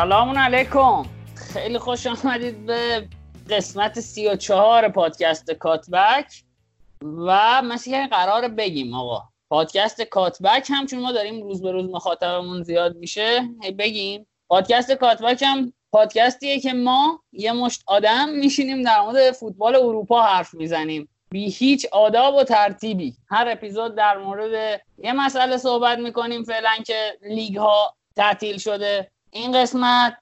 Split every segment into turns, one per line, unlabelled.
سلام علیکم. خیلی خوش آمدید به قسمت سی و چهار پادکست کاتبک. و که قرار بگیم آقا پادکست کاتبک هم چون ما داریم روز به روز مخاطبمون زیاد میشه بگیم. پادکست کاتبک هم پادکستیه که ما یه مشت آدم میشینیم در مورد فوتبال اروپا حرف می‌زنیم. بی هیچ آداب و ترتیبی. هر اپیزود در مورد یه مسئله صحبت می‌کنیم فعلا که لیگ ها تعطیل شده. این قسمت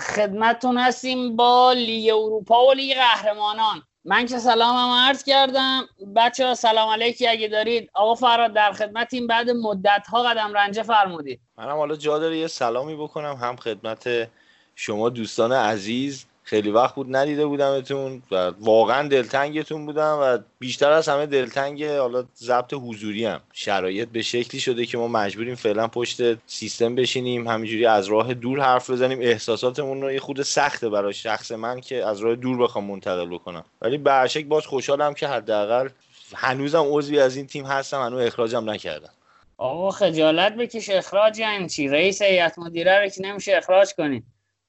خدمتتون هستیم با لیگ اروپا و لیگ قهرمانان. من که سلامم عرض کردم. بچه ها سلام علیکی اگه دارید. آقا فراد در خدمتیم. بعد مدت ها قدم رنجه فرمودید.
منم حالا جا داره یه سلامی بکنم. هم خدمت شما دوستان عزیز. خیلی وقت بود ندیده بودمتون و واقعا دلتنگتون بودم و بیشتر از همه دلتنگ حالا ضبط حضوری هم. شرایط به شکلی شده که ما مجبوریم فعلا پشت سیستم بشینیم همینجوری از راه دور حرف بزنیم. احساساتمون رو یه خود سخته برای شخص من که از راه دور بخوام منتقل بکنم. ولی برشک باز خوشحالم که حداقل هنوزم عضوی از این تیم هستم هنوز اخراجم نکردم.
آقا خجالت بکش اخراج یعنی چی رئیس هیئت مدیره رو که نمیشه اخراج کنید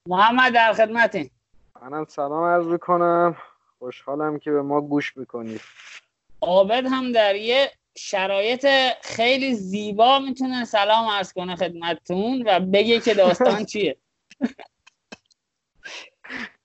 محمد در خدمتین.
منم سلام عرض می‌کنم. خوشحالم که به ما گوش می‌کنید.
عابد هم در یه شرایط خیلی زیبا می‌تونه سلام عرض کنه خدمتتون و بگه که داستان چیه.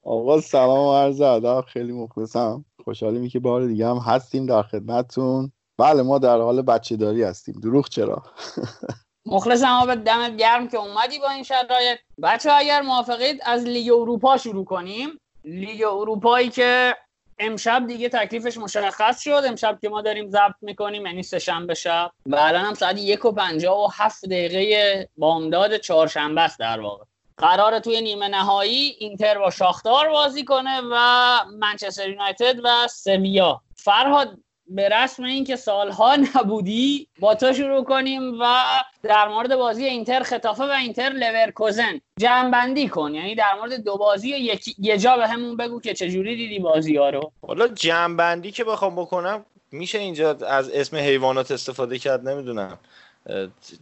آقا سلام و عرض ادب خیلی مخلصم. خوشحالیم که بار دیگه هم هستیم در خدمتتون. بله ما در حال بچه داری هستیم. دروغ چرا؟
مخلصم آبت دمت گرم که اومدی با این شرایط. بچه اگر موافقید از لیگ اروپا شروع کنیم. لیگ اروپایی که امشب دیگه تکلیفش مشخص شد. امشب که ما داریم ضبط می‌کنیم یعنی سه شنبه شب. و الان هم ساعت یک و پنجاه و هفت دقیقه بامداد چهارشنبه است در واقع. قرار توی نیمه نهایی اینتر با شاختار بازی کنه و منچستر یونایتد و سویا. فرهاد به رسم اینکه سالها نبودی با تو شروع کنیم و در مورد بازی اینتر خطافه و اینتر لورکوزن جمع کن. یعنی در مورد دو بازی یک... یه جا به همون بگو که چجوری دیدی بازی ها رو.
حالا جمع که بخوام بکنم میشه اینجا از اسم حیوانات استفاده کرد؟ نمی‌دونم.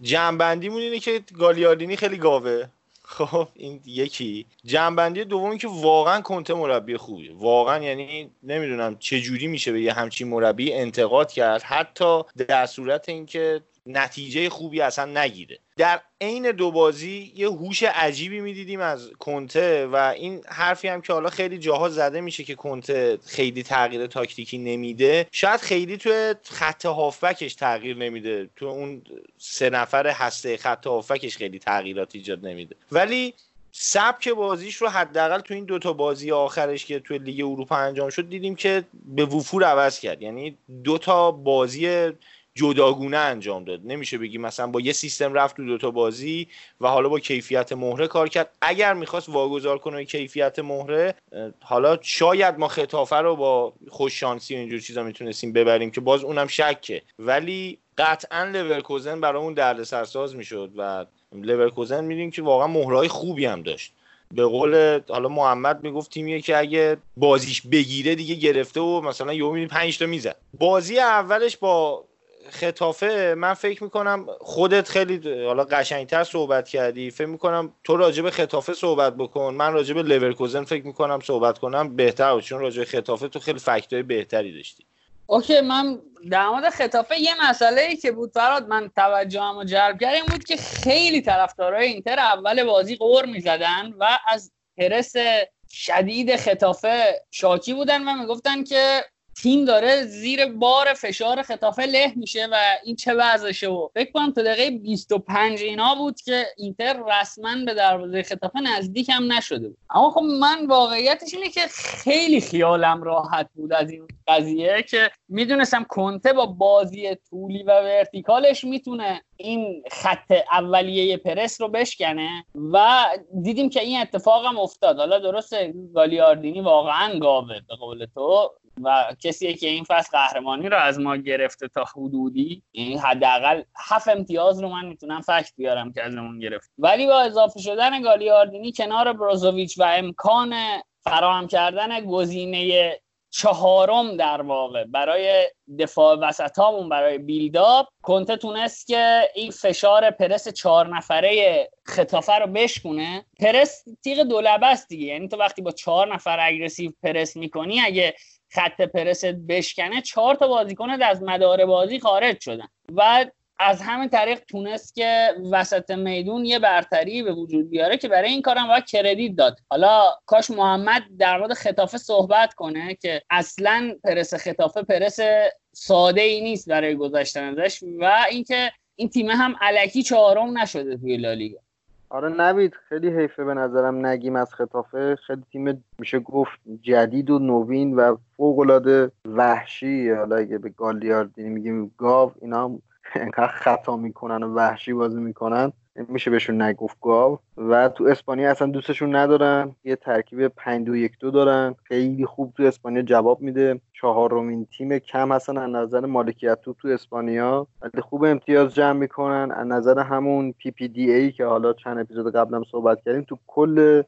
جمع اینه که گالیاردینی خیلی گاوه. خب این یکی. جنبندی دومی که واقعا کنته مربی خوبیه واقعا یعنی نمی‌دونم چه جوری میشه به یه همچین مربی انتقاد کرد. حتی در صورت اینکه نتیجه خوبی اصلا نگیره. در عین دو بازی یه هوش عجیبی می‌دیدیم از کنته و این حرفی هم که حالا خیلی جاها زده میشه که کنته خیلی تغییر تاکتیکی نمیده. شاید خیلی توی خط هافبکش تغییر نمیده. تو اون سه نفر هسته خط هافبکش خیلی تغییرات ایجاد نمیده. ولی سبک بازیش رو حداقل تو این دوتا بازی آخرش که توی لیگ اروپا انجام شد دیدیم که به وفور عوض کرد. یعنی دوتا بازی جداگونه انجام داد. نمیشه بگی مثلا با یه سیستم رفت تو دوتا بازی و حالا با کیفیت مهره کار کرد. اگر می‌خواست واگذار کنه کیفیت مهره حالا شاید ما خطافه رو با خوش شانسی و اینجور چیزا می‌تونستیم ببریم که باز اونم شکه. ولی قطعا لورکوزن برامون دردسرساز می‌شد و لورکوزن میدیم که واقعا مهره‌های خوبی هم داشت. به قول حالا محمد می‌گفت تیمیه که اگه بازیش بگیره دیگه گرفته و مثلا یهو می‌بینی 5 تا می‌زد. بازی اولش با ختافه من فکر می‌کنم خودت خیلی حالا قشنگتر صحبت کردی. فکر می‌کنم تو راجع به ختافه صحبت بکن. من راجع به لورکوزن فکر می‌کنم صحبت کنم بهتر چون راجع به ختافه تو خیلی fact ای بهتری داشتی.
OK من در مورد ختافه یه مسئله ای که بود فرهاد من توجهم و جلب کرد این بود که خیلی طرفدارای اینتر اول بازی غر می‌زدن و از حرس شدید خطافه شاکی بودن و می‌گفتن که تیم داره زیر بار فشار خطافه له میشه و این چه وضعشه و فکر کنم تا دقیقه 25 اینا بود که اینتر رسما به دروازه خطافه نزدیک هم نشده بود. اما خب من واقعیتش اینه که خیلی خیالم راحت بود از این قضیه که می‌دونستم کنته با بازی طولی و ورتیکالش می‌تونه این خط اولیه پرس رو بشکنه و دیدیم که این اتفاق هم افتاد. حالا درسته گالیاردینی واقعا گاوه به قول تو. و کسی که این فصل قهرمانی رو از ما گرفته تا حدودی یعنی حداقل هفت امتیاز رو من می‌تونم فکت بیارم که ازمون گرفت. ولی با اضافه شدن گالیاردینی کنار بروزوویچ و امکان فراهم کردن گزینه چهارم در واقع برای دفاع وسطامون برای بیلداپ کنته تونست که این فشار پرس چهار نفره خطافه رو بشکونه. پرس تیغ دولبه است دیگه. یعنی تو وقتی با چهار نفر اگریسیو پرس می‌کنی اگه خط پرست بشکنه چهار تا بازیکن از مدار بازی خارج شدن. و از همین طریق تونست که وسط میدون یه برتری به وجود بیاره که برای این کارم باید کردیت داد. حالا کاش محمد در مورد خطافه صحبت کنه که اصلا پرس خطافه پرس ساده ای نیست برای گذاشتن ازش و اینکه این تیم هم علکی چهارم نشده توی لالیگا.
آره نوید خیلی حیفه به نظرم نگیم از خطافه. خیلی تیم میشه گفت جدید و نوین و فوق العاده وحشی. حالا اگه به گالیاردینی میگیم گاو اینا انقدر خطا می‌کنن و وحشی بازی می‌کنن. میشه بهشون نگفت گاو. و تو اسپانیا اصلا دوستشون ندارن. یه ترکیب 5 2 1 2 دارن. خیلی خوب تو اسپانیا جواب میده. چهارمین تیم کم هستن. از نظر مالکیت تو تو اسپانیا. ولی خوب امتیاز جمع می‌کنن. از نظر همون PPDA که حالا چند اپیزود قبلم صحبت کردیم تو کل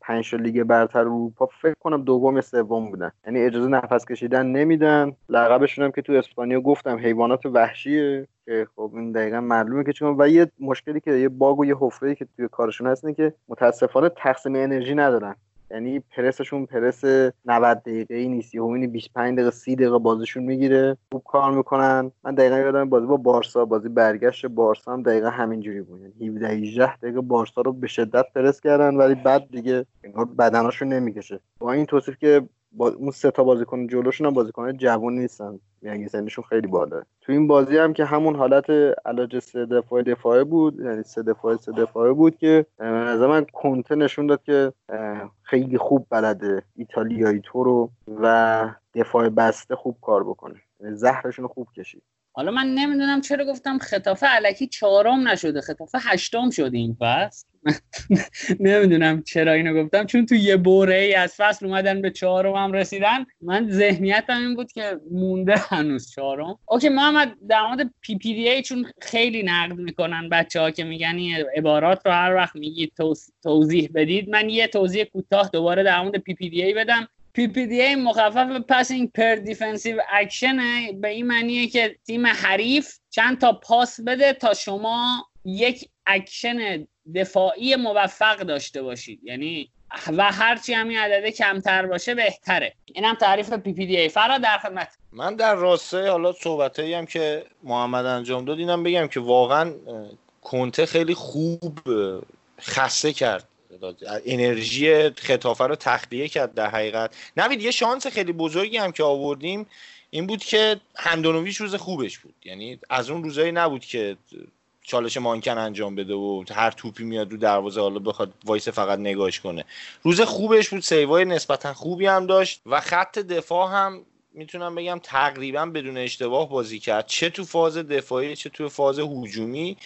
پنج لیگ برتر اروپا فکر کنم دوم سوم بودن. یعنی اجازه نفس کشیدن نمیدن. لقبشون هم که تو اسپانیا گفتم حیوانات وحشیه. که خب این دقیقا معلومه که چون و یه مشکلی که یه bug و یه حفره که توی کارشون هست که متاسفانه تقسیم انرژی ندارن. یعنی پرسشون پرس 90 دقیقه ای نیست یهو 25 دقیقه 30 دقیقه بازیشون می‌گیره خوب کار می‌کنن. من دقیقا یادم بازی با بارسا بازی برگشت بارسا هم دقیقا همینجوری بود. یعنی 17 18 دقیقه بارسا رو به شدت پرس کردن ولی بعد دیگه انگار بدناشون نمی‌کشه. با این توصیف که با اون سه تا بازیکن جلوشون هم بازیکن جوون نیستن. یعنی سنشون خیلی بالا تو این بازی هم که همون حالت علاج سه دفاع دفاعه بود یعنی سه دفاع سه دفاعه بود که از من کنته نشون داد که خیلی خوب بلده ایتالیایی تو رو و دفاع بسته خوب کار بکنه. یعنی زهرشون خوب کشید.
حالا من نمی‌دونم چرا گفتم ختافه الکی چهارم نشده ختافه هشتم شده این فصل. نمی‌دونم چرا اینو گفتم چون تو یه برهه ای از فصل اومدن به چهارم هم رسیدن. من ذهنیتم این بود که مونده هنوز چهارم. OK محمد در مورد PPDA چون خیلی نقد می‌کنن بچه ها که میگن این عبارات رو هر وقت میگید توضیح بدید. من یه توضیح کوتاه دوباره در مورد پی پی دی ای بدم. پی پی دی ای مخفف پاسینگ پر دیفنسیو اکشنه به این معنیه که تیم حریف چند تا پاس بده تا شما یک اکشن دفاعی موفق داشته باشید. یعنی و هرچی همین عدده کمتر باشه بهتره. اینم تعریف پی پی دی ای فرا در خدمت.
من در راسته حالا صحبتایی هم که محمد انجام داد اینم بگم که واقعا کونته خیلی خوب خسته کرد. انرژی ختافه رو تخلیه کرد در حقیقت. نوید یه شانس خیلی بزرگی هم که آوردیم این بود که هندانوویچ روز خوبش بود. یعنی از اون روزایی نبود که چالش مانکن انجام بده و هر توپی میاد رو دروازه حالا بخواد وایسه فقط نگاش کنه. روز خوبش بود save ای نسبتا خوبی هم داشت و خط دفاع هم می‌تونم بگم تقریبا بدون اشتباه بازی کرد. چه تو فاز دفاعی چه تو فاز هجومی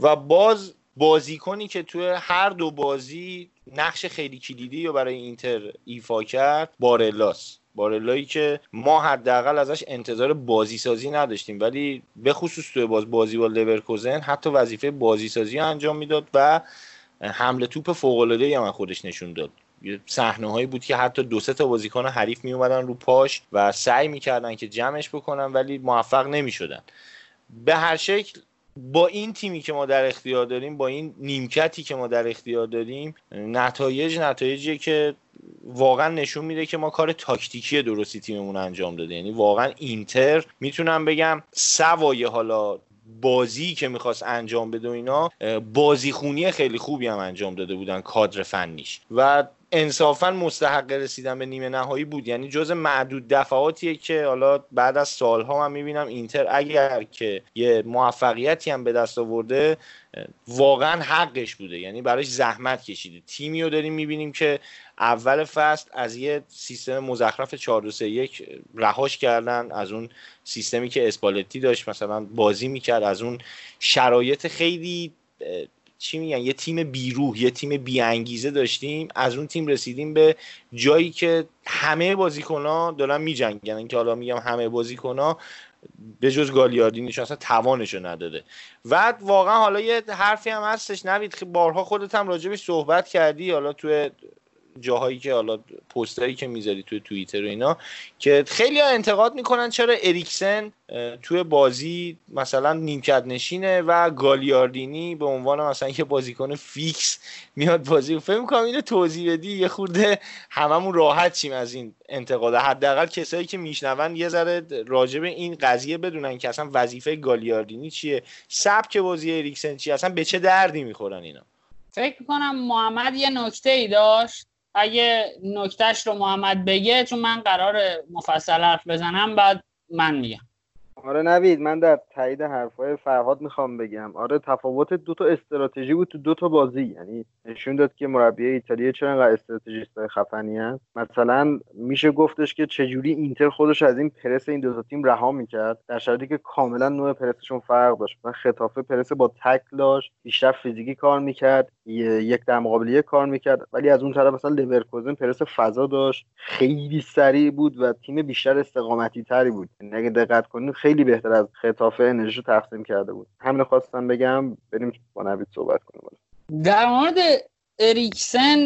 و باز بازیکنی که توی هر دو بازی نقش خیلی کلیدی رو برای اینتر ایفا کرد بارلاس. بارلایی که ما حداقل ازش انتظار بازی سازی نداشتیم ولی به خصوص توی باز بازی با لورکوزن حتی وظیفه بازی سازی انجام می‌داد و حمله توپ فوق العاده هم خودش نشون داد. صحنه هایی بود که حتی دو سه تا بازیکن حریف می اومدن رو پاش و سعی می‌کردن که جمعش بکنن ولی موفق نمی‌شدن. به هر شکل با این تیمی که ما در اختیار داریم با این نیمکتی که ما در اختیار داریم نتایج نتایجی که واقعا نشون میده که ما کار تاکتیکی درستی تیممون انجام داده. یعنی واقعا اینتر می‌تونم بگم سوای حالا بازی که می‌خواست انجام بده و اینا بازیخونی خیلی خوبی هم انجام داده بودن کادر فنیش. و انصافا مستحق رسیدن به نیمه نهایی بود. یعنی جز معدود دفعاتیه که حالا بعد از سالها من می‌بینم اینتر اگر که یه موفقیتی هم به دست آورده واقعا حقش بوده. یعنی براش زحمت کشیده. تیمی رو داریم می‌بینیم که اول فصل از یه سیستم مزخرف 4 1 رهاش کردن. از اون سیستمی که اسپالتی داشت مثلا بازی می‌کرد. از اون شرایط خیلی چی میگن یه تیم بیروح یه تیم بیانگیزه داشتیم از اون تیم رسیدیم به جایی که همه بازیکنها دارن میجنگن. که حالا میگم همه بازیکنها به جز گالیاردینیش اصلا توانشو نداده. و واقعا حالا یه حرفی هم هستش نوید بارها خودت هم راجبش صحبت کردی حالا توی جاهایی که حالا پستایی که می‌ذاری توی توییتر و اینا که خیلی ها انتقاد می‌کنن چرا اریکسن توی بازی مثلا نیمکت نشینه و گالیاردینی به عنوان مثلا یه بازیکن فیکس میاد بازی فکر می‌کنم اینو توضیح بدی یه خورده هممون راحت چیم از این انتقاد. حداقل کسایی که میشنون یه ذره راجع به این قضیه بدونن که اصلا وظیفه گالیاردینی چیه. سبک بازی اریکسن چیه؟ اصلا به چه دردی می‌خورن اینا؟
فکر کنم محمد یه نکته ای داشت. اگه نکتهش رو محمد بگه چون من قرار مفصل حرف بزنم بعد من میگم.
آره نوید من در تایید حرفای فرهاد می‌خوام بگم. آره تفاوت دو تا استراتژی بود تو دو تا بازی. یعنی نشون داد که مربی ایتالیا چرا انقدر استراتژیست خفنی هست مثلا میشه گفتش که چجوری اینتر خودش از این پرس این دو تا تیم رها می‌کرد در شرایطی که کاملا نوع پرسشون فرق داشت. من ختافه پرس با تکل داشت بیشتر فیزیکی کار می‌کرد یک در مقابل کار می‌کرد. ولی از اون طرف مثلا لورکوزن پرس فضا داشت. خیلی سریع بود و تیم بیشتر استقامتی تری بود. یعنی اگه دقت کنید خیلی بهتر از خطافه انرژی تقسیم کرده بود. همین خواستم بگم بریم با نوید صحبت کنیم.
در مورد اریکسن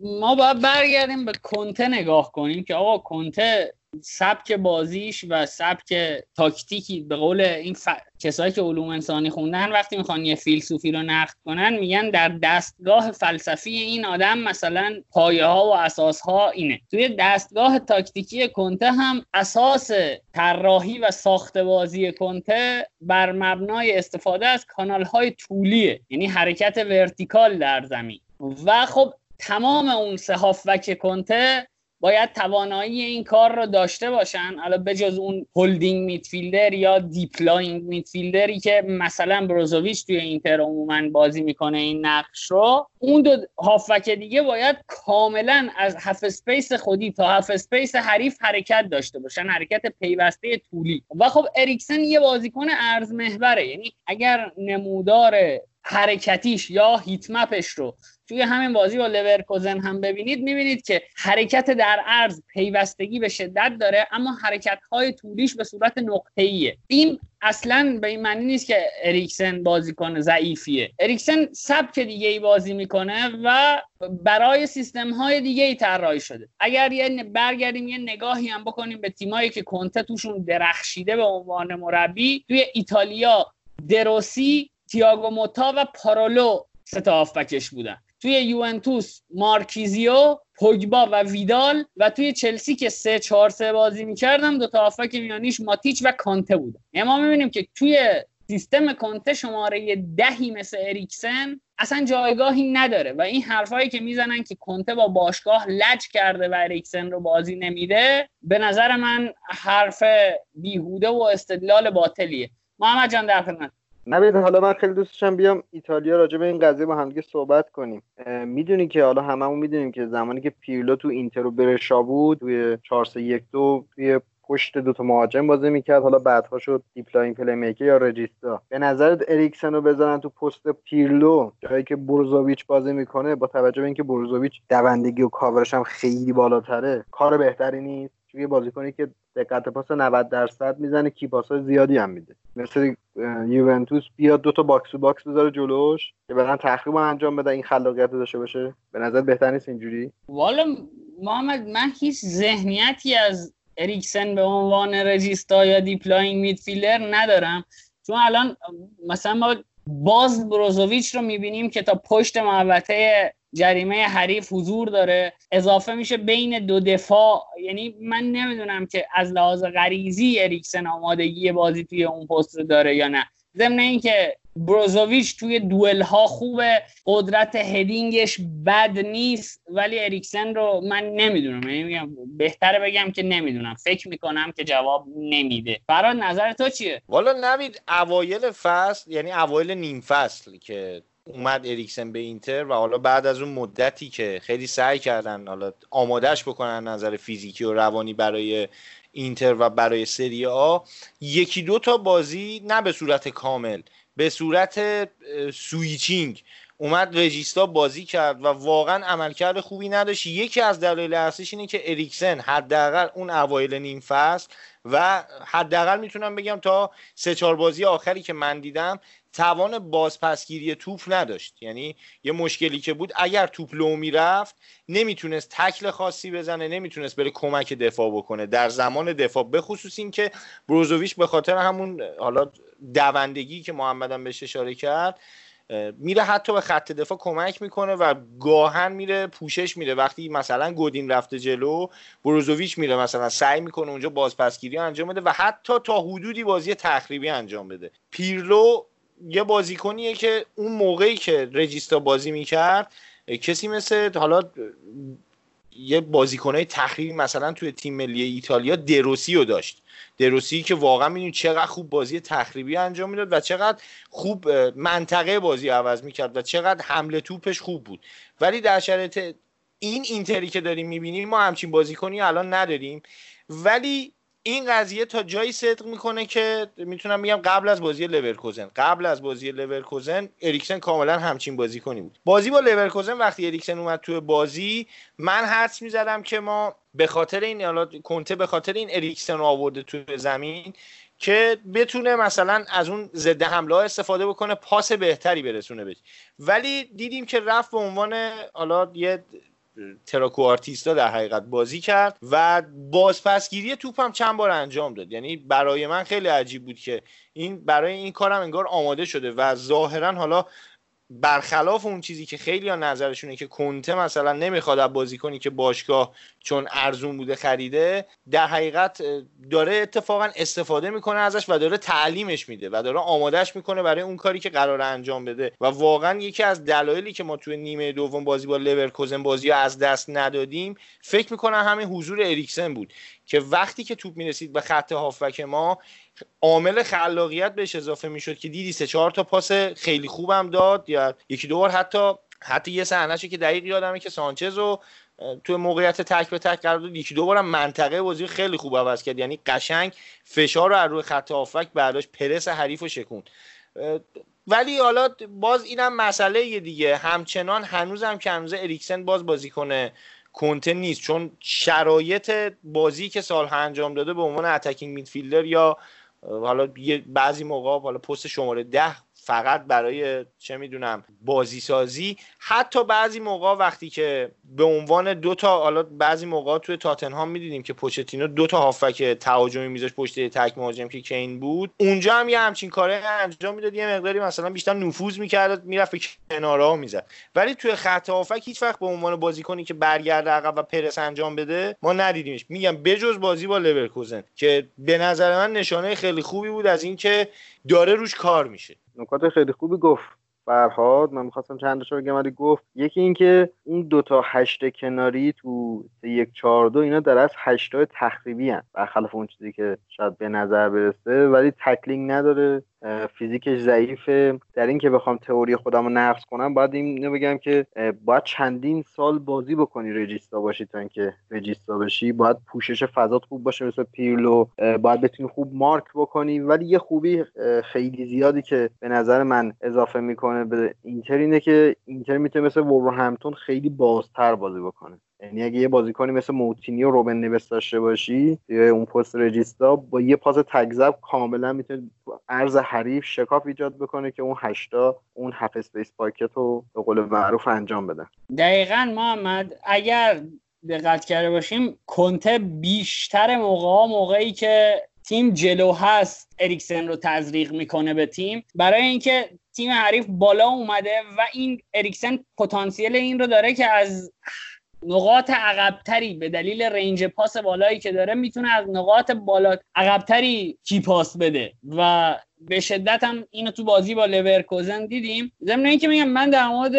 ما باید برگردیم به کنته نگاه کنیم که آقا کنته سبک بازیش و سبک تاکتیکی به قول این ف... کسایی که علوم انسانی خوندن وقتی می‌خوان یه فیلسوفی رو نقد کنن میگن در دستگاه فلسفی این آدم مثلا پایه ها و اساس ها اینه. توی دستگاه تاکتیکی کنته هم اساس طراحی و ساخت بازی کنته بر مبنای استفاده از کانال های طولیه یعنی حرکت vertical در زمین. و خب تمام اون سه هافبک کنته باید توانایی این کار رو داشته باشن. حالا بجز اون holding midfielder یا deep-lying midfielder ی که مثلا بروزوویچ توی اینتر عموما بازی می‌کنه این نقش رو اون دو هافبک دیگه باید کاملا از half space خودی تا half space حریف حرکت داشته باشن حرکت پیوسته طولی. و خب اریکسن یه بازیکن عرض محوره یعنی اگر نمودار حرکتیش یا هیتمپش رو توی همین بازی با لورکوزن هم ببینید می‌بینید که حرکت در عرض پیوستگی به شدت داره اما حرکت های طولیش به صورت نقطه ایه این اصلا به این معنی نیست که اریکسن بازیکن ضعیفیه. اریکسن سبک دیگه ای بازی می‌کنه و برای سیستم های دیگه ای طراحی شده. اگر یه برگردیم یه نگاهی هم بکنیم به تیمایی که کنته توشون درخشیده به عنوان مربی توی ایتالیا دروسی تیاگو موتا و پارولو سه تا بودن. توی یوونتوس مارکیزیو پوگبا و ویدال و توی چلسی که سه چهار سه بازی می‌کردم دو تا هافبک میانیش ماتیچ و کانته بودن. یعنی ما می‌بینیم که توی سیستم کانته شماره دهی مثل اریکسن اصلا جایگاهی نداره و این حرفایی که می‌زنن که کنته با باشگاه لج کرده و اریکسن رو بازی نمیده به نظر من حرف بیهوده و استدلال باطلیه. محمد جان در خدمت.
نوید حالا من خیلی دوست داشتم بیام ایتالیا راجع به این قضیه با همدیگه صحبت کنیم. می‌دونی که حالا هممون می‌دونیم که زمانی که پیرلو تو اینتر و برشا بود توی 4 3 1 2 توی پشت دو تا مهاجم بازی می‌کرد. حالا بعدها شد deep-lying playmaker یا regista. به نظرت اریکسن رو بزنن تو پست پیرلو جایی که بروزوویچ بازی می‌کنه با توجه به اینکه بروزوویچ دوندگی و کاورش هم خیلی بالاتره کار بهتری نیست. چون بازیکنی که دقت پاس 90 درصد می‌زنه key pass زیادی هم میده. مثل یوونتوس بیاد دو تا box to box بذاره جلوش که بعدن تخریب انجام بده این خلاقیت داشته باشه. به نظر بهتر نیست اینجوری.
والا محمد من هیچ ذهنیتی از اریکسن به عنوان regista یا deep-lying midfielder ندارم. چون الان مثلا ما باز بروزوویچ رو می‌بینیم که تا پشت محوطه جریمه حریف حضور داره اضافه میشه بین دو دفاع. یعنی من نمی‌دونم که از لحاظ غریزی اریکسن آمادگی بازی توی اون پست داره یا نه. ضمن اینکه بروزوویچ توی دوئل ها خوبه قدرت هدینگش بد نیست ولی اریکسن رو من نمی‌دونم. یعنی بهتره بگم که نمی‌دونم. فکر می‌کنم که جواب نمیده. فراد نظر تو چیه؟
والا نوید اوایل فصل یعنی اوایل نیم فصل که اومد اریکسن به اینتر و حالا بعد از اون مدتی که خیلی سعی کردن حالا آمادهش بکنن نظر فیزیکی و روانی برای اینتر و برای سری آ یکی دو تا بازی نه به صورت کامل به صورت switching اومد regista بازی کرد و واقعا عملکرد خوبی نداشت. یکی از دلایل اصلیش اینه که اریکسن حداقل اون اوایل نیم فصل و حداقل می‌تونم بگم تا سه چهار بازی آخری که من دیدم توان بازپسگیری توپ نداشت. یعنی یه مشکلی که بود اگر توپ لو می‌رفت نمی‌تونست تکل خاصی بزنه نمی‌تونست بره کمک دفاع بکنه. در زمان دفاع بخصوص این که بروزوویچ به خاطر همون حالا دوندگی که محمدم بهش اشاره کرد میره حتی به خط دفاع کمک می‌کنه و گاهن میره پوشش میره وقتی مثلا گودین رفته جلو بروزوویچ میره مثلا سعی می‌کنه اونجا بازپسگیری انجام بده و حتی تا حدودی بازی تخریبی انجام بده. پیرلو یه بازیکنیه که اون موقعی که رجیستا بازی می‌کرد کسی مثل حالا یه بازیکنهای تخریبی مثلا توی تیم ملی ایتالیا دروسی رو داشت. دروسی که واقعا می‌دونید چقدر خوب بازی تخریبی انجام می‌داد و چقدر خوب منطقه بازی عوض می‌کرد و چقدر حمل توپش خوب بود. ولی در شرایط این اینتری که داریم می‌بینیم ما همچین بازیکنی الان نداریم. ولی این قضیه تا جایی صدق می‌کنه که می‌تونم بگم قبل از بازی لورکوزن قبل از بازی لورکوزن اریکسن کاملا همچین بازیکنی بود. بازی با لورکوزن وقتی اریکسن اومد توی بازی من حدس می‌زدم که ما به خاطر این حالا کنته به خاطر این اریکسن رو آورده توی زمین که بتونه مثلا از اون ضد حمله استفاده بکنه پاس بهتری برسونه بهش. ولی دیدیم که رفت به عنوان حالا یه تراکو آرتیستا در حقیقت بازی کرد و بازپسگیری توپ هم چند بار انجام داد. یعنی برای من خیلی عجیب بود که این برای این کارم انگار آماده شده و ظاهرا حالا برخلاف اون چیزی که خیلی ها نظرشونه که کنته مثلا نمی‌خواد از بازیکنی که باشگاه چون ارزون بوده خریده در حقیقت داره اتفاقا استفاده می‌کنه ازش و داره تعلیمش میده و داره آمادهش می‌کنه برای اون کاری که قرار انجام بده. و واقعا یکی از دلایلی که ما توی نیمه دوم بازی با لورکوزن بازی رو از دست ندادیم فکر می‌کنم همین حضور اریکسن بود که وقتی که توپ می‌رسید به خط هافک ما عامل خلاقیت بهش اضافه می‌شد که دیدی سه چهار تا پاس خیلی خوبم داد یا یکی دو بار حتی حتی یه صحنه‌شو که دقیق یادمه که سانچز رو توی موقعیت تک به تک قرار داد. یکی دو بارم منطقه بازی خیلی خوب عوض کرد. یعنی قشنگ فشار رو از روی خط هافک برداشت پرس حریف و شکوند ولی حالا باز اینم مسئله دیگه. همچنان هنوز هم که هنوز اریکسن باز بازی کنه کنته نیست. چون شرایط بازی که سالها انجام داده به عنوان اتکینگ میدفیلدر یا حالا بعضی موقع حالا پست شماره ده فقط برای چه می‌دونم بازی سازی حتی بعضی موقع وقتی که به عنوان دو تا حالا بعضی موقع توی تاتنهام می‌دیدیم که پوچتینو دو تا هافک تهاجمی میذاشت پشت تک مهاجم که کین بود. اونجا هم یه همچین کاره انجام می‌داد. یه مقداری مثلا بیشتر نفوذ می‌کرد می‌رفت کنارها می‌زد. ولی توی خط هافک هیچ وقت به عنوان بازیکنی که برگرده عقب و پرس انجام بده ما ندیدیمش. میگم بجز بازی با لورکوزن که به نظر من نشانه خیلی خوبی بود از اینکه داره روش کار میشه.
نکات خیلی خوبی گفت. فرهاد من می‌خواستم چند تا بگم ولی گفت یکی اینکه اون دوتا هشت کناری تو یک چهار دو اینا در از هشتای تخریبی هن برخلاف اون چیزی که شاید به نظر برسه ولی تکلینگ نداره. فیزیکش ضعیفه. در این که بخوام تئوری خودم رو نقص کنم باید این بگم که باید چندین سال بازی بکنی رجیستا باشی تا اینکه رجیستا بشی. باید پوشش فضات خوب باشه مثل پیرلو. باید بتونی خوب مارک بکنی. ولی یه خوبی خیلی زیادی که به نظر من اضافه می‌کنه به اینتر اینه که اینتر می‌تونه مثل ولورهمپتون خیلی بازتر بازی بکنه. یعنی اگه یه بازیکنی مثل موتینیو و روبن نوس داشته باشی یا اون پست regista با یه پاس تک ضرب کاملا می‌تونه عرض حریف شکاف ایجاد بکنه که اون هشتا اون half space pocket رو به قول معروف انجام بده
دقیقا محمد اگر دقت کرده باشیم کنته بیشتر موقع موقعی که تیم جلو هست اریکسن رو تزریق می‌کنه به تیم. برای اینکه تیم حریف بالا اومده و این اریکسن پتانسیل این رو داره که از نقاط عقبتری به دلیل رنج پاس بالایی که داره می‌تونه از نقاط بالا عقبتری کی پاس بده. و به شدت هم اینو تو بازی با لورکوزن دیدیم. ضمن اینکه میگم من در مورد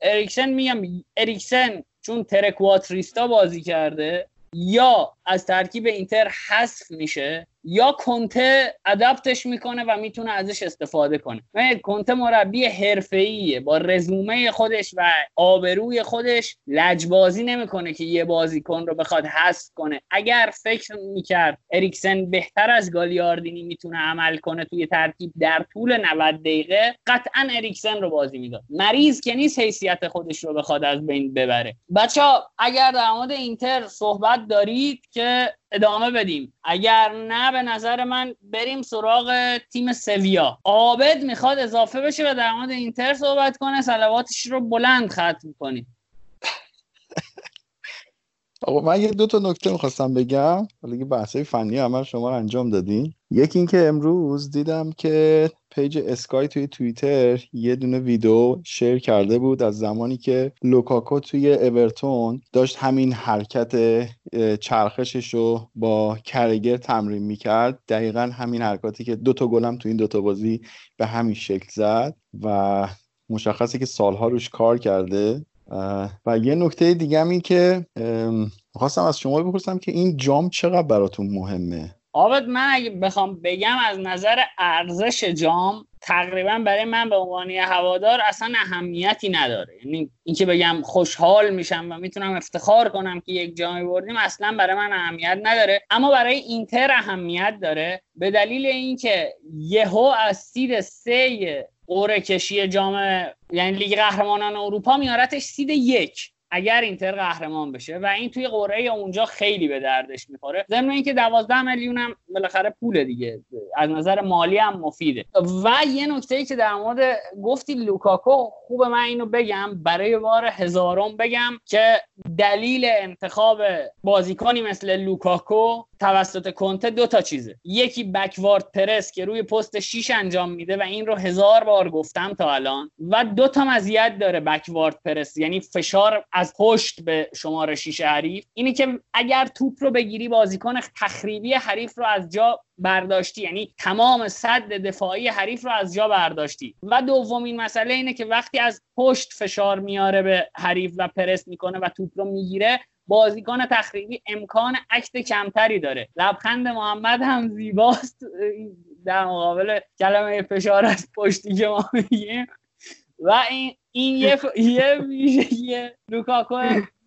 اریکسن میگم اریکسن چون ترکواتریستا بازی کرده یا از ترکیب اینتر حذف میشه یا کنته ادپتش می‌کنه و می‌تونه ازش استفاده کنه. کنته مربی حرفه‌ایه. با رزومه خودش و آبروی خودش لجبازی نمی‌کنه که یه بازیکن رو بخواد حذف کنه. اگر فکر می‌کرد اریکسن بهتر از گالیاردینی می‌تونه عمل کنه توی ترکیب در طول 90 دقیقه قطعا اریکسن رو بازی می‌داد. مریض که نیست حیثیت خودش رو بخواد از بین ببره. بچه اگر در مورد اینتر صحبت دارید که ادامه بدیم. اگر نه به نظر من بریم سراغ تیم سویا. عابد می‌خواد اضافه بشه و در مورد اینتر صحبت کنه. صلواتش رو بلند ختم کنیم.
آقا من یه دو تا نکته می‌خواستم بگم. حالا که بحثای فنی عمل شما رو انجام دادین. یکی اینکه امروز دیدم که page اسکای توی توییتر یه دونه ویدیو share کرده بود از زمانی که لوکاکو توی اورتون داشت همین حرکت چرخشش رو با کرگر تمرین می‌کرد. دقیقا همین حرکاتی که دوتا گلم تو این دوتا بازی به همین شکل زد و مشخصه که سالها روش کار کرده. و یه نکته دیگه هم این که خواستم از شما بپرسم که این جام چقدر براتون مهمه؟
آبد من اگه بخوام بگم از نظر ارزش جام تقریبا برای من به عنوان هوادار اصلا اهمیتی نداره. یعنی اینکه بگم خوشحال میشم و می‌تونم افتخار کنم که یک جامی بردیم اصلا برای من اهمیت نداره. اما برای اینتر اهمیت داره. به دلیل اینکه یهو از سید سه قرعه کشی جام یعنی لیگ قهرمانان اروپا میارتش seed یک. اگر اینتر قهرمان بشه و این توی قرعه اونجا خیلی به دردش می‌خوره ضمن اینکه 12 میلیون هم بالاخره پول دیگه. از نظر مالی هم مفیده. و یه نکته ای که در مورد گفتی لوکاکو خوب من اینو بگم. برای بار هزارم بگم که دلیل انتخاب بازیکنی مثل لوکاکو توسط کنته دو تا چیزه. یکی backward press که روی پست 6 انجام میده و این رو هزار بار گفتم تا الان. و دو تا مزیت داره backward press یعنی فشار از پشت به شماره 6 حریف اینه که اگر توپ رو بگیری بازیکن تخریبی حریف رو از جا برداشتی یعنی تمام سد دفاعی حریف رو از جا برداشتی. و دومین مسئله اینه که وقتی از پشت فشار میاره به حریف و پرس می‌کنه و توپ رو می‌گیره بازیکن تخریبی امکان act کمتری داره. لبخند محمد هم زیباست. در مقابل کلمه فشار از پشتی که ما میگیم. و این این یه یه ویژگی لوکاکو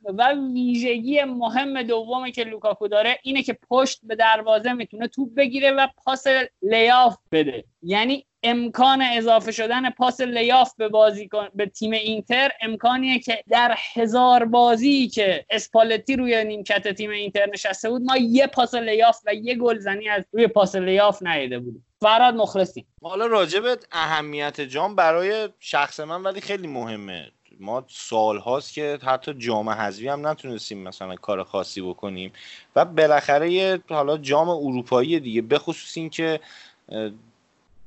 و ویژگی مهم دومی که لوکاکو داره اینه که پشت به دروازه می‌تونه توپ بگیره و پاس لیاف بده. یعنی امکان اضافه شدن پاس لیاف به بازی به تیم اینتر امکانیه که در هزار بازی که اسپالتی روی نیمکت تیم اینتر نشسته بود ما یه پاس لیاف و یه گلزنی از روی پاس لیاف ندیده بودیم. فراد مخلصیم
حالا راجب اهمیت جام برای شخص من ولی خیلی مهمه. ما سال هاست که حتی جام حذفی هم نتونستیم مثلا کار خاصی بکنیم. و بالاخره حالا جام اروپایی دیگه بخصوص این که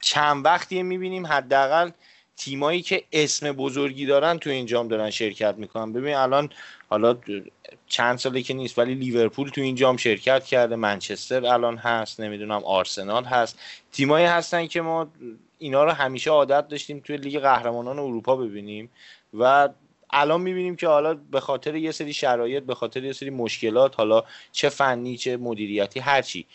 چند وقتی می‌بینیم حداقل تیمایی که اسم بزرگی دارن تو این جام دارن شرکت می‌کنن. ببین الان حالا چند ساله که نیست ولی لیورپول تو این جام شرکت کرده منچستر الان هست نمی‌دونم آرسنال هست. تیمایی هستن که ما اینا رو همیشه عادت داشتیم توی لیگ قهرمانان اروپا ببینیم و الان می‌بینیم که حالا به خاطر یه سری شرایط به خاطر یه سری مشکلات حالا چه فنی چه مدیریتی هرچی.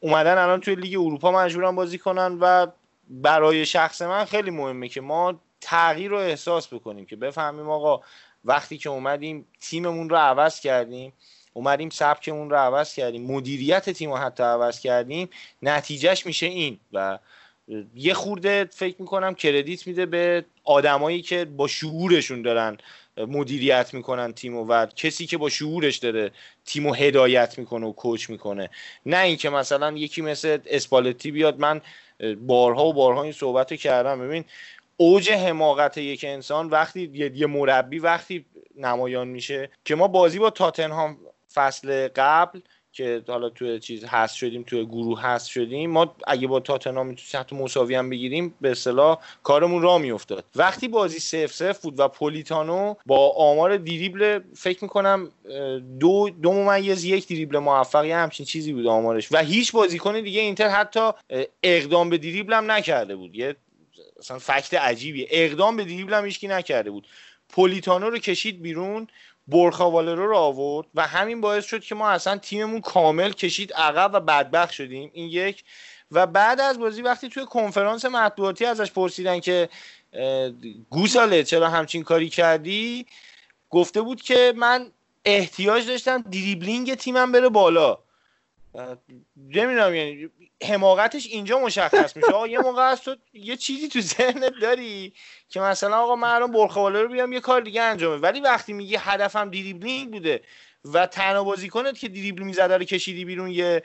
اومدن الان توی لیگ اروپا مجبورن بازی کنن و برای شخص من خیلی مهمه که ما تغییر رو احساس بکنیم که بفهمیم آقا وقتی که اومدیم تیممون رو عوض کردیم اومدیم سبکمون رو عوض کردیم مدیریت تیم رو حتی عوض کردیم نتیجهش میشه این. و یه خورده فکر می‌کنم کردیت میده به آدمایی که با شعورشون دارن مدیریت می‌کنن تیمو و کسی که با شعورش داره تیمو هدایت می‌کنه و کوچ می‌کنه. نه اینکه مثلا یکی مثل اسپالتی بیاد من بارها و بارها این صحبت رو کردم. ببین اوج حماقت یک انسان وقتی یه مربی وقتی نمایان میشه که ما بازی با تاتنهام فصل قبل که حالا توی چیز هست شدیم توی گروه هست شدیم ما اگه با تاتنهام تو حتی مساوی هم بگیریم به اصطلاح کارمون را میافتاد. وقتی بازی سف سف بود و پولیتانو با آمار دریبل فکر می‌کنم دو دو ممیز یک دریبل موفق یه همچین چیزی بود آمارش. و هیچ بازیکن دیگه اینتر حتی اقدام به دریبل هم نکرده بود. یه مثلا فکت عجیبیه. اقدام به دریبل هم هیچکی نکرده بود. پولیتانو رو کشید بیرون. برخاوالرو رو آورد و همین باعث شد که ما اصلا تیممون کامل کشید عقب و بدبخت شدیم. این یک. و بعد از بازی وقتی توی کنفرانس مطبوعاتی ازش پرسیدن که گوساله چرا همچین کاری کردی؟ گفته بود که من احتیاج داشتم دریبلینگ تیمم بره بالا. نمی‌دونم یعنی حماقتش اینجا مشخص میشه. آقا یه موقع هست تو یه چیزی تو ذهنت داری که مثلا آقا من الان برخواله رو بیام یه کار دیگه انجامه ولی وقتی میگی هدفم دریبلینگ بوده و تنها بازیکنت که دریبل می‌زده رو کشیدی بیرون یه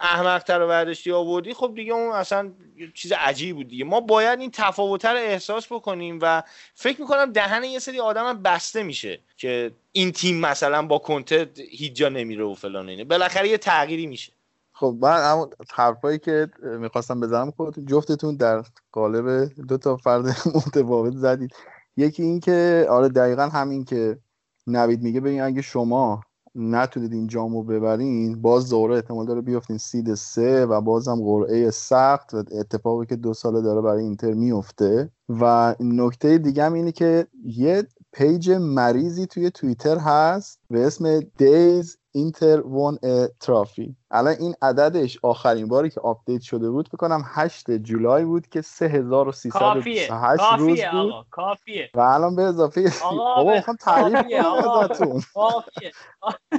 احمق تر برداشتی آوردی خب دیگه اون اصلا چیز عجیب بود دیگه. ما باید این تفاوت رو احساس بکنیم و فکر می‌کنم دهن یه سری آدم بسته میشه که این تیم مثلا با کنته هیچ جا نمیره و فلان اینه بالاخره یه تغییری میشه.
خب من اما حرفایی که می‌خواستم بزنم خود جفتتون در قالب دو تا فرد متفاوت زدید. یکی این که آره دقیقا همین که نوید میگه ببین اگه شما نتونید این جامو ببرین باز دوره احتمال داره بیافتین سید سه و بازم قرعه سخت و اتفاقی که دو ساله داره برای اینتر میفته. و نکته دیگه هم اینه که یه page مریضی توی توییتر هست به اسم Days Inter won trophy. الان این عددش آخرین باری که update شده بود فکر کنم 8 جولای بود که 3328 روز بود.
آقا کافیه.
و الان به اضافه بابا می‌خوام تعریف کنم ازتون.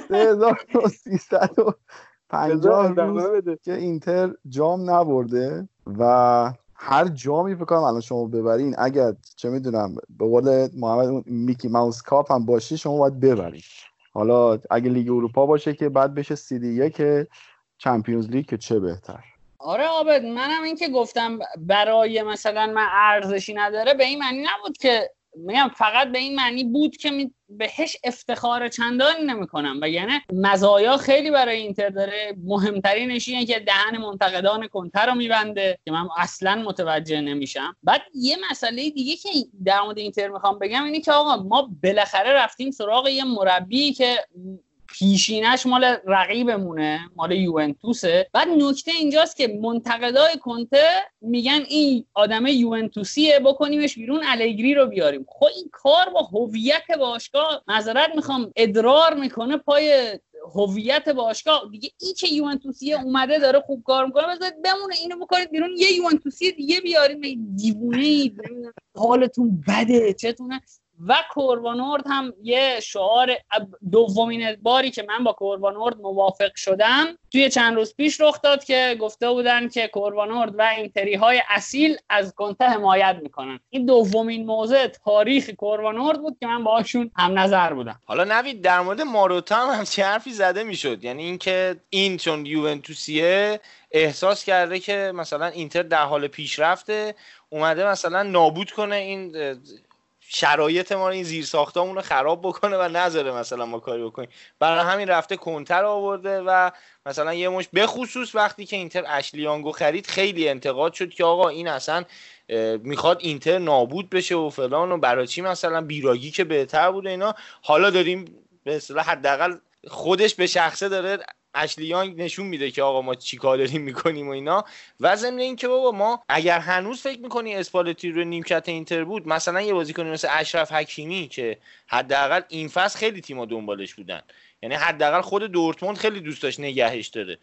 3350 روز که اینتر جام نبرده و هر جامی فکر کنم الان شما ببرین اگر چه می‌دونم به قول محمد Mickey Mouse Cup هم باشه شما باید ببرید حالا اگه لیگ اروپا باشه که بعد بشه سی دی که چمپیونز لیگ که چه بهتر.
آره آبد منم این که گفتم برای مثلا من ارزشی نداره به این معنی نبود که میگم فقط به این معنی بود که بهش افتخار چندانی نمی‌کنم. و یعنی مزایا خیلی برای اینتر داره. مهمترینش اینه که دهن منتقدان کنتر رو میبنده که من اصلا متوجه نمیشم. بعد یه مسئله دیگه که در مورد اینتر می‌خوام بگم اینه که آقا ما بالاخره رفتیم سراغ یه مربی که پیشینش مال رقیبمونه مال یوونتوسه. بعد نکته اینجاست که منتقدای کنته میگن این آدم یوونتوسیه بکنیمش بیرون الگری رو بیاریم. خب این کار با هویت باشگاه معذرت می‌خوام ادرار می‌کنه پای هویت باشگاه. دیگه این که یوونتوسیه اومده داره خوب کار می‌کنه بذارید بمونه اینو بکنید بیرون. یه یوونتوسی دیگه بیاریم. دیوونه ای حالتون بده چتونه. و کوروانورد هم یه شعار دومین باری که من با کوروانورد موافق شدم توی چند روز پیش رخ داد که گفته بودن که کوروانورد و اینتری های اصیل از کنته حمایت می‌کنن. این دومین موضع تاریخ کوروانورد بود که من باهاشون هم نظر بودم.
حالا نوید در مورد ماروتا هم همچی حرفی زده می‌شد. یعنی اینکه این چون یوونتوسیه احساس کرده که مثلا اینتر در حال پیشرفته اومده مثلا نابود کنه این شرایط ما این زیر رو خراب بکنه و نذاره مثلا ما کاری بکنیم. برای همین رفته کنتر آورده و مثلا یه مش بخصوص وقتی که اینتر اشلیانگو خرید خیلی انتقاد شد که آقا این اصلا می‌خواد اینتر نابود بشه و فلان و برای چی مثلا بیراگی که بهتر بوده اینا. حالا داریم به اصطلاح حداقل خودش به شخصه داره اشلیانگ نشون میده که آقا ما چیکار داریم می‌کنیم و اینا. و ضمن اینکه بابا ما اگر هنوز فکر می‌کنی اسپالتی رو نیمکت اینتر بود مثلا یه بازیکنی مثل اشرف حکیمی که حداقل این فصل خیلی تیم‌ها دنبالش بودن. یعنی حداقل خود دورتموند خیلی دوست داشت نگهش داره.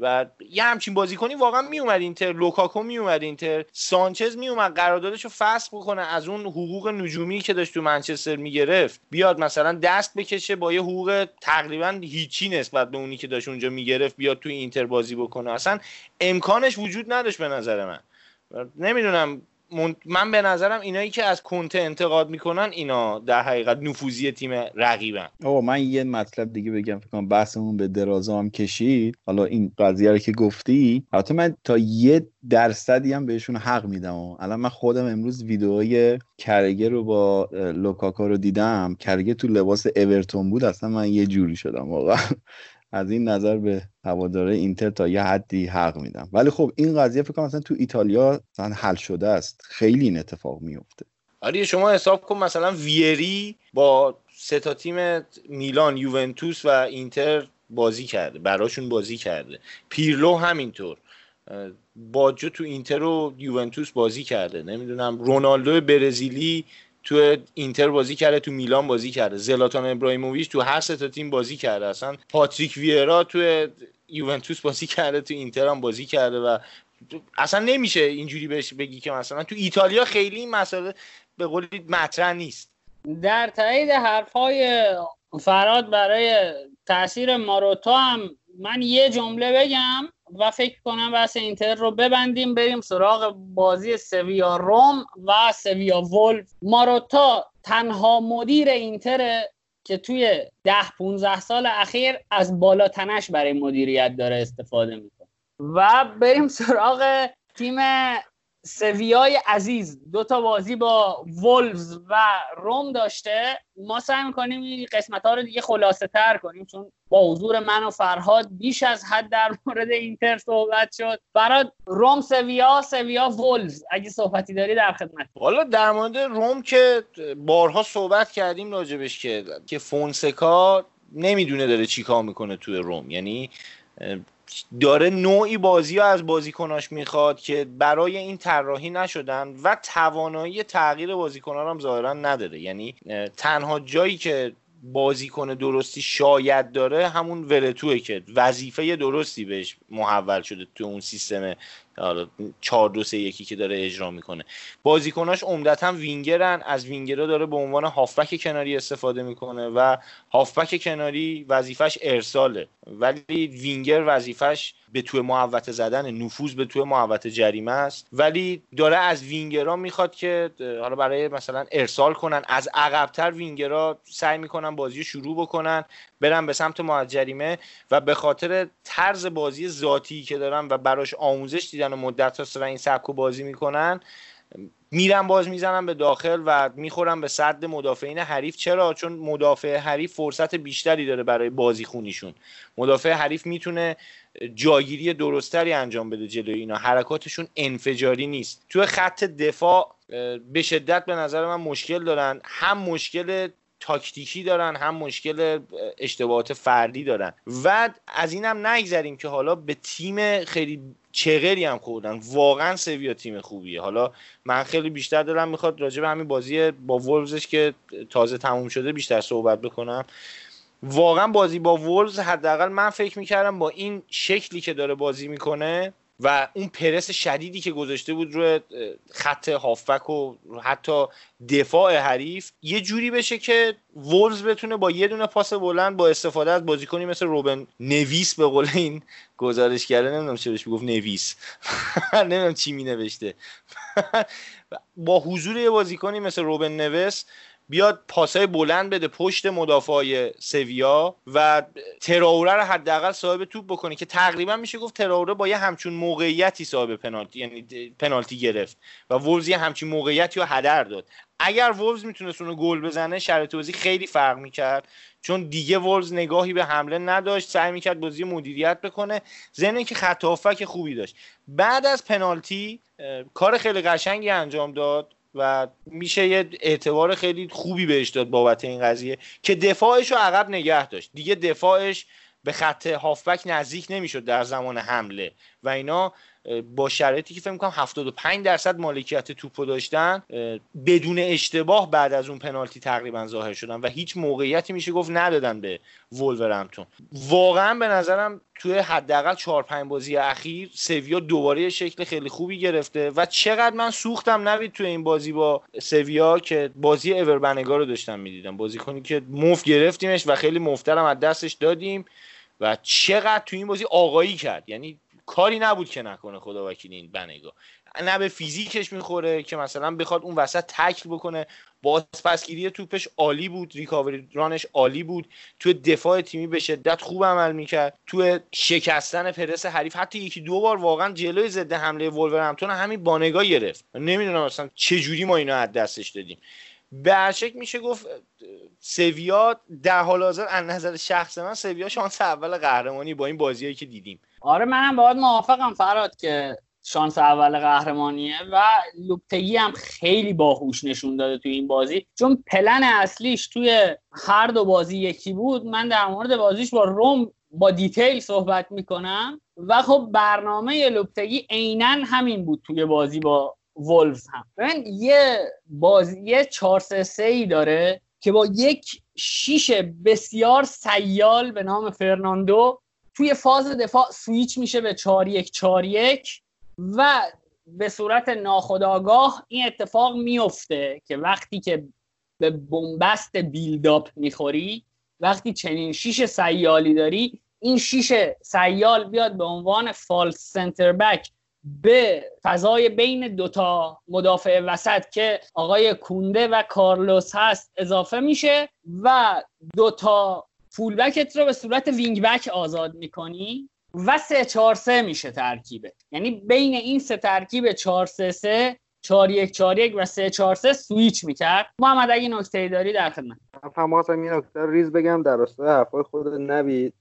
و یه همچین بازیکنی واقعا میومد اینتر لوکاکو میومد اینتر سانچز میومد قراردادش رو فسخ بکنه. از اون حقوق نجومی که داشت تو منچستر می‌گرفت بیاد مثلا دست بکشه با یه حقوق تقریبا هیچی نسبت به اونی که داشت اونجا می‌گرفت بیاد تو اینتر بازی بکنه. اصلا امکانش وجود نداشت به نظر من. نمی‌دونم من به نظرم اینایی که از کنته انتقاد می‌کنن اینا در حقیقت نفوذی تیم رقیبن.
آقا من یه مطلب دیگه بگم فکر کنم بحثمون به درازا هم کشید. حالا این قضیه رو که گفتی البته من تا یه درصدی هم بهشون حق میدم. الان من خودم امروز ویدئوی کرگه رو با لوکاکا رو دیدم. کرگه تو لباس اورتون بود اصلا من یه جوری شدم واقعا. از این نظر به هواداره اینتر تا یه حدی حق میدم. ولی خب این قضیه فکر کنم مثلا تو ایتالیا مثلا حل شده است. خیلی این اتفاق میفته.
آره شما حساب کن مثلا ویری با سه تا تیم میلان یوونتوس و اینتر بازی کرده براشون بازی کرده. پیرلو همینطور. باجو تو اینتر و یوونتوس بازی کرده. نمی‌دونم رونالدو برزیلی تو اینتر بازی کرده تو میلان بازی کرده. زلاتان ابراهیموویچ تو هر سه تیم بازی کرده. اصلا پاتریک ویرا تو یوونتوس بازی کرده تو اینتر هم بازی کرده و اصلا نمیشه اینجوری بهش بگی که مثلا تو ایتالیا خیلی این مسئله به قولی مطرح نیست.
در تایید حرفای فراد برای تاثیر ماروتا هم من یه جمله بگم. و فکر کنم بحث اینتر رو ببندیم بریم سراغ بازی سویا روم و سویا ولف. ماروتا تنها مدیر اینتر که توی ده 15 سال اخیر از بالا تنش برای مدیریت داره استفاده می‌کنه. و بریم سراغ تیم سویای عزیز. دو تا بازی با وولفز و روم داشته. ما سعی می‌کنیم این قسمت ها رو دیگه خلاصه تر کنیم چون با حضور من و فرهاد بیش از حد در مورد اینتر صحبت شد. فرهاد روم سویا سویا وولفز اگه صحبتی داری در خدمت.
حالا در مورد روم که بارها صحبت کردیم راجبش که که فونسکا نمی‌دونه داره چیکار می‌کنه توی روم یعنی داره نوعی بازی ها از بازیکناش می‌خواد که برای این طراحی نشدن و توانایی تغییر بازیکنان هم ظاهرا نداره. یعنی تنها جایی که بازیکن درستی شاید داره همون ورتوه که وظیفه درستی بهش محول شده تو اون سیستم 4 2 3 1 که داره اجرا می‌کنه. بازیکناش عمدتا وینگرن از وینگرها داره به عنوان هافبک کناری استفاده می‌کنه و هافبک کناری وظیفش ارساله. ولی وینگر وظیفش به توی محوطه زدن نفوذ به توی محوطه جریمه است. ولی داره از وینگرها می‌خواد که حالا برای مثلا ارسال کنن. از عقبتر وینگرها سعی می‌کنن بازی شروع بکنن برن به سمت محوطه جریمه و به خاطر طرز بازی ذاتی که دارن و براش آموزش دیدن و مدت هاست و این سبک بازی می‌کنن میرن باز می‌زنن به داخل و می‌خورن به صد مدافعین حریف. چرا؟ چون مدافع حریف فرصت بیشتری داره برای بازی خونیشون. مدافع حریف می‌تونه جاگیری درستری انجام بده جلوی اینا. حرکاتشون انفجاری نیست. توی خط دفاع به شدت به نظر من مشکل دارن. هم مشکل تاکتیکی دارن هم مشکل اشتباهات فردی دارن. و از اینم نگذریم که حالا به تیم خیلی چغری هم خوردن. واقعا سویا تیم خوبیه. حالا من خیلی بیشتر دارم می‌خواد راجع به همین بازی با وولزش که تازه تموم شده بیشتر صحبت بکنم. واقعا بازی با وولز حداقل من فکر می‌کردم با این شکلی که داره بازی می‌کنه و اون پرس شدیدی که گذاشته بود روی خط هافبک و حتی دفاع حریف یه جوری بشه که وولز بتونه با یه دونه پاس بلند با استفاده از بازیکنی مثل روبن نویس به قول این گزارش کرده نمی‌دونم چه بهش می‌گفت نویس. نمی‌دونم چی می نوشته با حضور یه بازیکنی مثل روبن نویس بیاد پاسای بلند بده پشت مدافع سویا و تراوره رو حداقل صاحب توپ بکنه که تقریبا میشه گفت تراوره با یه همچون موقعیتی صاحب پنالتی یعنی پنالتی گرفت و وولز یه همچین موقعیتی رو هدر داد. اگر وولز می‌تونست اونو گل بزنه شرط بازی خیلی فرق می‌کرد چون دیگه وولز نگاهی به حمله نداشت سعی می‌کرد بازی مدیریت بکنه ضمن که خط خوبی داشت. بعد از پنالتی کار خیلی قشنگی انجام داد. و میشه یه اعتبار خیلی خوبی بهش داد بابت این قضیه که دفاعش رو عقب نگه داشت. دیگه دفاعش به خط هافبک نزدیک نمی‌شد در زمان حمله و اینا با شرایطی که فکر می‌کنم 75 درصد مالکیت توپو داشتن بدون اشتباه بعد از اون پنالتی تقریبا ظاهر شدن و هیچ موقعیتی میشه گفت ندادن به ولورهمپتون واقعا به نظرم توی حداقل 4 5 بازی اخیر سویا دوباره شکل خیلی خوبی گرفته و چقدر من سوختم نوید توی این بازی با سویا که بازی اوربنگا رو داشتم می‌دیدم. بازی کنی که مفت گرفتیمش و خیلی مفترم از دستش دادیم و چقدر توی این بازی آقایی کرد. یعنی کاری نبود که نکنه خدا وکیل این بنگا نه به فیزیکش می‌خوره که مثلا بخواد اون وسط تکل بکنه. پسگیری توپش عالی بود ریکاوری رانش عالی بود. تو دفاع تیمی به شدت خوب عمل می‌کرد. تو شکستن پرس حریف حتی یکی دو بار واقعا جلوی ضد حمله ولورهمپتون همین بانگا گرفت. نمی‌دونم اصلا چه جوری ما اینو از دستش دادیم. به میشه گفت سویا در حال حاضر از نظر شخص من سویا شانس اول قهرمانی با این بازیایی که دیدیم.
آره منم باید موافقم فراد که شانس اول قهرمانیه و لوپتگی هم خیلی باهوش نشون داده توی این بازی. چون پلن اصلیش توی هر دو بازی یکی بود من در مورد بازیش با روم با detail صحبت می‌کنم و خب برنامه لوپتگی عینا همین بود توی بازی با ولفز هم. ببین یه بازی یه 4 3 ای داره که با یک شیش بسیار سیال به نام فرناندو توی فاز دفاع سویچ میشه به 4 1 4 1 و به صورت ناخودآگاه این اتفاق میفته که وقتی که به بنبست build-up می‌خوری وقتی چنین شیش سیالی داری این شیش سیال بیاد به عنوان false centre-back به فضای بین دوتا مدافع وسط که آقای کونده و کارلوس هست اضافه میشه و دوتا full-back ت رو به صورت wing-back آزاد می‌کنی و سه چهار سه میشه ترکیبه یعنی بین این سه ترکیب چهار سه سه 4 1 4 1 و 3 4 3 سویچ می‌کرد. محمد اگه نکته داری در خدمت.
هم خواستم این نکته ریز بگم در راستای حرفای خود نوید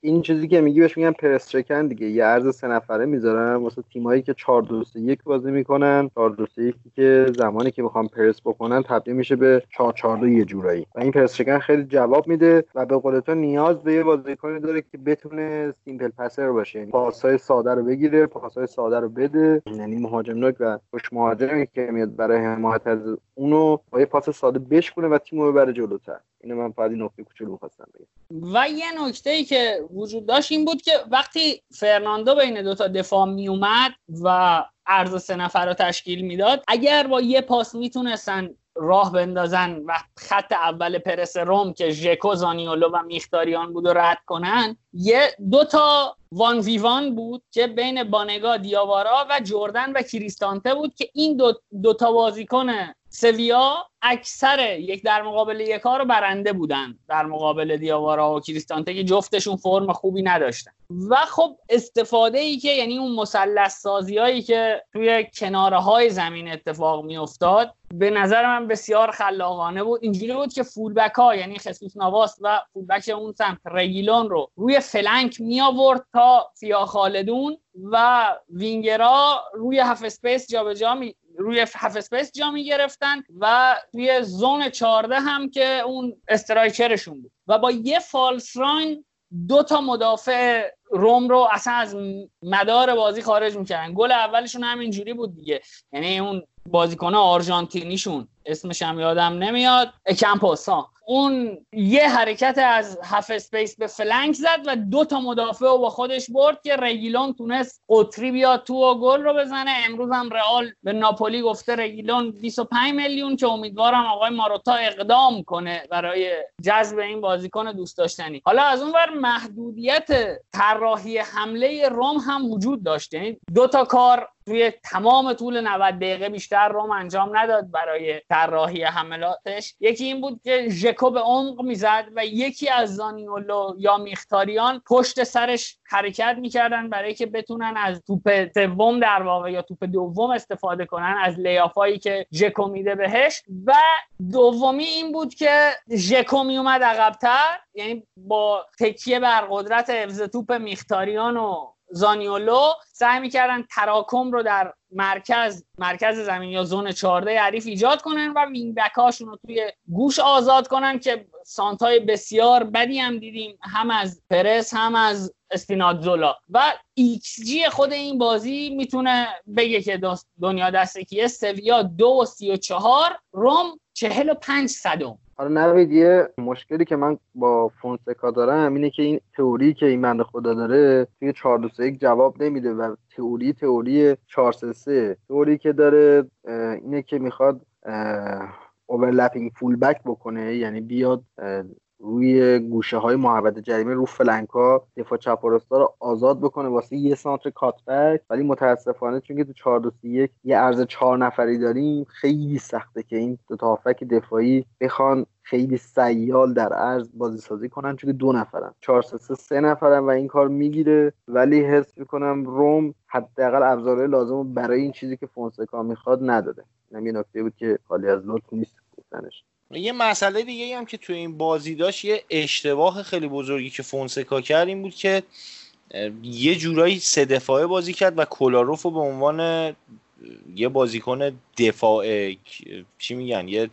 این چیزی که میگی بهش میگن پرس چکن دیگه. یه عرض سه نفره می‌ذارن واسه تیمایی که 4 2 3 1 بازی می‌کنن. 4 2 3 1 که زمانی که می‌خوام پرس بکنن تبدیل میشه به 4 4 2 یه جورایی. و این پرس چکن خیلی جواب میده و به قول تو نیاز به یه بازیکنی داره که بتونه simple passer باشه. یعنی پاسای ساده رو بگیره پاسای ساده رو بده. یعنی مهاجم نوک و خوش مهاجمی که میاد برای حمایت از اونو با یه پاس ساده بشکنه و تیمو ببره جلوتر. اینو من فقط نکته کوچولو خواستم
بگم. و یه نکته ای که وجود داشت این بود که وقتی فرناندو بین دوتا دفاع می اومد و عرض سه نفر رو تشکیل می‌داد اگر با یه پاس می‌تونستن راه بندازن و خط اول پرس روم که ژکو زانیولو و میختاریان بود و رد کنن یه دو تا وان ویوان بود که بین بانگا دیاوارا و جردن و کریستانته بود که این دو, دو تا بازیکن سویا اکثر یک در مقابل یک رو برنده بودن. در مقابل دیاوارا و کریستانته که جفتشون فرم خوبی نداشتن. و خب استفاده ای که یعنی اون مثلث سازی هایی که توی کناره های زمین اتفاق می افتاد به نظر من بسیار خلاقانه بود. اینجوری بود که فولبک ها یعنی خصوص نواس و فولبک اون سمت رگیلون رو روی فلنک می آورد تا فیا خالدون و وینگرا روی half space جابجا می روی half space جا می گرفتن و توی zone 14 هم که اون striker شون بود. و با یه false run دو تا مدافع روم رو اصلا از مدار بازی خارج می‌کردن. گل اولشون هم اینجوری بود دیگه. یعنی اون بازیکن آرژانتینیشون اسمش هم یادم نمیاد. اوکامپوس ها. اون یه حرکت از half space به flank زد و دو تا مدافع رو با خودش برد که رگیلون تونست قطری بیاد تو و گل رو بزنه. امروز هم رئال به ناپولی گفته رگیلون 25 میلیون که امیدوارم آقای ماروتا اقدام کنه برای جذب این بازیکن دوست داشتنی. حالا از اون ور محدودیت طراحی حمله روم هم وجود داشت. یعنی دو تا کار توی تمام طول 90 دقیقه بیشتر روم انجام نداد برای طراحی حملاتش. یکی این بود که ژکو به عمق می‌زد و یکی از زانیولو یا میختاریان پشت سرش حرکت می‌کردن برای که بتونن از توپ سوم در واقع یا توپ دوم استفاده کنن از لیافایی که ژکو میده بهش. و دومی این بود که ژکو میومد عقبتر یعنی با تکیه بر قدرت حفظ توپ میختاریان و زانیولو سعی می‌کردن تراکم رو در مرکز مرکز زمین یا zone 14 حریف ایجاد کنن و wing هاشون رو توی گوشه آزاد کنن که سانترای بسیار بدی هم دیدیم هم از پرس هم از اسپیناتزولا و ایکس جی خود این بازی می‌تونه بگه که دنیا دسته کیه؟ سویا دو و سی و چهار روم چهل و پنج صدم.
آره نوید یه مشکلی که من با فونسکا دارم اینه که این تئوری که این بنده خدا داره توی 4 2 3 جواب نمیده و تئوری تئوری 4 3 3 تئوری که داره اینه که می‌خواد overlapping full-back بکنه یعنی بیاد روی گوشه های محوطه جریمه رو flank ا دفاع چپ و رو آزاد بکنه واسه یه سانتر cutback. ولی متاسفانه چون که تو 4 2 3 یه عرض چهار نفری داریم خیلی سخته که این دو تا دفاعی بخوان خیلی سیال در عرض بازی سازی کنن چون دو نفرن. 4 3 سه نفرن و این کار می‌گیره. ولی حس می‌کنم روم حداقل ابزارهای لازم برای این چیزی که فونسکا می‌خواد نداده. اینم یه نکته بود که خالی از لطف نیست گفتنش.
یه مسئله دیگه هم که توی این بازی داشت یه اشتباه خیلی بزرگی که فونسکا کرد این بود که یه جورایی سه دفاعه بازی کرد و کولاروف رو به عنوان یه بازیکن دفاع چی میگن یه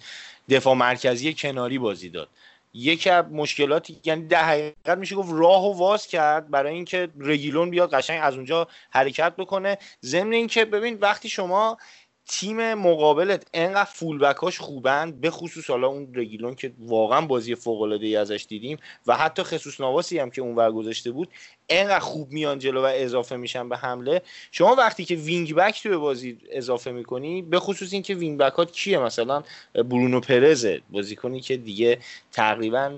دفاع مرکزی کناری بازی داد. یکی از مشکلاتی یعنی در حقیقت میشه گفت راه و واز کرد برای اینکه رگیلون بیاد قشنگ از اونجا حرکت بکنه. ضمن اینکه ببین وقتی شما تیم مقابلت انقدر فولبکاش خوبن به خصوص حالا اون رگیلون که واقعا بازی فوق العاده ای ازش دیدیم و حتی خصوص نواسی هم که اون گذاشته بود انقدر خوب میان جلو و اضافه میشن به حمله. شما وقتی که wing-back توی بازی اضافه می‌کنی به خصوص اینکه wing-back کیه؟ مثلا برونو پرزه. بازیکنی که دیگه تقریبا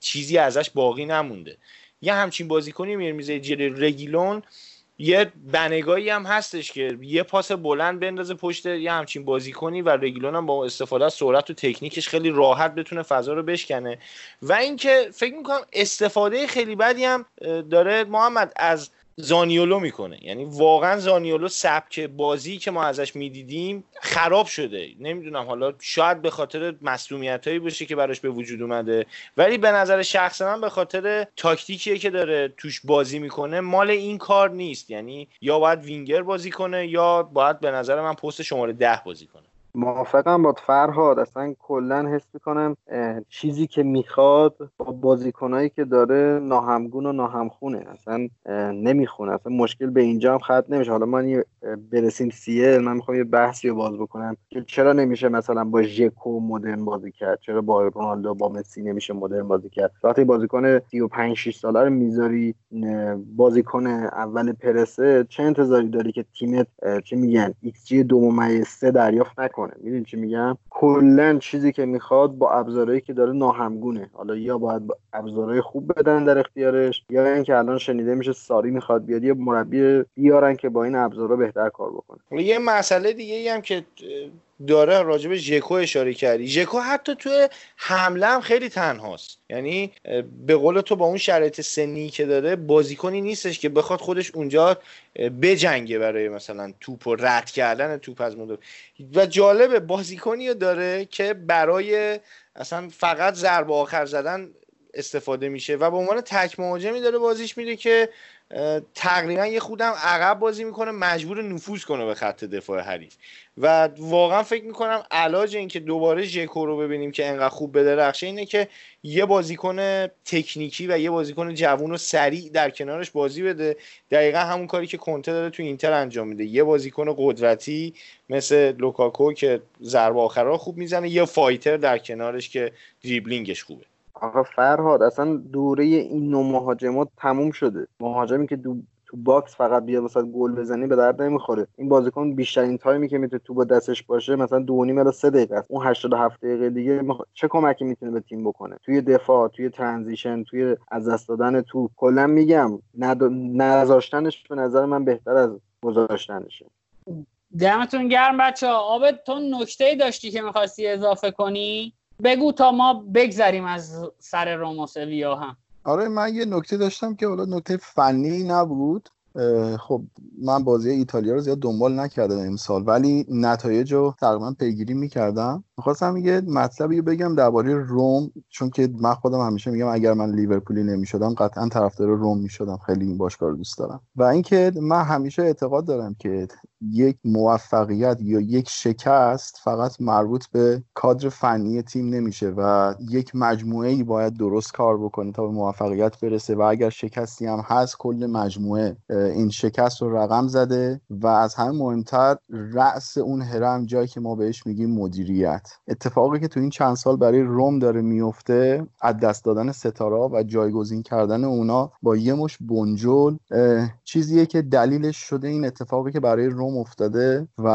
چیزی ازش باقی نمونده. یه همچین بازیکنی می‌ذاره جلوی رگیلون. یه بنگایی هم هستش که یه پاس بلند بندازه پشت یه همچین بازیکنی و رگیلون هم با استفاده از سرعت و تکنیکش خیلی راحت بتونه فضا رو بشکنه. و اینکه فکر می‌کنم استفاده خیلی بدی هم داره محمد از زانیولو می‌کنه. یعنی واقعا زانیولو سبک بازی که ما ازش می‌دیدیم خراب شده. نمی‌دونم حالا شاید به خاطر مسئولیت هایی باشه که براش به وجود اومده ولی به نظر شخص من به خاطر تاکتیکیه که داره توش بازی می‌کنه مال این کار نیست. یعنی یا باید وینگر بازی کنه یا باید به نظر من پست شماره ده بازی کنه.
موافقم با فرهاد. اصلا کلا حس می‌کنم چیزی که می‌خواد با بازیکنایی که داره ناهمگون و ناهمخونه. اصلا نمی‌خونه. اصلا مشکل به اینجا هم ختم نمیشه. حالا ما برسیم سیل. من می‌خوام یه بحثی رو باز بکنم که چرا نمیشه مثلا با ژکو مدرن بازی کرد؟ چرا با رونالدو با مسی نمیشه مدرن بازی کرد؟ وقتی بازیکن 35 6 ساله رو می‌ذاری بازیکن اول پرسته چه انتظاری داری که تیمت چه میگن XG دو ممیز دریافت نکنه؟ می‌کنه. می‌دونی چی میگم؟ کلا چیزی که می‌خواد با ابزارهایی که داره ناهمگونه. حالا یا باید ابزارهای خوب بدن در اختیارش یا اینکه الان شنیده میشه ساری می‌خواد بیاد یه مربی بیارن که با این ابزارها بهتر کار بکنه.
یه مسئله دیگه هم که داره راجب ژکو اشاره کردی. ژکو حتی توی حمله هم خیلی تنهاست. یعنی به قول تو با اون شرایط سنی که داره بازیکنی نیستش که بخواد خودش اونجا بجنگه برای مثلا توپ و رد کردن توپ از مدر و جالبه بازیکنی داره که برای اصلا فقط ضربه آخر زدن استفاده میشه و به عنوان تک مهاجمی داره بازیش میده که تقریبا یه خودم عقب بازی می‌کنه مجبور نفوذ کنه به خط دفاع حریف. و واقعا فکر می‌کنم علاج این که دوباره ژکو رو ببینیم که انقدر خوب بدرخشه اینه که یه بازیکن تکنیکی و یه بازیکن جوون و سریع در کنارش بازی بده. دقیقا همون کاری که کنته داره تو اینتر انجام میده. یه بازیکن قدرتی مثل لوکاکو که ضربه آخرها خوب می‌زنه یه fighter در کنارش که دریبلینگش خوبه.
آقا فرهاد اصلا دوره این نوع مهاجمات تموم شده. مهاجمی که دو تو box فقط بیاد واسه گل بزنی به درد نمی‌خوره. این بازیکن بیشترین تایمی که می‌تونه توپ تو دستش باشه مثلا دو نیم الی سه دقیقه است. اون 87 دقیقه دیگه چه کمکی می‌تونه به تیم بکنه؟ توی دفاع توی transition توی از دست دادن تو. کلا میگم نذاشتنش به نظر من بهتر از گذاشتنشه.
دمتون گرم بچه ها آبت تو نکته داشتی که می‌خواستی اضافه کنی؟ بگو تا ما بگذریم از سر روم و هم
آره من یه نکته داشتم که حالا نکته فنی نبود. خب من بازی ایتالیا رو زیاد دنبال نکردم امسال ولی نتایج رو تقریبا پیگیری می‌کردم. می‌خواستم یه مطلبی بگم درباره روم چون که من خودم همیشه میگم اگر من لیورپولی نمی‌شدم قطعا طرفدار روم می‌شدم. خیلی این باشگاه رو دوست دارم. و اینکه من همیشه اعتقاد دارم که یک موفقیت یا یک شکست فقط مربوط به کادر فنی تیم نمیشه و یک مجموعه ای باید درست کار بکنه تا به موفقیت برسه و اگر شکستی هم هست کل مجموعه این شکست رو رقم زده و از همه مهمتر رأس اون هرم جایی که ما بهش میگیم مدیریت. اتفاقی که تو این چند سال برای روم داره میفته از دست دادن ستاره و جایگزین کردن اونا با یه مش بنجل چیزیه که دلیلش شده این اتفاقی که برای روم افتاده و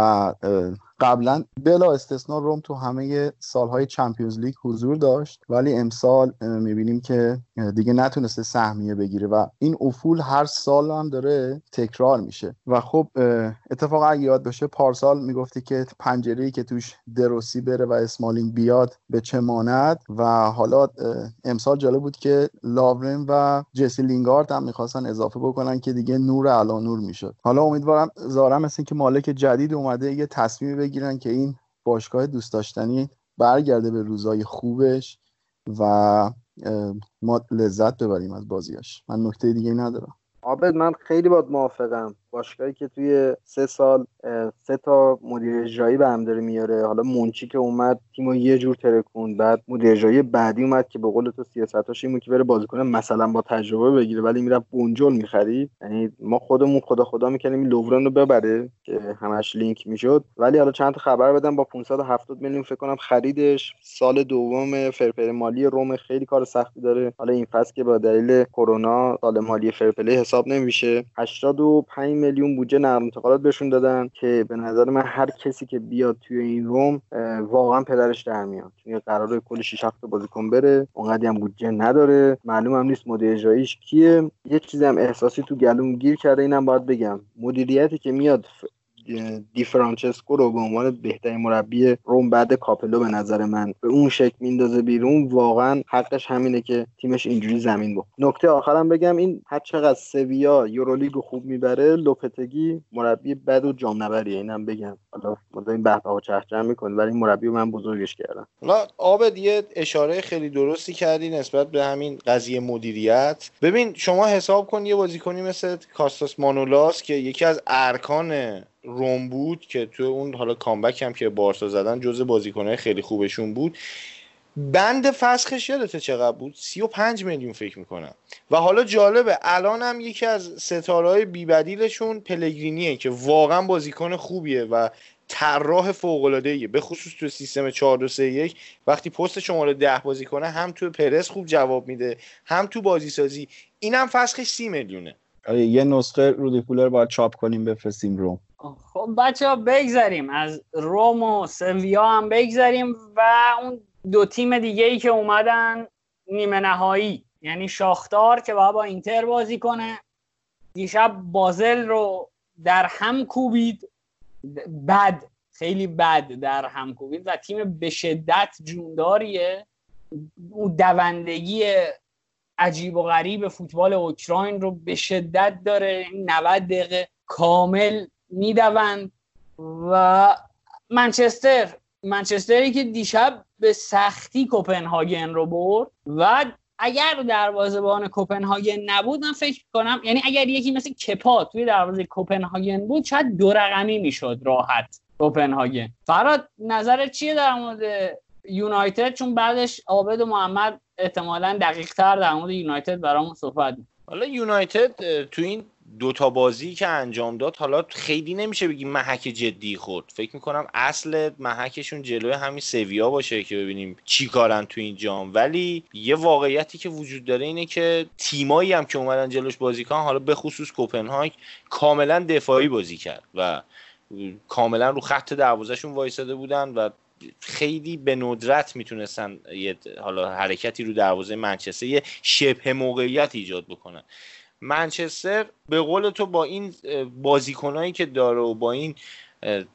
قبلا بلا استثنا روم تو همه سالهای چمپیونز لیگ حضور داشت ولی امسال می‌بینیم که دیگه نتونسته سهمیه بگیره و این افول هر سال هم داره تکرار میشه. و خب اتفاقا اگه یاد باشه پارسال می‌گفتی که پنجره که توش دروسی بره و اسمالینگ بیاد به چه ماند؟ و حالا امسال جالب بود که لاورن و جسی لینگارد هم می‌خواستن اضافه بکنن که دیگه نور علا نور می‌شد. حالا امیدوارم زارم مثل که مالک جدید اومده یه تصمیم بگیرن که این باشگاه دوست داشتنی برگرده به روزای خوبش و ما لذت ببریم از بازیاش. من نکته دیگه ندارم.
آبد من خیلی باید موافقم. باشگاهی که توی سه سال سه تا مدیر اجرایی به هم داره میاره. حالا منچی که اومد تیمو یه جور ترکون بعد مدیر اجرایی بعدی اومد که به قول تو سیاستاش این که بره بازیکن مثلا با تجربه بگیره ولی میره بونجل می‌خرید. یعنی ما خودمون خدا خدا می‌کنیم لوورن رو ببره که همش لینک می‌شد. ولی حالا چند خبر بدم با 570 میلیون فکر کنم خریدش. سال دوم فرپل مالی روم خیلی کار سختی داره. حالا این فصل که با دلیل کرونا سال مالی فرپلی حساب نمیشه. 85 میلیون بودجه نقل انتقالات بهشون دادن که به نظر من هر کسی که بیاد توی این روم واقعا پدرش در میاد. چون قراره کل 6 هفته بازیکن بره اونقدی هم بودجه نداره. معلوم هم نیست مدیر اجراییش کیه. یه چیزی هم احساسی تو گلوم گیر کرده اینم باید بگم. مدیریتی که میاد دی فرانچسکو رو به عنوان بهترین مربی روم بعد کاپلو به نظر من به اون شکل میندازه بیرون. واقعا حقش همینه که تیمش اینجوری زمین بود نکته آخرم بگم این هر چقدر سویا یورولیگ خوب می‌بره لوپتگی مربی بد و جام نبریه اینم بگم. حالا ما این بحث ها چهچه می‌کنه ولی مربی من بزرگش کردم.
حالا آبد یه اشاره خیلی درستی کردی نسبت به همین قضیه مدیریت. ببین شما حساب کن یه بازیکنی مثل کاستاس مانولاس که یکی از ارکان روم بود که تو اون حالا کامبک هم که بارسا زدن جز بازیکنهای خیلی خوبشون بود. بند فسخش یادته چقدر بود؟ 35 میلیون فکر می‌کنم. و حالا جالبه الان هم یکی از ستاره های بیبدیلشون پلگرینیه که واقعا بازیکن خوبیه و طراح فوق العاده به خصوص تو سیستم 4 2 3 1 وقتی پست شماره 10 بازی کنه هم تو پرس خوب جواب میده هم تو بازی سازی اینم فسخش 30 میلیونه.
آره، یه نسخه رودی پولر باید چاپ کنیم بفرستیم روم.
خب بچه ها بگذاریم از روم و سویا هم بگذاریم و اون دو تیم دیگه ای که اومدن نیمه نهایی یعنی شاختار که باید با اینتر بازی کنه. دیشب بازل رو در هم کوبید. بد خیلی بد در هم کوبید و تیم به شدت جونداریه. او دوندگی عجیب و غریب فوتبال اوکراین رو به شدت داره. 90 دقیقه کامل می‌دوند و منچستر منچستری که دیشب به سختی کوپنهاگن رو برد و اگر دروازه‌بان کوپنهاگن نبود من فکر کنم یعنی اگر یکی مثل کپا توی دروازه کوپنهاگن بود شاید دو رقمی می‌شد راحت کوپنهاگن. فراد نظر چیه در مورد یونایتد؟ چون بعدش عابد و محمد احتمالا دقیق تر در مورد یونایتد برامون صحبت
حالا یونایتد تو این دوتا بازی که انجام داد حالا خیلی نمیشه بگی محک جدی خورد. فکر می‌کنم اصل محکشون جلوی همین سویا باشه که ببینیم چی کارن تو این جام. ولی یه واقعیتی که وجود داره اینه که تیمایی هم که اومدن جلوش بازی کن حالا به خصوص کوپنهاگ کاملا دفاعی بازی کرد و کاملا رو خط دروازهشون وایساده بودن و خیلی به ندرت می‌تونستن یه حالا حرکتی رو دروازه منچستر یه شبه موقعیت ایجاد بکنن. منچستر به قول تو با این بازیکنایی که داره و با این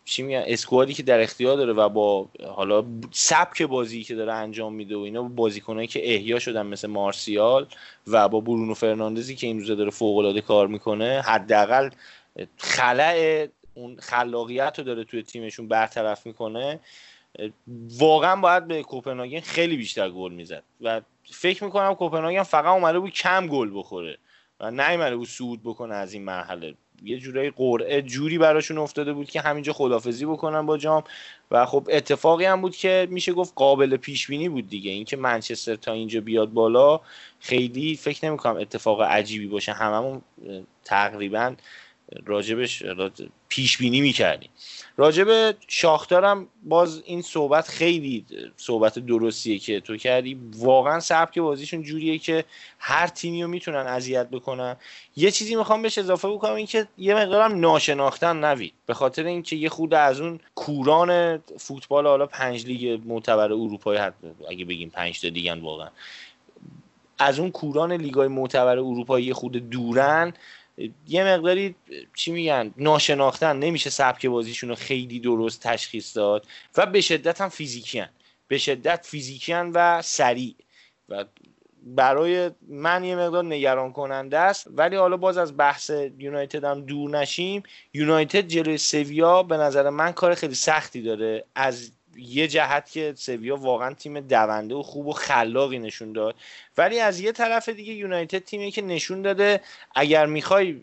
چی میگن اسکوادی که در اختیار داره و با حالا سبک بازی که داره انجام میده و اینا بازیکنایی که احیا شدن مثل مارسیال و با برونو فرناندزی که این روزه داره فوق العاده کار می‌کنه حداقل خلع اون خلاقیت رو داره توی تیمشون برطرف می‌کنه واقعا باید به کوپنهاگن خیلی بیشتر گل می‌زد. و فکر می‌کنم کوپنهاگن فقط اومده بود کم گل بخوره. نیومده بود صعود بکنه از این مرحله. یه جورایی قرعه جوری براشون افتاده بود که همینجا خدافزی بکنن با جام. و خب اتفاقی هم بود که میشه گفت قابل پیش بینی بود دیگه. اینکه منچستر تا اینجا بیاد بالا خیلی فکر نمی‌کنم اتفاق عجیبی باشه. هممون تقریبا راجبش پیش بینی می‌کردیم. راجب شاختارم باز این صحبت خیلی صحبت درستیه که تو کردی. واقعا سبک بازیشون جوریه که هر تیمی رو می‌تونن اذیت بکنن. یه چیزی می‌خوام بهش اضافه بکنم این که یه مقدارم ناشناختن نوید. به خاطر اینکه یه خود از اون کوران فوتبال حالا پنج لیگ معتبر اروپایی اگه بگیم پنج تا دیگه واقعا. از اون کوران لیگای معتبر اروپایی خود دورن. یه مقداری چی میگن ناشناختن نمیشه سبک بازیشون رو خیلی درست تشخیص داد و به شدت هم فیزیکی به شدت فیزیکی و سریع. و برای من یه مقدار نگران کننده است. ولی حالا باز از بحث یونایتد هم دور نشیم. یونایتد جلوی سویا به نظر من کار خیلی سختی داره. از یه جهت که سویا واقعا تیم دونده و خوب و خلاقی نشون داد. ولی از یه طرف دیگه یونایتد تیمی که نشون داده اگر می‌خوای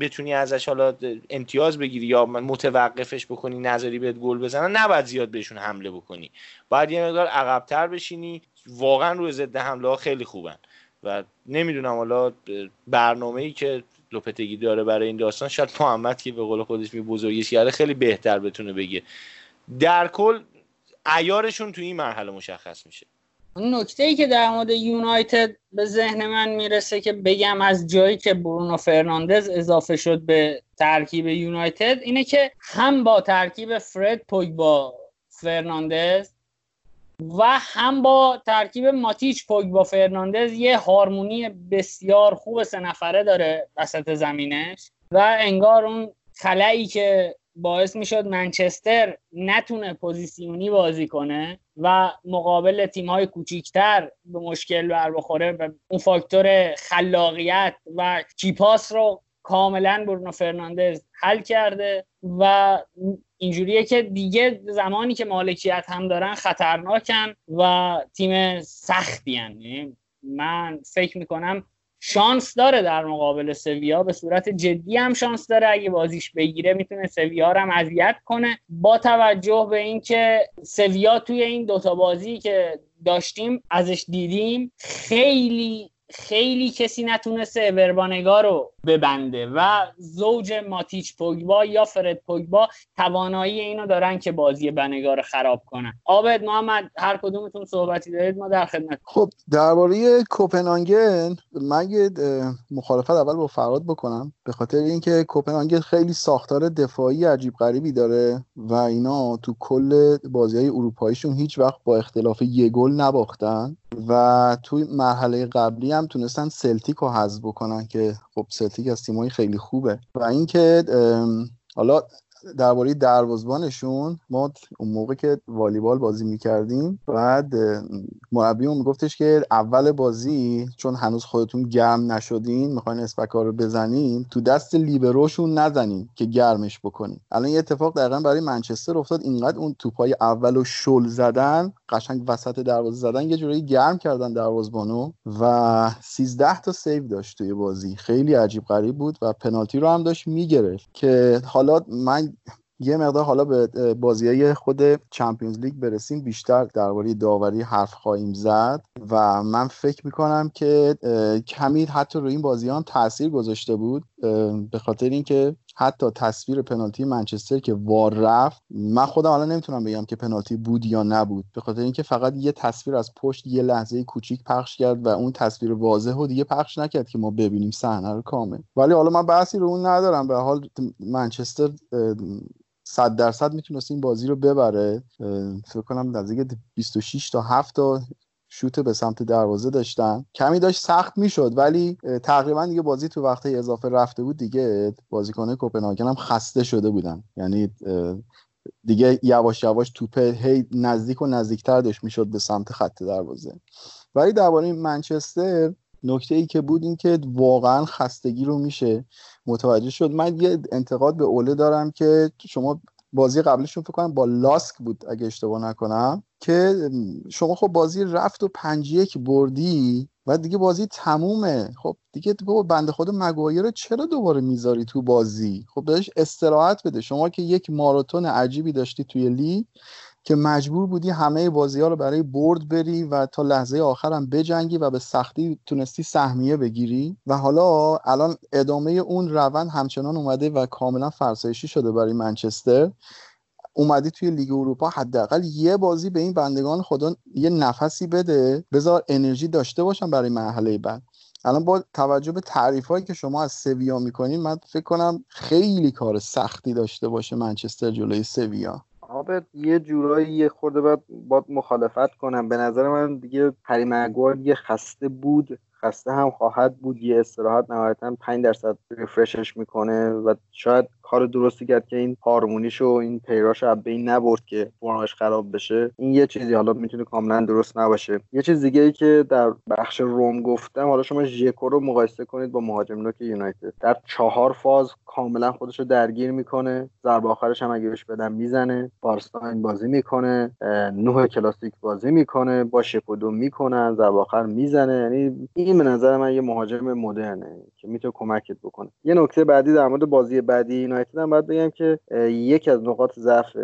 بتونی ازش حالا امتیاز بگیری یا متوقفش بکنی نظری بهت گل بزنن نباید زیاد بهشون حمله بکنی. باید یه مقدار عقبتر بشینی. واقعا روی ضد حمله ها خیلی خوبن. و نمی‌دونم حالا برنامه ای که لوپتگی داره برای این داستان شاید محمد که به قول خودش می بزرگیش کرده خیلی بهتر بتونه بگه. در کل عیارشون تو این مرحله مشخص میشه.
نکته ای که در مورد یونایتد به ذهن من می‌رسه که بگم از جایی که برونو فرناندز اضافه شد به ترکیب یونایتد اینه که هم با ترکیب فرد با فرناندز و هم با ترکیب ماتیچ با فرناندز یه هارمونی بسیار خوب سه نفره داره وسط زمینش و انگار اون خلایی که باعث می‌شد منچستر نتونه پوزیسیونی بازی کنه و مقابل تیم های کوچیکتر به مشکل بر بخوره و اون فاکتور خلاقیت و key pass رو کاملا برونو فرناندز حل کرده و اینجوریه که دیگه زمانی که مالکیت هم دارن خطرناکن و تیم سختی هن. یعنی من فکر می‌کنم شانس داره در مقابل سویا به صورت جدی هم شانس داره. اگه بازیش بگیره می‌تونه سویا رو هم اذیت کنه. با توجه به اینکه سویا توی این دوتا بازی که داشتیم ازش دیدیم خیلی خیلی کسی نتونسته وربانگا رو ببنده و زوج ماتیچ پوگبا یا فرد پوگبا توانایی اینو دارن که بازی بنگا رو خراب کنن. آبد محمد هر کدومتون صحبتی دارید ما در خدمت.
خب درباره کوپنهاگن من یه مخالفت اول با فراد بکنم. به خاطر اینکه کوپنهاگن خیلی ساختار دفاعی عجیب غریبی داره و اینا تو کل بازی های اروپاییشون هیچ وقت با اختلاف یه گل نباختن. و توی مرحله قبلی هم تونستن سلتیک رو حذف بکنن که خب سلتیک از تیمایی خیلی خوبه. و اینکه حالا درباره دروازبانشون ما اون موقع که والیبال بازی می‌کردیم بعد مربیمون میگفتش که اول بازی چون هنوز خودتون گرم نشدین می‌خواین اسپکا رو بزنین تو دست لیبروشون نزنین که گرمش بکنین. الان یه اتفاق دقیقا برای منچستر افتاد اینقدر اون توپای اول و شل زدن قشنگ وسط دروازه زدن یه جورایی گرم کردن دروازبانو و 13 تا سیو داشت توی بازی. خیلی عجیب غریب بود و پنالتی رو هم داشت می‌گرفت که حالا من یه مقدار حالا به بازی خود چمپیونز لیگ برسیم. بیشتر درباره داوری حرف خواهیم زد و من فکر می‌کنم که کمی حتی روی این بازی هم تاثیر گذاشته بود به خاطر اینکه حتی تصویر پنالتی منچستر که وار رفت من خودم الان نمی‌تونم بگم که پنالتی بود یا نبود. به خاطر اینکه فقط یه تصویر از پشت یه لحظه کوچیک پخش کرد و اون تصویر واضح و دیگه پخش نکرد که ما ببینیم صحنه رو کامل. ولی حالا من بحثی رو اون ندارم. به حال منچستر صد درصد می‌تونست این بازی رو ببره. فکر کنم نزدیک 26 تا 7 تا شوت به سمت دروازه داشتن. کمی داشت سخت می‌شد ولی تقریبا دیگه بازی تو وقت اضافه رفته بود دیگه. بازیکن کوپنهاگن هم خسته شده بودن. یعنی دیگه یواش یواش توپه هی نزدیک و نزدیکتر داشت می‌شد به سمت خط دروازه. ولی درباره منچستر نکته ای که بود این که واقعا خستگی رو میشه متوجه شد. من یه انتقاد به اوله دارم که شما بازی قبلشون فکر کنم با لاسک بود اگه اشتباه نکنم. که شما خب بازی رفت و پنج یک بردی و دیگه بازی تمومه. خب دیگه بابا بنده خود مگوایر رو چرا دوباره می‌ذاری تو بازی؟ خب بهش استراحت بده. شما که یک ماراتون عجیبی داشتی توی لی که مجبور بودی همه بازی ها رو برای برد بری و تا لحظه آخرم بجنگی و به سختی تونستی سهمیه بگیری. و حالا الان ادامه اون روند همچنان اومده و کاملا فرسایشی شده برای منچستر. اومدی توی لیگ اروپا حداقل یه بازی به این بندگان خدا یه نفسی بده بذار انرژی داشته باشم برای مرحله بعد. الان با توجه به تعریف هایی که شما از سویا می‌کنین من فکر کنم خیلی کار سختی داشته باشه منچستر جلوی سویا.
آبت یه جورایی یه خورده باید, باید مخالفت کنم. به نظر من دیگه مگوار یه خسته بود خسته هم خواهد بود یه استراحت نهایتا 5 درصد ریفرشش می‌کنه و شاید کار درستی کرد که این هارمونیش و این پیراش از بین نبرد که فرمش خراب بشه. این یه چیزی حالا می‌تونه کاملا درست نباشه. یه چیز دیگه ای که در بخش روم گفتم حالا شما ژکو رو مقایسه کنید با مهاجم نوک یونایتد. در چهار فاز کاملا خودش رو درگیر می‌کنه. ضربه آخرش هم اگه بهش بدن می‌زنه. بارستاین بازی می‌کنه. نه کلاسیک بازی می‌کنه. با شپودو می‌کنن. ضربه آخر می‌زنه. یعنی این به نظر من یه مهاجم مدرنه که می‌تونه کمکت بکنه. یه نکته بعدی در مورد بازی بعدی یونایتد هم باید بگم که یکی از نقاط ضعف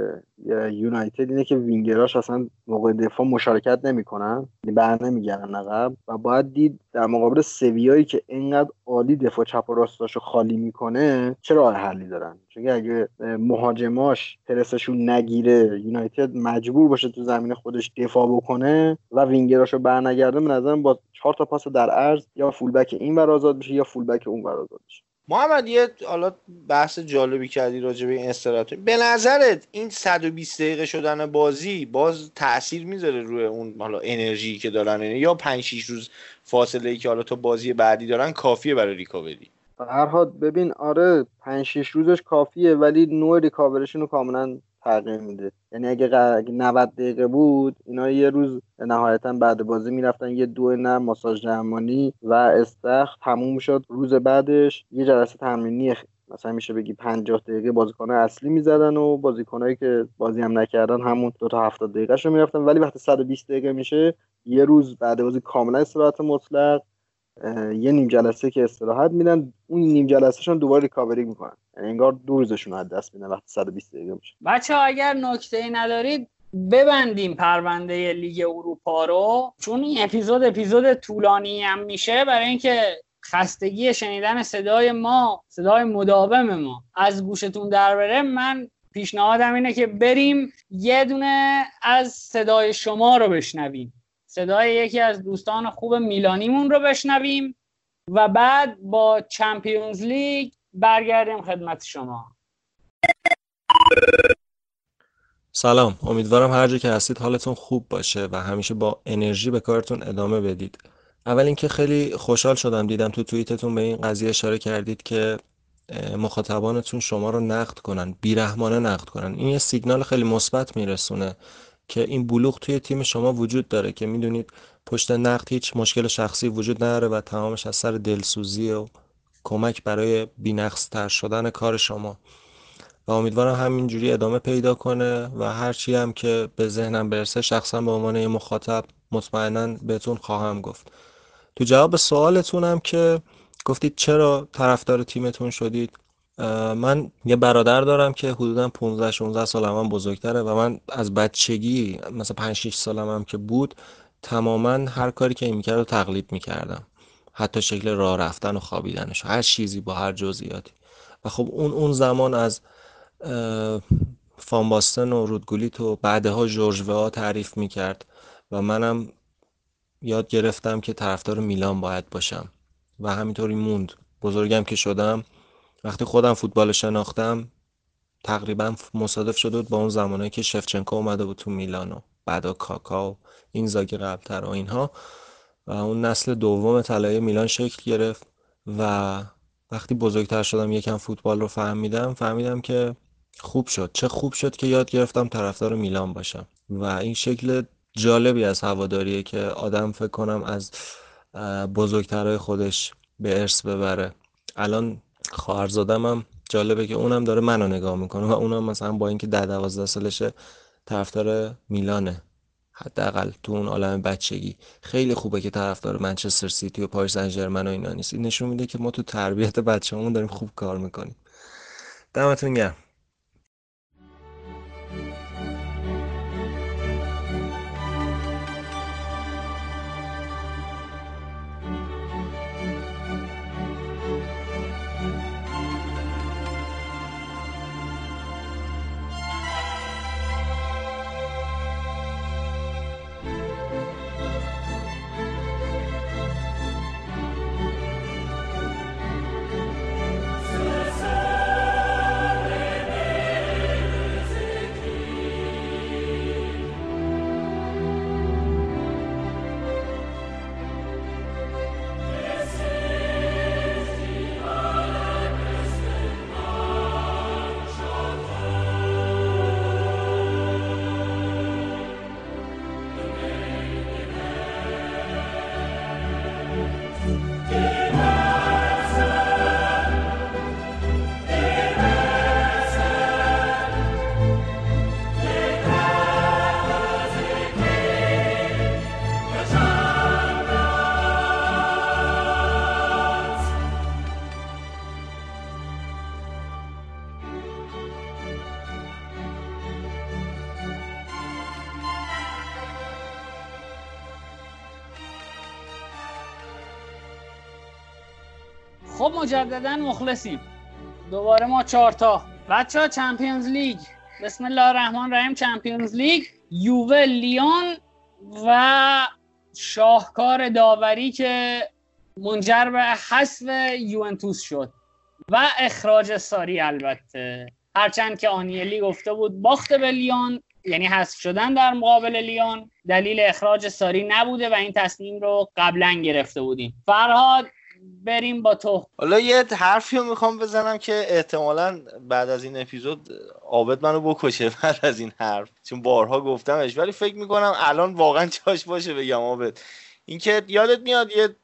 یونایتد اینه که وینگراش اصلا موقع دفاع مشارکت نمی‌کنن یعنی بر نمیگردن عقب و باید دید در مقابل سویایی که اینقدر عالی دفاع چپ و راستاشو خالی می‌کنه چه راه حلی دارن؟ چون اگه مهاجماش پرسشون نگیره یونایتد مجبور باشه تو زمین خودش دفاع بکنه و وینگراشو برنگرده به نظرم با چهار تا پاس در عرض یا فولبک این ور آزاد بشه یا فولبک اون ور آزاد بشه.
محمد یه حالا بحث جالبی کردی راجع به این استراتژی. به نظرت این 120 دقیقه شدن بازی باز تاثیر می‌ذاره روی اون حالا انرژی که دارن؟ یعنی یا 5 6 روز فاصله ای که حالا تا بازی بعدی دارن کافیه برای ریکاوری؟
هر ببین آره 5 6 روزش کافیه ولی نوع ریکاوریشون رو کاملا تغییر میده. یعنی اگه 90 دقیقه بود اینا یه روز نهایتا بعد بازی می‌رفتن یه دو نه ماساژ درمانی و استخ تموم شد. روز بعدش یه جلسه تمرینی مثلا میشه بگی 50 دقیقه بازیکن اصلی می‌زدن و بازیکنایی که بازی هم نکردن همون دو تا 70 دقیقه رو می‌رفتن. ولی وقتی 120 دقیقه میشه یه روز بعد بازی کاملا استراحت مطلق. یه نیم جلسه که استراحت میدن اون نیم جلسهشون دوباره ریکاوری می‌کنن. یعنی انگار دو روزشون از دست میدن وقتی 120 دقیقه میشه.
بچه اگر نکته ای ندارید ببندیم پرونده لیگ اروپا رو. چون این اپیزود اپیزود طولانی هم میشه برای اینکه خستگی شنیدن صدای ما صدای مداوم ما از گوشتون در بره من پیشنهادم اینه که بریم یه دونه از صدای شما رو بشنویم. صدای یکی از دوستان خوب میلانیمون رو بشنویم و بعد با چمپیونز لیگ برگردیم خدمت شما.
سلام. امیدوارم هر جا که هستید حالتون خوب باشه و همیشه با انرژی به کارتون ادامه بدید. اول اینکه خیلی خوشحال شدم دیدم تو توییتتون به این قضیه اشاره کردید که مخاطبانتون شما رو نقد کنن بیرحمانه نقد کنن. این یه سیگنال خیلی مثبت میرسونه. که این بلوغ توی تیم شما وجود داره که می‌دونید پشت نقد هیچ مشکل شخصی وجود نداره و تمامش از سر دلسوزی و کمک برای بینقص تر شدن کار شما. و امیدوارم همینجوری ادامه پیدا کنه و هرچی هم که به ذهنم برسه شخصا به عنوان مخاطب مطمئنا بهتون خواهم گفت. تو جواب سوالتونم که گفتید چرا طرفدار تیمتون شدید؟ من یه برادر دارم که حدودا 15 16 سال هم بزرگتره و من از بچگی مثلا 5 6 سالم هم که بود تماما هر کاری که این می‌کرد رو تقلید می‌کردم. حتی شکل راه رفتن و خوابیدنش هر چیزی با هر جزئیاتی. و خب اون اون زمان از فانباستن و رودگولیت و بعدها جورج ها تعریف می‌کرد و منم یاد گرفتم که طرفدار میلان باید باشم و همینطوری موند. بزرگم که شدم وقتی خودم فوتبال شناختم تقریبا مصادف شده بود با اون زمانه که شفچنکو اومده بود تو میلان و بعدا کاکا و این زاگی قبلتر و اینها. و اون نسل دوم طلایی میلان شکل گرفت و وقتی بزرگتر شدم یکم فوتبال رو فهمیدم فهمیدم که خوب شد. چه خوب شد که یاد گرفتم طرفدار میلان باشم. و این شکل جالبی از هواداریه که آدم فکر کنم از بزرگترهای خودش به ارث ببره. الان خواهرزادم هم جالبه که اونم داره منو نگاه می‌کنه و اونم مثلا با اینکه ده دوازده سالشه طرفدار میلانه. حداقل تو اون عالم بچگی. خیلی خوبه که طرفدار منچستر سیتی و پاریس سن و اینا نیست. این نشون میده که ما تو تربیت بچه‌مون داریم خوب کار می‌کنیم. دمتون گرم.
خب مجددا مخلصیم. دوباره ما چهارتا بچه ها چمپیونز لیگ. بسم الله الرحمن الرحیم. چمپیونز لیگ یووه لیون و شاهکار داوری که منجر به حذف یوونتوس شد. و اخراج ساری البته. هرچند که آنیلی گفته بود باخت به لیون یعنی حذف شدن در مقابل لیون. دلیل اخراج ساری نبوده و این تصمیم رو قبلا گرفته بودیم. فرهاد بریم با تو.
حالا یه حرفی رو می‌خوام بزنم که احتمالا بعد از این اپیزود عابد منو بکشه بعد از این حرف. چون بارها گفتمش ولی فکر می‌کنم الان واقعا چاش باشه بگم عابد. اینکه یادت میاد یه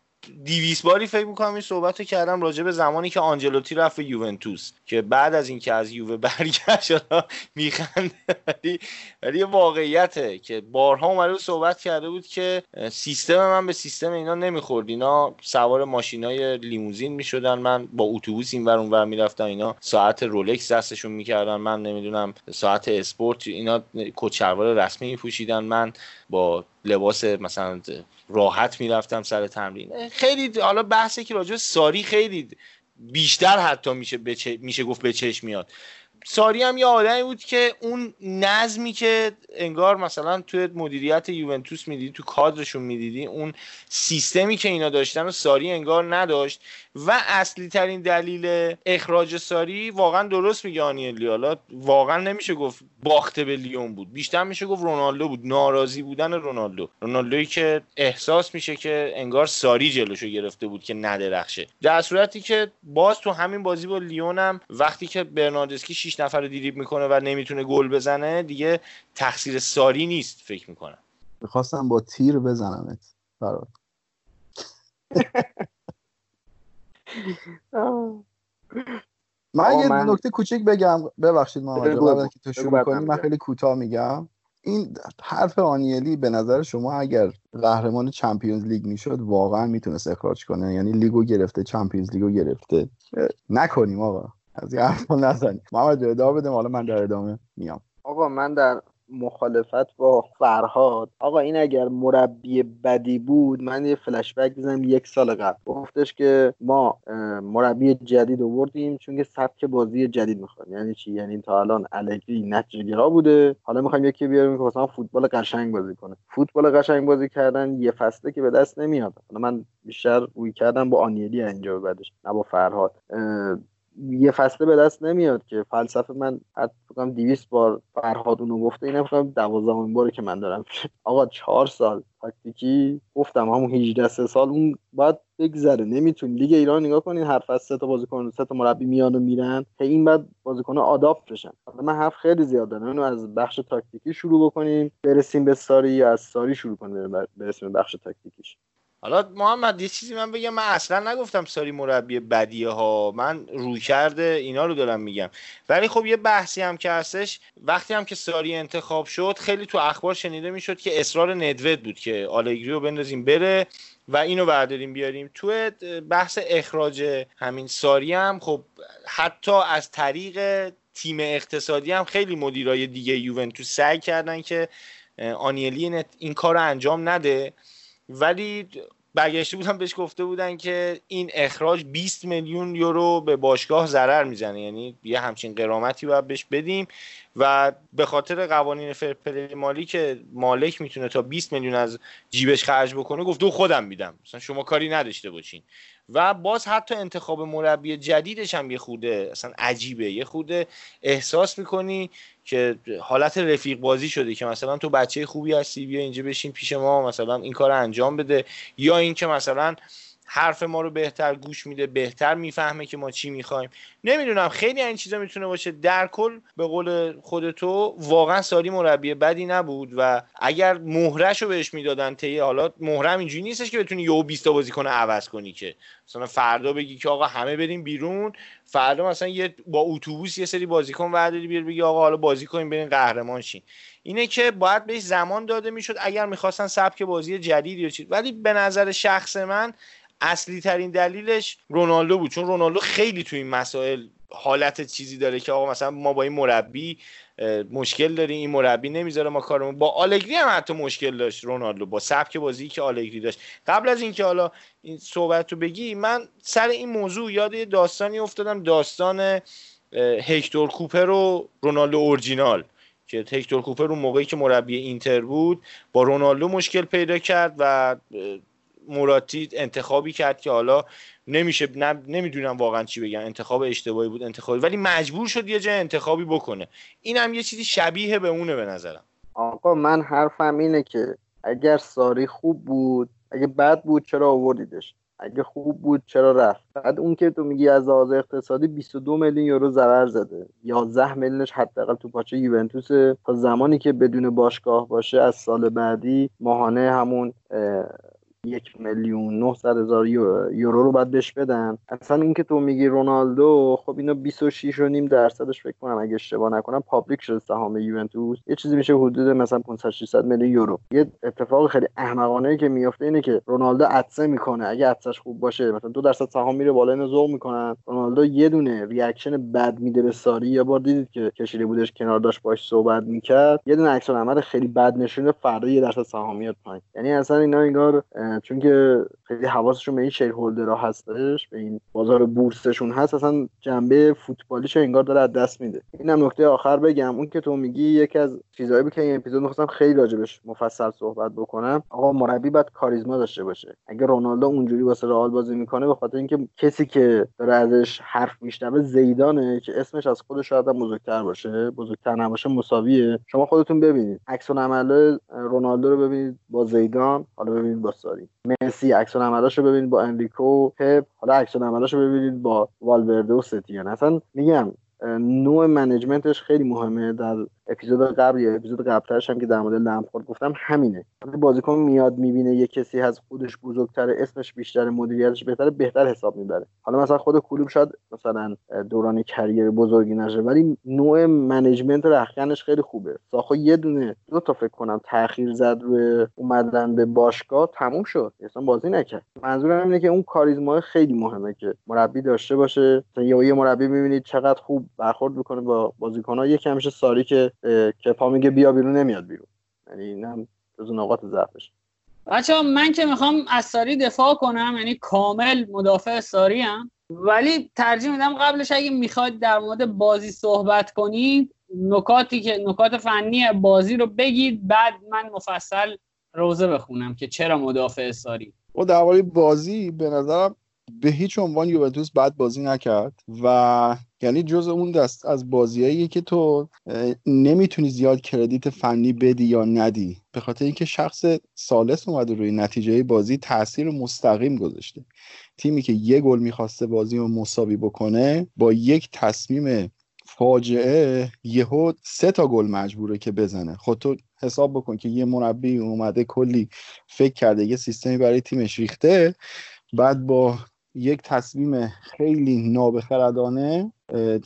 دیویس باری فکر می‌کنم این صحبت رو کردم راجع به زمانی که آنجلوتی رفت به یوونتوس که بعد از اینکه از یووه برگشت میخنده. ولی ولی واقعیته که بارها اومده صحبت کرده بود که سیستم من به سیستم اینا نمی‌خورد. اینا سوار ماشینای لیموزین می‌شدن. من با اتوبوس این ور اونور می‌رفتم. اینا ساعت رولکس دستشون می‌کردن. من نمی‌دونم ساعت اسپورت اینا کچلوار رسمی میپوشیدن. من با لباس مثلا راحت می‌رفتم سر تمرین. خیلی حالا بحثی که راجع ساری خیلی بیشتر حتی میشه میشه گفت به چشم میاد. ساری هم یه آدمی بود که اون نظمی که انگار مثلا توی مدیریت یوونتوس می‌دیدی تو کادرشون می‌دیدی اون سیستمی که اینا داشتن و ساری انگار نداشت. و اصلی ترین دلیل اخراج ساری واقعا درست میگه آنیلی. حالا واقعا نمیشه گفت باخته به لیون بود. بیشتر میشه گفت رونالدو بود. ناراضی بودن رونالدو. رونالدویی که احساس میشه که انگار ساری جلوشو گرفته بود که ندرخشه. در صورتی که باز تو همین بازی با لیونم وقتی که برناردسکی 6 نفر رو دیریب می‌کنه و نمی‌تونه گل بزنه دیگه تقصیر ساری نیست فکر می‌کنم.
می‌خواستم با تیر بزنمت فراد من یه من... نکته کوچیک بگم. ببخشید محمد قبل که تو شروع کنی من خیلی کوتاه میگم. این حرف آنیلی به نظر شما اگر قهرمان چمپیونز لیگ می‌شد واقعا می‌تونست اخراج کنه؟ یعنی لیگو گرفته چمپیونز لیگو گرفته. نکنیم آقا. از این حرف نزنیم محمد ادامه بدیم حالا من در ادامه میام.
آقا من در مخالفت با فرهاد آقا این اگر مربی بدی بود من یه فلش بک بزنم یک سال قبل. گفتش که ما مربی جدید آوردیم چون که سبک بازی جدید می‌خوایم یعنی چی؟ یعنی تا الان الگری نتیجه گرا بوده. حالا می‌خوایم یکی بیاریم که مثلا فوتبال قشنگ بازی کنه. فوتبال قشنگ بازی کردن یه فصله که به دست نمیاد. حالا من بیشتر روی کردم با آنیلی اینجا بعدش نه با فرهاد. یه فصله به دست نمیاد که فلسفه من حتی فکرم 200 بار فرهاد اونو گفته اینم فکرم 12 باره که من دارم. آقا چهار سال تاکتیکی گفتم همون 18 سه سال اون باید بگذره. نمیتون لیگ ایران نگاه کنین هر فصل سه تا بازیکن سه تا مربی میان و میرن. که این بعد بازیکن آداپت بشن. من حرف خیلی زیاد دارم. اینو از بخش تاکتیکی شروع بکنیم. برسیم به ساری از ساری شروع کنیم برسیم به بخش تاکتیکیش.
حالا محمد یه چیزی من بگم من اصلا نگفتم ساری مربی بدیه ها من روی کرده اینا رو دارم میگم. ولی خب یه بحثی هم که هستش وقتی هم که ساری انتخاب شد خیلی تو اخبار شنیده می‌شد که اصرار ندوت بود که آلگری رو بندازیم بره و اینو برداریم بیاریم. تو بحث اخراج همین ساری هم خب حتی از طریق تیم اقتصادی هم خیلی مدیرای دیگه یوونتوس سعی کردن که آنیلی این کار رو انجام نده. ولی برگشته بودن بهش گفته بودن که این اخراج 20 میلیون یورو به باشگاه ضرر می‌زنه. یعنی یه همچین قرامتی باید بهش بدیم و به خاطر قوانین فرپلی مالی که مالک می‌تونه تا 20 میلیون از جیبش خرج بکنه گفته خودم میدم. مثلا شما کاری نداشته باشین. و باز حتی انتخاب مربی جدیدش هم یه خوده اصلا عجیبه. یه خوده احساس می‌کنی که حالت رفیق بازی شده که مثلا تو بچه خوبی هستی بیا اینجا بشین پیش ما مثلا این کار انجام بده. یا اینکه مثلا حرف ما رو بهتر گوش میده بهتر می‌فهمه که ما چی می‌خوایم. نمی‌دونم خیلی این چیزا می‌تونه باشه. در کل به قول خودتو واقعا ساری مربی بدی نبود و اگر مهرش رو بهش می‌دادن طی حالا مهرم اینجوری نیستش که بتونی یهو 20 تا بازیکن عوض کنی که. مثلا فردا بگی که آقا همه بریم بیرون فردا مثلا یه با اتوبوس یه سری بازیکن ورداری بیار بگی آقا حالا بازی کنیم بریم قهرمان شین اینه که باید بهش زمان داده می‌شد اگر می‌خواستن سبک بازی جدیدی چیز. ولی به نظر شخص من اصلی ترین دلیلش رونالدو بود. چون رونالدو خیلی تو این مسائل حالت چیزی داره که آقا مثلا ما با این مربی مشکل داریم این مربی نمی‌ذاره ما کارمون. با آلگری هم حتی مشکل داشت رونالدو. با سبک بازی که آلگری داشت. قبل از اینکه حالا این صحبت رو بگی من سر این موضوع یاد یه داستانی افتادم. داستان هکتور کوپر و رونالدو اورجینال. که هکتور کوپر اون موقعی که مربی اینتر بود با رونالدو مشکل پیدا کرد و موراتی انتخابی کرد که حالا نمیشه نمی‌دونم واقعا چی بگم. انتخاب اشتباهی بود انتخابی ولی مجبور شد یه جای انتخابی بکنه. این هم یه چیزی شبیه به اونه به نظرم.
آقا من حرفم اینه که اگر ساری خوب بود اگه بد بود چرا آوردیدش؟ اگه خوب بود چرا رفت؟ بعد اون که تو میگی از لحاظ اقتصادی 22 میلیون یورو ضرر زده. 11 میلیونش حداقل تو پاچه یوونتوس تا زمانی که بدون باشگاه باشه از سال بعدی ماهانه همون یک میلیون 900 هزار یورو رو باید بهش بدن. اصلا اینکه تو میگی رونالدو خب اینا 26 و نیم درصدش فکر کنم اگه اشتباه نکنم public شده سهام یوونتوس. یه چیزی میشه حدود مثلا 500 600 میلیون یورو. یه اتفاق خیلی احمقانه که میفته اینه که رونالدو عطسه می‌کنه. اگه عطسش خوب باشه مثلا دو درصد سهام میره بالا اینو ذوق می‌کنن. رونالدو یه دونه reaction بد میده به ساری. یا بار دیدید که کشیده بودش کنار داشت باش صحبت می‌کرد. یه دونه عکس عمل خیلی بد نشونه فردا یه درصد سهام میاد پایین. یعنی اصلا اینا انگار چون که خیلی حواسشون به این شیر هولدرها هستش به این بازار بورسشون هست اصلا جنبه فوتبالیش انگار داره از دست میده. اینم نکته آخر بگم اون که تو میگی یکی از چیزایی که این اپیزود می‌خواستم خیلی راجبش مفصل صحبت بکنم. آقا مربی باید کاریزما داشته باشه. اگه رونالدو اونجوری واسه رئال بازی می‌کنه به خاطر اینکه کسی که داره ازش حرف میشنوه زیدانه که اسمش از خودش شاید بزرگتر باشه بزرگتر نباشه مساویه. شما خودتون ببینید. عکس العمل رونالدو رو ببینید با زیدان حالا ببینید با ساری. مسی عکس رو ببینید با انریکه و پپ. حالا عکس رو ببینید با والورده و ستیان اصلا میگم نوع management ش خیلی مهمه در اپیزود قبل یا اپیزود قبلترش هم که در مورد لمپارد گفتم همینه. بازیکن میاد می‌بینه یه کسی از خودش بزرگتره اسمش بیشتر مدیریتش بهتره بهتر حساب می‌بره. حالا مثلا خود کلوپ شاید مثلا دوران career بزرگی نشه ولی نوع management رخکنش خیلی خوبه. ساخو یه دونه دو تا فکر کنم تاخیر زد روی اومدن به باشگاه تموم شد. اصلا بازی نکرد. منظورم اینه که اون کاریزما خیلی مهمه که مربی داشته باشه. یا یه مربی می‌بینید چقدر خوب برخورد می‌کنه با بازیکن‌ها. یکم میشه ساری که که پا میگه بیا بیرون نمیاد بیرون. یعنی اینم جز نقاط ضعفش.
بچه من که می‌خوام از ساری دفاع کنم یعنی کامل مدافع ساری هم ولی ترجیح میدم قبلش اگه می‌خواد در مورد بازی صحبت کنید نکاتی که نکات فنی بازی رو بگید بعد من مفصل روزه بخونم که چرا مدافع ساری.
و درباره بازی به نظرم به هیچ عنوان یوونتوس بعد بازی نکرد و یعنی جز اون دست از بازیایی که تو نمی‌تونی زیاد کردیت فنی بدی یا ندی. به خاطر اینکه شخص سالس اومده روی نتیجه بازی تاثیر مستقیم گذاشته. تیمی که یه گل می‌خواسته بازی رو مساوی بکنه با یک تصمیم فاجعه یهو سه تا گل مجبوره که بزنه. خود تو حساب بکن که یه مربی اومده کلی فکر کرده یه سیستمی برای تیمش ریخته بعد با یک تصمیم خیلی نابخردانه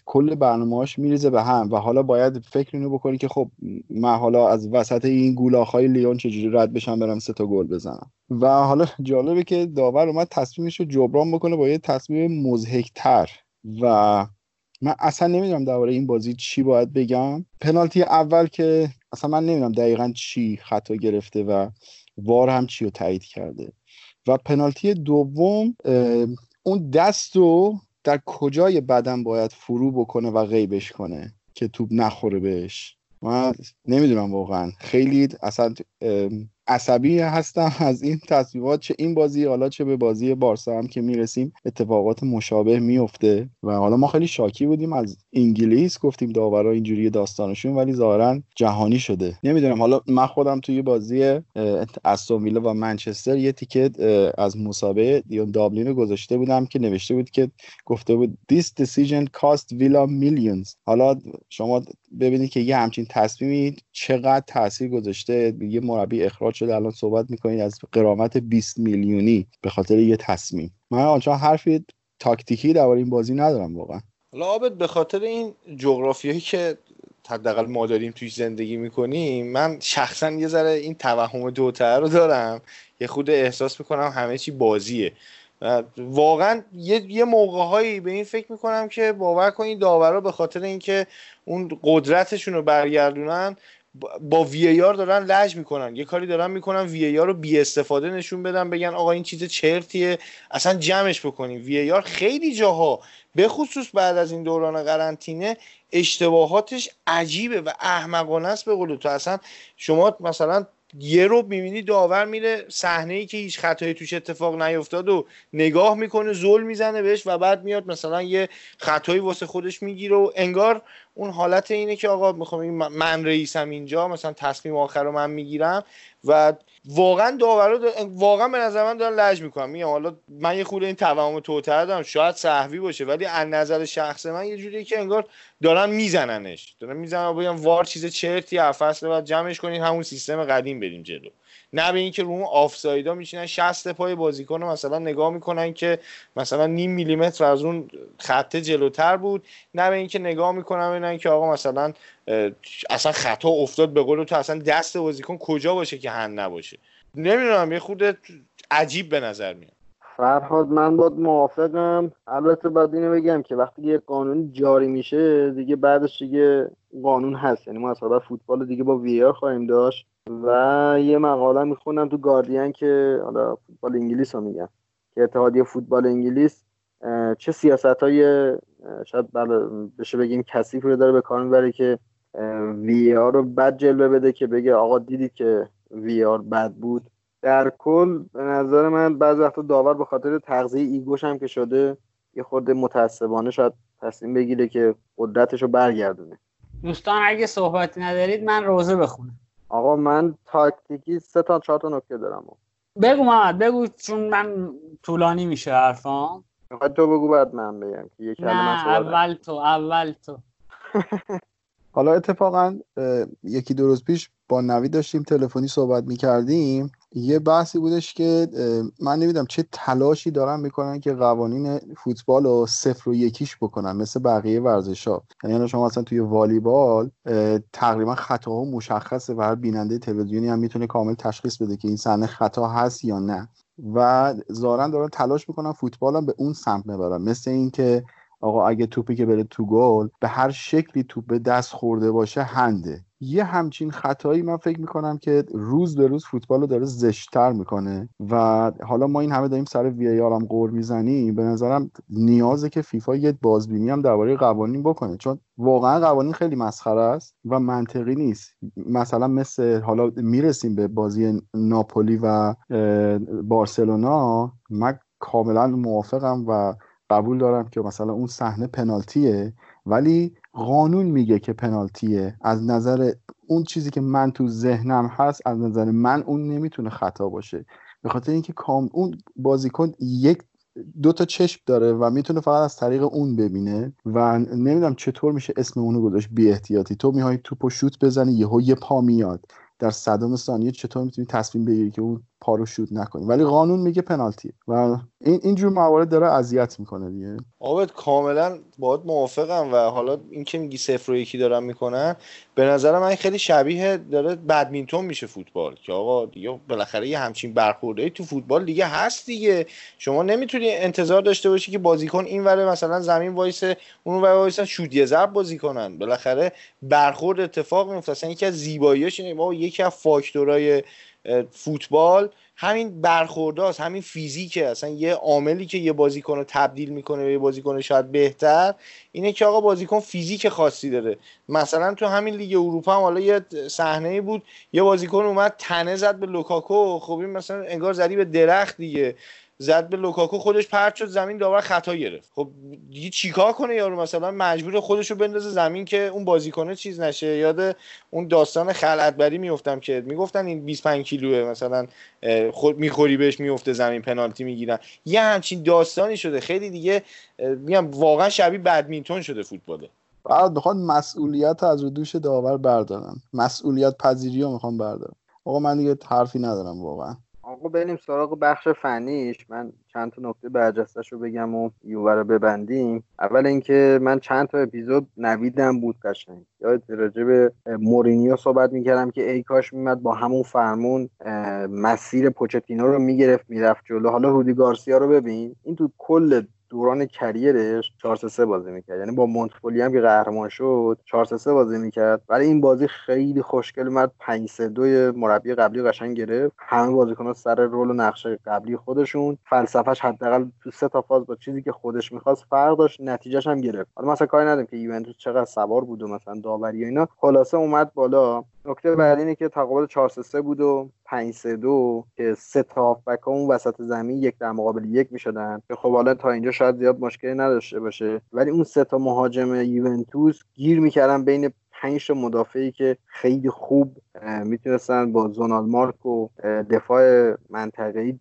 کل برنامهاش میریزه به هم. و حالا باید فکر اینو بکنی که خب من حالا از وسط این گولاخهای لیون چجوری رد بشم برم سه تا گل بزنم. و حالا جالبه که داور اومد تصمیمش رو جبران بکنه با یه تصمیم مزهکتر و من اصلا نمی‌دونم درباره این بازی چی باید بگم. پنالتی اول که اصلا من نمی‌دونم دقیقا چی خطا گرفته و وار هم چی رو تایید کرده. و پنالتی دوم اون دست رو در کجای بدن باید فرو بکنه و غیبش کنه که توپ نخوره بهش؟ من نمی‌دونم واقعا. خیلی اصلا عصبی هستم از این تصمیمات چه این بازی حالا چه به بازی بارسا هم که می‌رسیم اتفاقات مشابه میفته و حالا ما خیلی شاکی بودیم از انگلیس گفتیم داورا اینجوری داستانشون ولی ظاهرا جهانی شده. نمی‌دونم حالا من خودم توی بازی استون ویلا و منچستر یه تیکت از مسابقه دابلین گذاشته بودم که نوشته بود که گفته بود this decision cost villa millions. حالا شما ببینید که یه همچین تصمیمی چقدر تاثیر گذاشته. یه مربی اخراج شده الان صحبت می‌کنید از قرامت 20 میلیونی به خاطر یه تصمیم. من آنچنان حرفی تاکتیکی درباره این بازی ندارم واقعا.
حالا به خاطر این جغرافیایی که حداقل ما داریم توی زندگی می‌کنیم من شخصا یه ذره این توهم دوتر رو دارم. یه خود احساس می‌کنم همه چی بازیه. واقعا یه, یه موقع هایی به این فکر می‌کنم که باور کنید داورا به خاطر اینکه اون قدرتشون رو برگردونن با وی آر دارن لج می‌کنن. یه کاری دارن می‌کنن وی آر رو بی استفاده نشون بدن بگن آقا این چیز چرتیه اصلا جمعش بکنیم. وی آر خیلی جاها به خصوص بعد از این دوران قرنطینه اشتباهاتش عجیبه و احمقانه است به قول تو. اصلا شما مثلا یه رو می‌بینی داور میره صحنه ای که هیچ خطایی توش اتفاق نیفتاد و نگاه می‌کنه زل می‌زنه بهش و بعد میاد مثلا یه خطایی واسه خودش می‌گیره و انگار اون حالت اینه که آقا می‌خوام من رئیسم اینجا مثلا تصمیم آخر رو من می‌گیرم و واقعا داورا واقعا به نظر من دارن لج می‌کنم. میگم حالا من یه خورده این توهم توتر دارم. شاید صحوی باشه ولی از نظر شخص من یه جوریه که انگار دارن میزننش. دارن می‌زنن بگم وار چیز چرتی فصل بعد جمعش کنین همون سیستم قدیم بریم جلو. نه به اینکه رو اون آفسایدا میشینن 60 پای بازیکن مثلا نگاه می‌کنن که مثلا نیم میلیمتر از اون خط جلوتر بود. نه به اینکه نگاه می‌کنن ببینن که آقا مثلا اصلا خطا افتاد به قول تو اصلا دست بازیکن کجا باشه که هند نباشه. نمی‌دونم یه خود عجیب به نظر میاد.
فرهاد من باد موافقم. البته باید اینو بگم که وقتی یه قانون جاری میشه دیگه بعدش دیگه قانون هست. یعنی ما اصلا فوتبال دیگه با وی آر خواهیم داشت. و یه مقاله می‌خونم تو گاردین که حالا فوتبال انگلیس رو میگن که اتحادیه فوتبال انگلیس چه سیاست های شاید بله بشه بگیم کثیف رو داره به کار می‌بره که وی آر رو بد جلوه بده که بگه آقا دیدید که وی آر بد بود. در کل به نظر من بعض وقتا داور به خاطر تغذیه ایگوش هم که شده یه خورده متعصبانه شاید تصمیم بگیره که قدرتش رو برگردونه.
دوستان اگه صحبتی ندارید من روزه بخونم.
آقا من تاکتیکی سه تا چهار تا نکته دارم.
بگو محمد بگو چون من طولانی میشه حرفام
تو بگو بعد من بگم که یک
نه اول تو اول تو.
حالا اتفاقا یکی دو روز پیش با نوید داشتیم تلفنی صحبت می‌کردیم. یه بحثی بودش که من نمی‌دونم چه تلاشی دارن می‌کنن که قوانین فوتبال رو صفر و یکیش بکنن مثل بقیه ورزش ها یعنی شما مثلا توی والیبال تقریبا خطاها مشخصه و هر بیننده تلویزیونی هم می‌تونه کامل تشخیص بده که این صحنه خطا هست یا نه. و زارن دارن تلاش می‌کنن فوتبال هم به اون سمت ببرن. مثل اینکه آقا اگه توپی که بره تو گل به هر شکلی توپ به دست خورده باشه هنده. یه همچین خطایی من فکر می‌کنم که روز به روز فوتبال رو داره زشتتر می‌کنه و حالا ما این همه داریم سر وی هم قور می‌زنیم. به نظرم نیازه که فیفا یه بازبینی هم درباره قوانین بکنه. چون واقعا قوانین خیلی مسخره است و منطقی نیست. مثلا مثل حالا می‌رسیم به بازی ناپولی و بارسلونا. من کاملا موافقم و قبول دارم که مثلا اون صحنه پنالتیه ولی قانون میگه که پنالتیه. از نظر اون چیزی که من تو ذهنم هست از نظر من اون نمی‌تونه خطا باشه. به خاطر اینکه کام اون بازیکن یک دو تا چشم داره و می‌تونه فقط از طریق اون ببینه و نمی‌دونم چطور میشه اسم اونو گذاشت بی احتیاطی. تو میهای توپو شوت بزنی یهو یه پا میاد. در صدم ثانیه چطور می‌تونی تصمیم بگیری که اون توپ رو شوت نکنی. ولی قانون میگه پنالتی و این اینجور موارد داره اذیت می‌کنه دیگه.
آبت کاملا باهات موافقم و حالا این که میگی صفر و یکی دارن می‌کنن به نظر من خیلی شبیه داره بدمینتون میشه فوتبال. که آقا دیگه بالاخره یه همچین برخورده تو فوتبال دیگه هست دیگه. شما نمی‌تونی انتظار داشته باشی که بازیکن این وره مثلا زمین وایسه اون ور وایسه شوت یه ضرب بازی کنن. بالاخره برخورد اتفاق میفته اصلا یکی از زیباییاش اینه ما یکی از فاکتورهای فوتبال همین برخورداست همین فیزیکه. اصلا یه عاملی که یه بازیکن رو تبدیل می‌کنه به یه بازیکن شاید بهتر اینه که آقا بازیکن فیزیک خاصی داره. مثلا تو همین لیگ اروپا هم حالا یه صحنه بود یه بازیکن اومد تنه زد به لوکاکو. خب این مثلا انگار زدی به درخت دیگه. زد به لوکاکو خودش پرت شد زمین داور خطا گرفت. خب دیگه چیکار کنه یارو؟ مثلا مجبور خودش رو بندازه زمین که اون بازیکنه چیز نشه. یاد اون داستان خلعتبری میفتم که می‌گفتن این 25 کیلوه مثلا خود می‌خوری بهش میفته زمین پنالتی می‌گیرن. یه همچین داستانی شده. خیلی دیگه میگم واقعا شبیه بدمینتون شده فوتباله.
بعد می‌خوان مسئولیت از رو دوش داور بردارن. مسئولیت پذیری رو می‌خوان بردارن. آقا من دیگه حرفی ندارم واقعا.
آقا بریم سراغ بخش فنیش. من چند تا نکته برجستش رو بگم و یووه رو ببندیم. اول اینکه من چند تا اپیزود نویدم بود قشنگ. یاد راجع به مورینیو صحبت می‌کردم که ای کاش میمد با همون فرمون مسیر پوچتینو رو می‌گرفت می‌رفت جلو. حالا رودی گارسیا رو ببین. این تو کل دوران کریرش 4 3 بازی می‌کرد. یعنی با مونتپولی هم که قهرمان شد 4 3 بازی می‌کرد. ولی این بازی خیلی خوشگل اومد. 5 3 2 مربی قبلی قشنگ گرفت. همه بازیکن‌ها سر رول و نقشه قبلی خودشون. فلسفهش حداقل تو سه تا فاز با چیزی که خودش می‌خواست فرق داشت. نتیجهش هم گرفت. حالا مثلا کاری نداریم که یوونتوس چقدر سوار بود و مثلا داوری و اینا. خلاصه اومد بالا. نکته بعدی اینه که تقابل 4 3 بود و 5 3 2 که سه تا هافبک اون وسط زمین یک در مقابل یک می‌شدن. که خب حالا تا اینجا شاید زیاد مشکلی نداشته باشه. ولی اون سه تا مهاجم یوونتوس گیر می‌کردن بین پنج مدافعی که خیلی خوب می‌تونستن با zonal mark و دفاع منطقه‌ای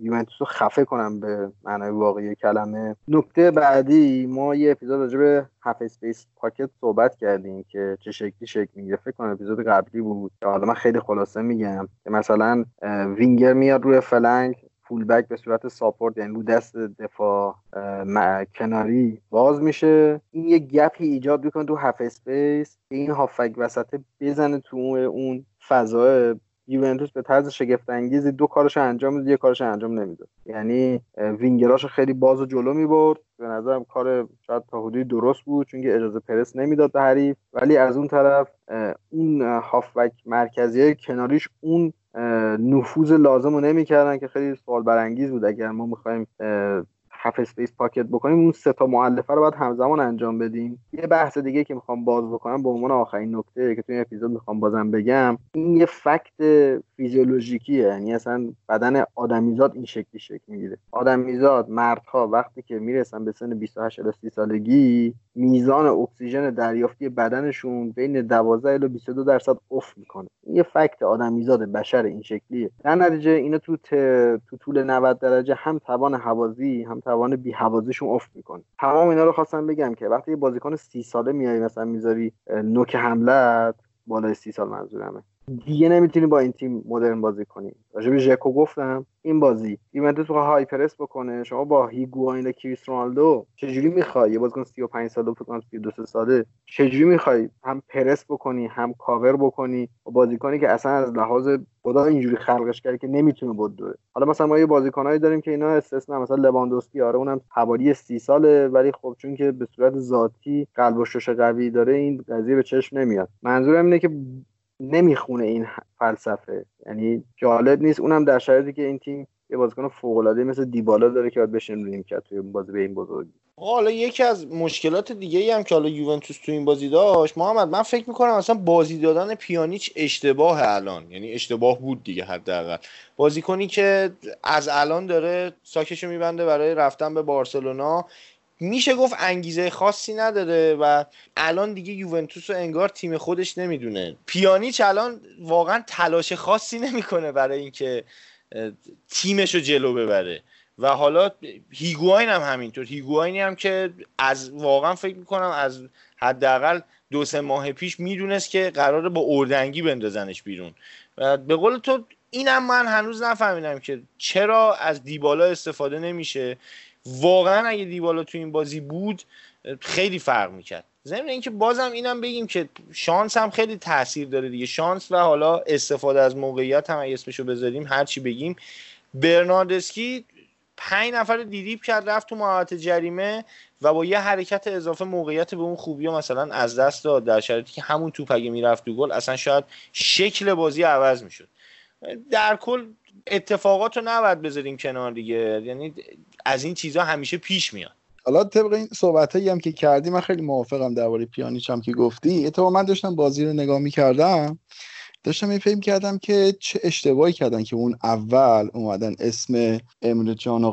یوونتوس رو خفه کنن به معنای واقعی کلمه. نکته بعدی ما یه اپیزود راجع به half space pocket صحبت کردیم که چه شکلی شکل می‌گیره. فکر کنم اپیزود قبلی بود. حالا من خیلی خلاصه میگم که مثلا وینگر میاد روی flank fullback به صورت support یعنی رو دست دفاع کناری باز میشه. این یه gap ی ایجاد می‌کنه تو half space این هافبک وسط بزنه تو اون فضا یوونتوس به طرز شگفت انگیزی دو کارش انجام میده یه کارش انجام نمیده یعنی وینگراش خیلی باز و جلو می‌برد. به نظرم کار شاید تا حدودی درست بود چون اجازه پرس نمی‌داد به حریف. ولی از اون طرف اون هافبک مرکزی کناریش اون نفوذ لازم رو نمی‌کردن که خیلی سوال برانگیز بود. اگر ما می‌خوایم half space pocket بکنیم اون سه تا مؤلفه رو باید همزمان انجام بدیم. یه بحث دیگه که می‌خوام باز بکنم به عنوان آخرین نکته که تو این اپیزود می‌خوام بازم بگم این یه fact فیزیولوژیکیه. یعنی اصلا بدن آدمیزاد این شکلی شکل می‌گیره. آدمیزاد مردها وقتی که می‌رسن به سن 28 الی 30 سالگی میزان اکسیژن دریافتی بدنشون بین 12 الی 22 درصد افت می‌کنه. این یه fact آدمیزاد بشر این شکلیه. در نتیجه اینا تو تو طول 90 درجه هم توان حوازی هم توان بی حوازیشون افت می‌کنه. تمام اینا رو خواستم بگم که وقتی یه بازیکن 30 ساله میای مثلا می‌ذاری نوک حملت بالای 30 سال منظورمه. دیگه نمی‌تونی با این تیم مدرن بازی کنی. راجع به ژکو گفتم این بازی یوونتوس بخواد های پرس بکنه. شما با هیگواین و کریس رونالدو چجوری می‌خوای؟ یه بازیکن 35 ساله فکر کنم 32 ساله. چجوری می‌خوای؟ هم پرس بکنی هم کاور بکنی. و بازیکنی که اصلا از لحاظ خدا اینجوری خلقش کرده که نمی‌تونه بدوه حالا مثلا ما یه بازیکنایی داریم که اینا استثنا مثلا لواندوسکی آره اونم حوالی 30 ساله ولی خب چون که به صورت ذاتی قلب و شش قوی داره این قضیه به چشم نمیاد. منظورم اینه که نمی‌خونه این فلسفه. یعنی جالب نیست. اونم در شرایطی که این تیم یه بازیکن فوق العاده مثل دیبالا داره که باید بشین روی کرد توی بازی به این بزرگی.
حالا یکی از مشکلات دیگه ای هم که حالا یوونتوس تو این بازی داشت محمد من فکر می‌کنم اصلا بازی دادن پیانیچ اشتباه الان. یعنی اشتباه بود دیگه حداقل. بازیکنی که از الان داره ساکشو میبنده برای رفتن به بارسلونا میشه گفت انگیزه خاصی نداره و الان دیگه یوونتوس رو انگار تیم خودش نمی‌دونه. پیانیچ الان واقعا تلاش خاصی نمی‌کنه برای اینکه تیمش رو جلو ببره. و حالا هیگواین هم همینطور. هیگواینی هم که از واقعا فکر می‌کنم از حداقل دو سه ماه پیش می‌دونست که قراره با اردنگی بندازنش بیرون. و به قول تو اینم من هنوز نفهمیدم که چرا از دیبالا استفاده نمیشه. واقعا اگه دیبالا تو این بازی بود خیلی فرق می‌کرد. ضمن اینکه بازم اینم بگیم که شانس هم خیلی تاثیر داره دیگه. شانس و حالا استفاده از موقعیت هم اگه اسمشو بذاریم هر چی بگیم. برناردسکی پنج نفر دیریب کرد رفت تو محوطه جریمه و با یه حرکت اضافه موقعیت به اون خوبی مثلا از دست داد در شرایطی که همون توپ اگه می‌رفت تو گل اصلا شاید شکل بازی عوض می‌شد. در کل اتفاقات رو نباید بذاریم کنار دیگه. یعنی از این چیزها همیشه پیش میاد.
حالا طبق این صحبت هم که کردی من خیلی موافقم درباره پیانیچ هم که گفتی. اتفاقا من داشتم بازی رو نگاه می‌کردم. داشتم این فکر کردم که چه اشتباهی کردن که اون اول اومدن اسم امر جان و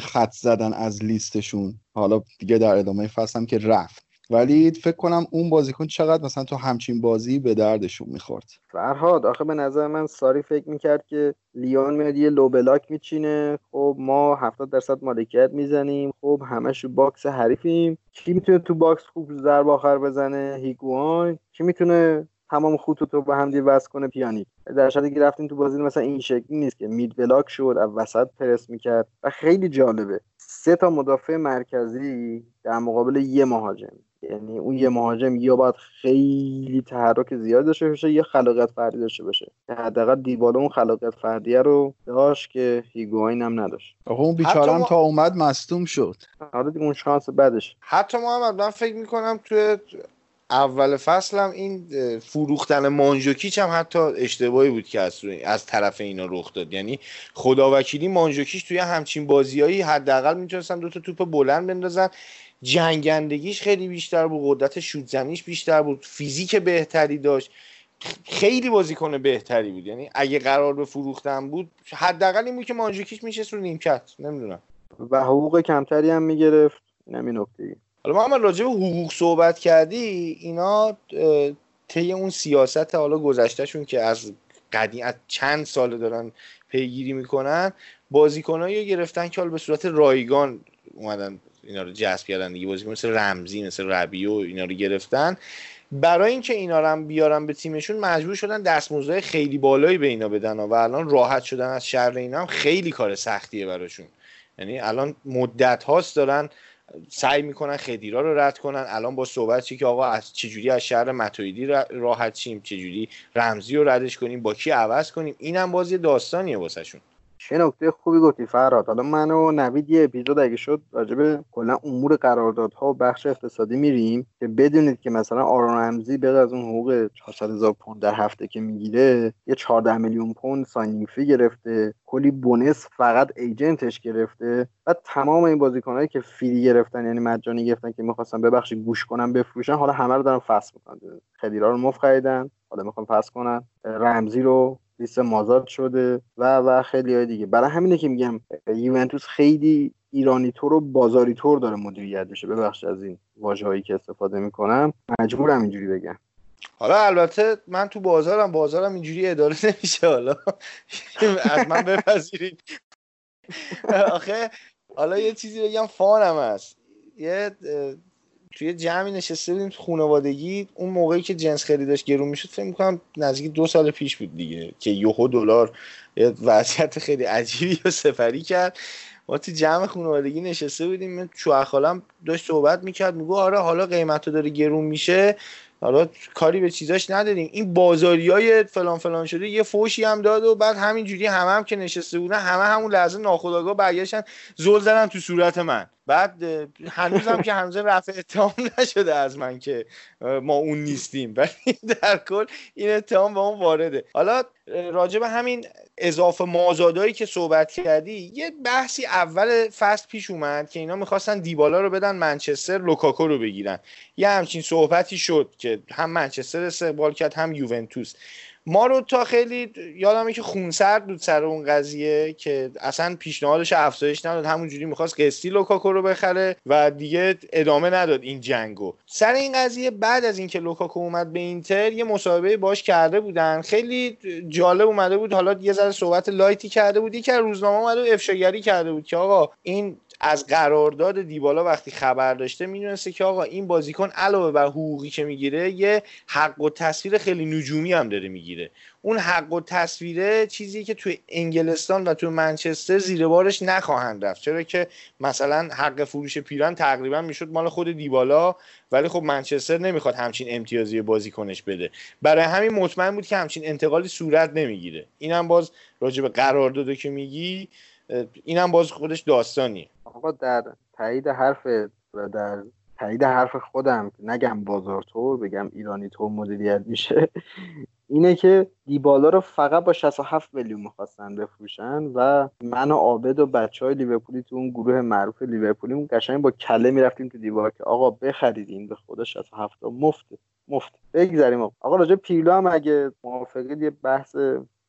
خط زدن از لیستشون. حالا دیگه در ادامه فصل هم که رفت. ولی فکر کنم اون بازیکن چقدر مثلا تو همچین بازی به دردشون می‌خورد.
فرهاد آخه به نظر من ساری فکر می‌کرد که لیون میاد یه low block میچینه. خب ما 70 درصد مالکیت می‌زنیم. خب همش box حریفیم. کی می‌تونه تو box خوب ضرب آخر بزنه؟ هیگوان. کی می‌تونه تمام خطوط رو به هم وصل کنه؟ پیانیک در شرطی که رفتیم تو بازی مثلا این شکلی نیست که mid block شد از وسط پرس می‌کرد. و خیلی جالبه. سه تا مدافع مرکزی در مقابل یه مهاجم. یعنی اون یه مهاجم یا باید خیلی تحرک زیاد داشته باشه یا خلاقیت فردی داشته باشه. حداقل دیبالا اون خلاقیت فردیه رو داشت که هیگواین هم نداشت.
آقا اون بیچاره
ما...
تا اومد مصدوم شد.
آره دیگه اون شانس بعدش
حتی محمد من فکر می‌کنم توی اول فصلم این فروختن مانجوکیچ هم حتی اشتباهی بود که از, از طرف اینا رخ داد. یعنی خداوکیلی مانجوکیچ توی همچین بازیایی حداقل می‌تونستن دو تا توپ بلند بندازن. جنگندگیش خیلی بیشتر بود قدرت شوت زنیش بیشتر بود فیزیک بهتری داشت. خیلی بازیکن بهتری بود. یعنی اگه قرار به فروختن بود حداقل این بود که مانجوکیچ میشه رو نیمکت. نمی‌دونم.
و حقوق کمتری هم می‌گرفت. نمی نکته
حالا ما هم راجع به حقوق صحبت کردی اینا طی اون سیاست حالا گذشتهشون که از قدیم از چند سال دارن پیگیری می‌کنن بازیکنایی گرفتن که حالا به صورت رایگان اومدن اینا رو جذب کردن دیگه. بازیکن مثل رمزی مثل ربیو اینا رو گرفتن. برای اینکه اینا رو هم بیارن به تیمشون مجبور شدن دستمزدهای خیلی بالایی به اینا بدن و الان راحت شدن از شر اینا هم خیلی کار سختیه براشون. یعنی الان مدت هاست دارن سعی می‌کنن خدیرا رو رد کنن. الان با صحبت چی که آقا از چجوری از شهر متویدی راحت شیم چجوری رمزی رو ردش کنیم با کی عوض کنیم؟ اینم بازی داستانیه واسهشون.
چه نکته خوبی گفتی فرهاد حالا من و نوید یه اپیزود اگه شد راجب کلا امور قراردادها و بخش اقتصادی میریم که بدونید که مثلا آرون رمزی به از اون حقوق 400 هزار پوند در هفته که می‌گیره یه 14 میلیون پوند signing fee گرفته کلی bonus فقط agent ش گرفته و تمام این بازیکنایی که free گرفتن یعنی مجانی گرفتن که می‌خواستن ببخشید گوش کنن بفروشن حالا همه رو دارن فسخ می‌کنن. خدیرا رو مفت خریدن حالا می‌خوان فسخ کنن. رمزی رو لیست مازاد شده و و خیلی های دیگه. برای همینه که میگم یوونتوس خیلی ایرانی طور و بازاری طور داره مدیریت بشه ببخش از این واژه هایی که استفاده می‌کنم. مجبورم اینجوری بگم.
حالا البته من تو بازارم بازارم اینجوری اداره نمیشه حالا. از من بپذیرید. آخه حالا یه چیزی بگم فانم هست. یه توی جمعی نشسته بودیم خانوادگی. اون موقعی که جنس خیلی داشت گرون می‌شد فکر می‌کنم نزدیک دو سال پیش بود دیگه که یوهو دلار یه وضعیت خیلی عجیبی رو سفری کرد. ما تو جمع خانوادگی نشسته بودیم من خالم داشت صحبت می‌کرد میگو آره حالا قیمت داره گرون میشه حالا کاری به چیزاش نداریم. این بازاری های فلان فلان شده یه فوشی هم داد و بعد همینجوری همه هم که نشسته بودن همه همون لحظه ناخداگاه برگشتن زل زدن تو صورت من. بعد هنوزم که هنوز رفع اتهام نشده از من که ما اون نیستیم. ولی در کل این اتهام به اون وارده. حالا راجع به همین اضافه مازادایی که صحبت کردی یه بحثی اول فصل پیش اومد که اینا می‌خواستن دیبالا رو بدن منچستر لوکاکو رو بگیرن. یه همچین صحبتی شد که هم منچستر استقبال کرد هم یوونتوس. ماروتا خیلی یادمه که خونسرد بود سر اون قضیه که اصلا پیشنهادش افزایش نداد. همونجوری می‌خواست قسطی لوکاکو رو بخره و دیگه ادامه نداد این جنگو. سر این قضیه بعد از اینکه لوکاکو اومد به اینتر یه مصاحبه باش کرده بودن. خیلی جالب اومده بود. حالا یه ذره صحبت لایتی کرده بود. یکی روزنامه اومده و افشاگری کرده بود که آقا این از قرارداد دیبالا وقتی خبر داشته می‌دونسته که آقا این بازیکن علاوه بر حقوقی که می‌گیره یه حق و تصویر خیلی نجومی هم داره می‌گیره. اون حق و تصویره چیزی که توی انگلستان و توی منچستر زیر بارش نخواهند رفت. چرا که مثلا حق فروش پیران تقریبا می‌شد مال خود دیبالا ولی خب منچستر نمی‌خواد همچین امتیازی بازیکنش بده. برای همین مطمئن بود که همچین انتقالی صورت نمی‌گیره. اینم باز راجع به قرارداد که میگی اینم باز خودش داستانیه.
آقا در تایید حرف و در تایید حرف خودم نگم بازار طور بگم ایرانی طور مدیریت میشه اینه که دیبالا رو فقط با 67 میلیون می‌خواستن بفروشن و من و عابد و بچه های لیورپولی تو اون گروه معروف لیورپولی قشنگ با کله می‌رفتیم تو دیوار که آقا بخریدین به خدا 67 مفته مفت بگذاریم آقا, آقا راجع پیرلو هم اگه موافقید یه بحث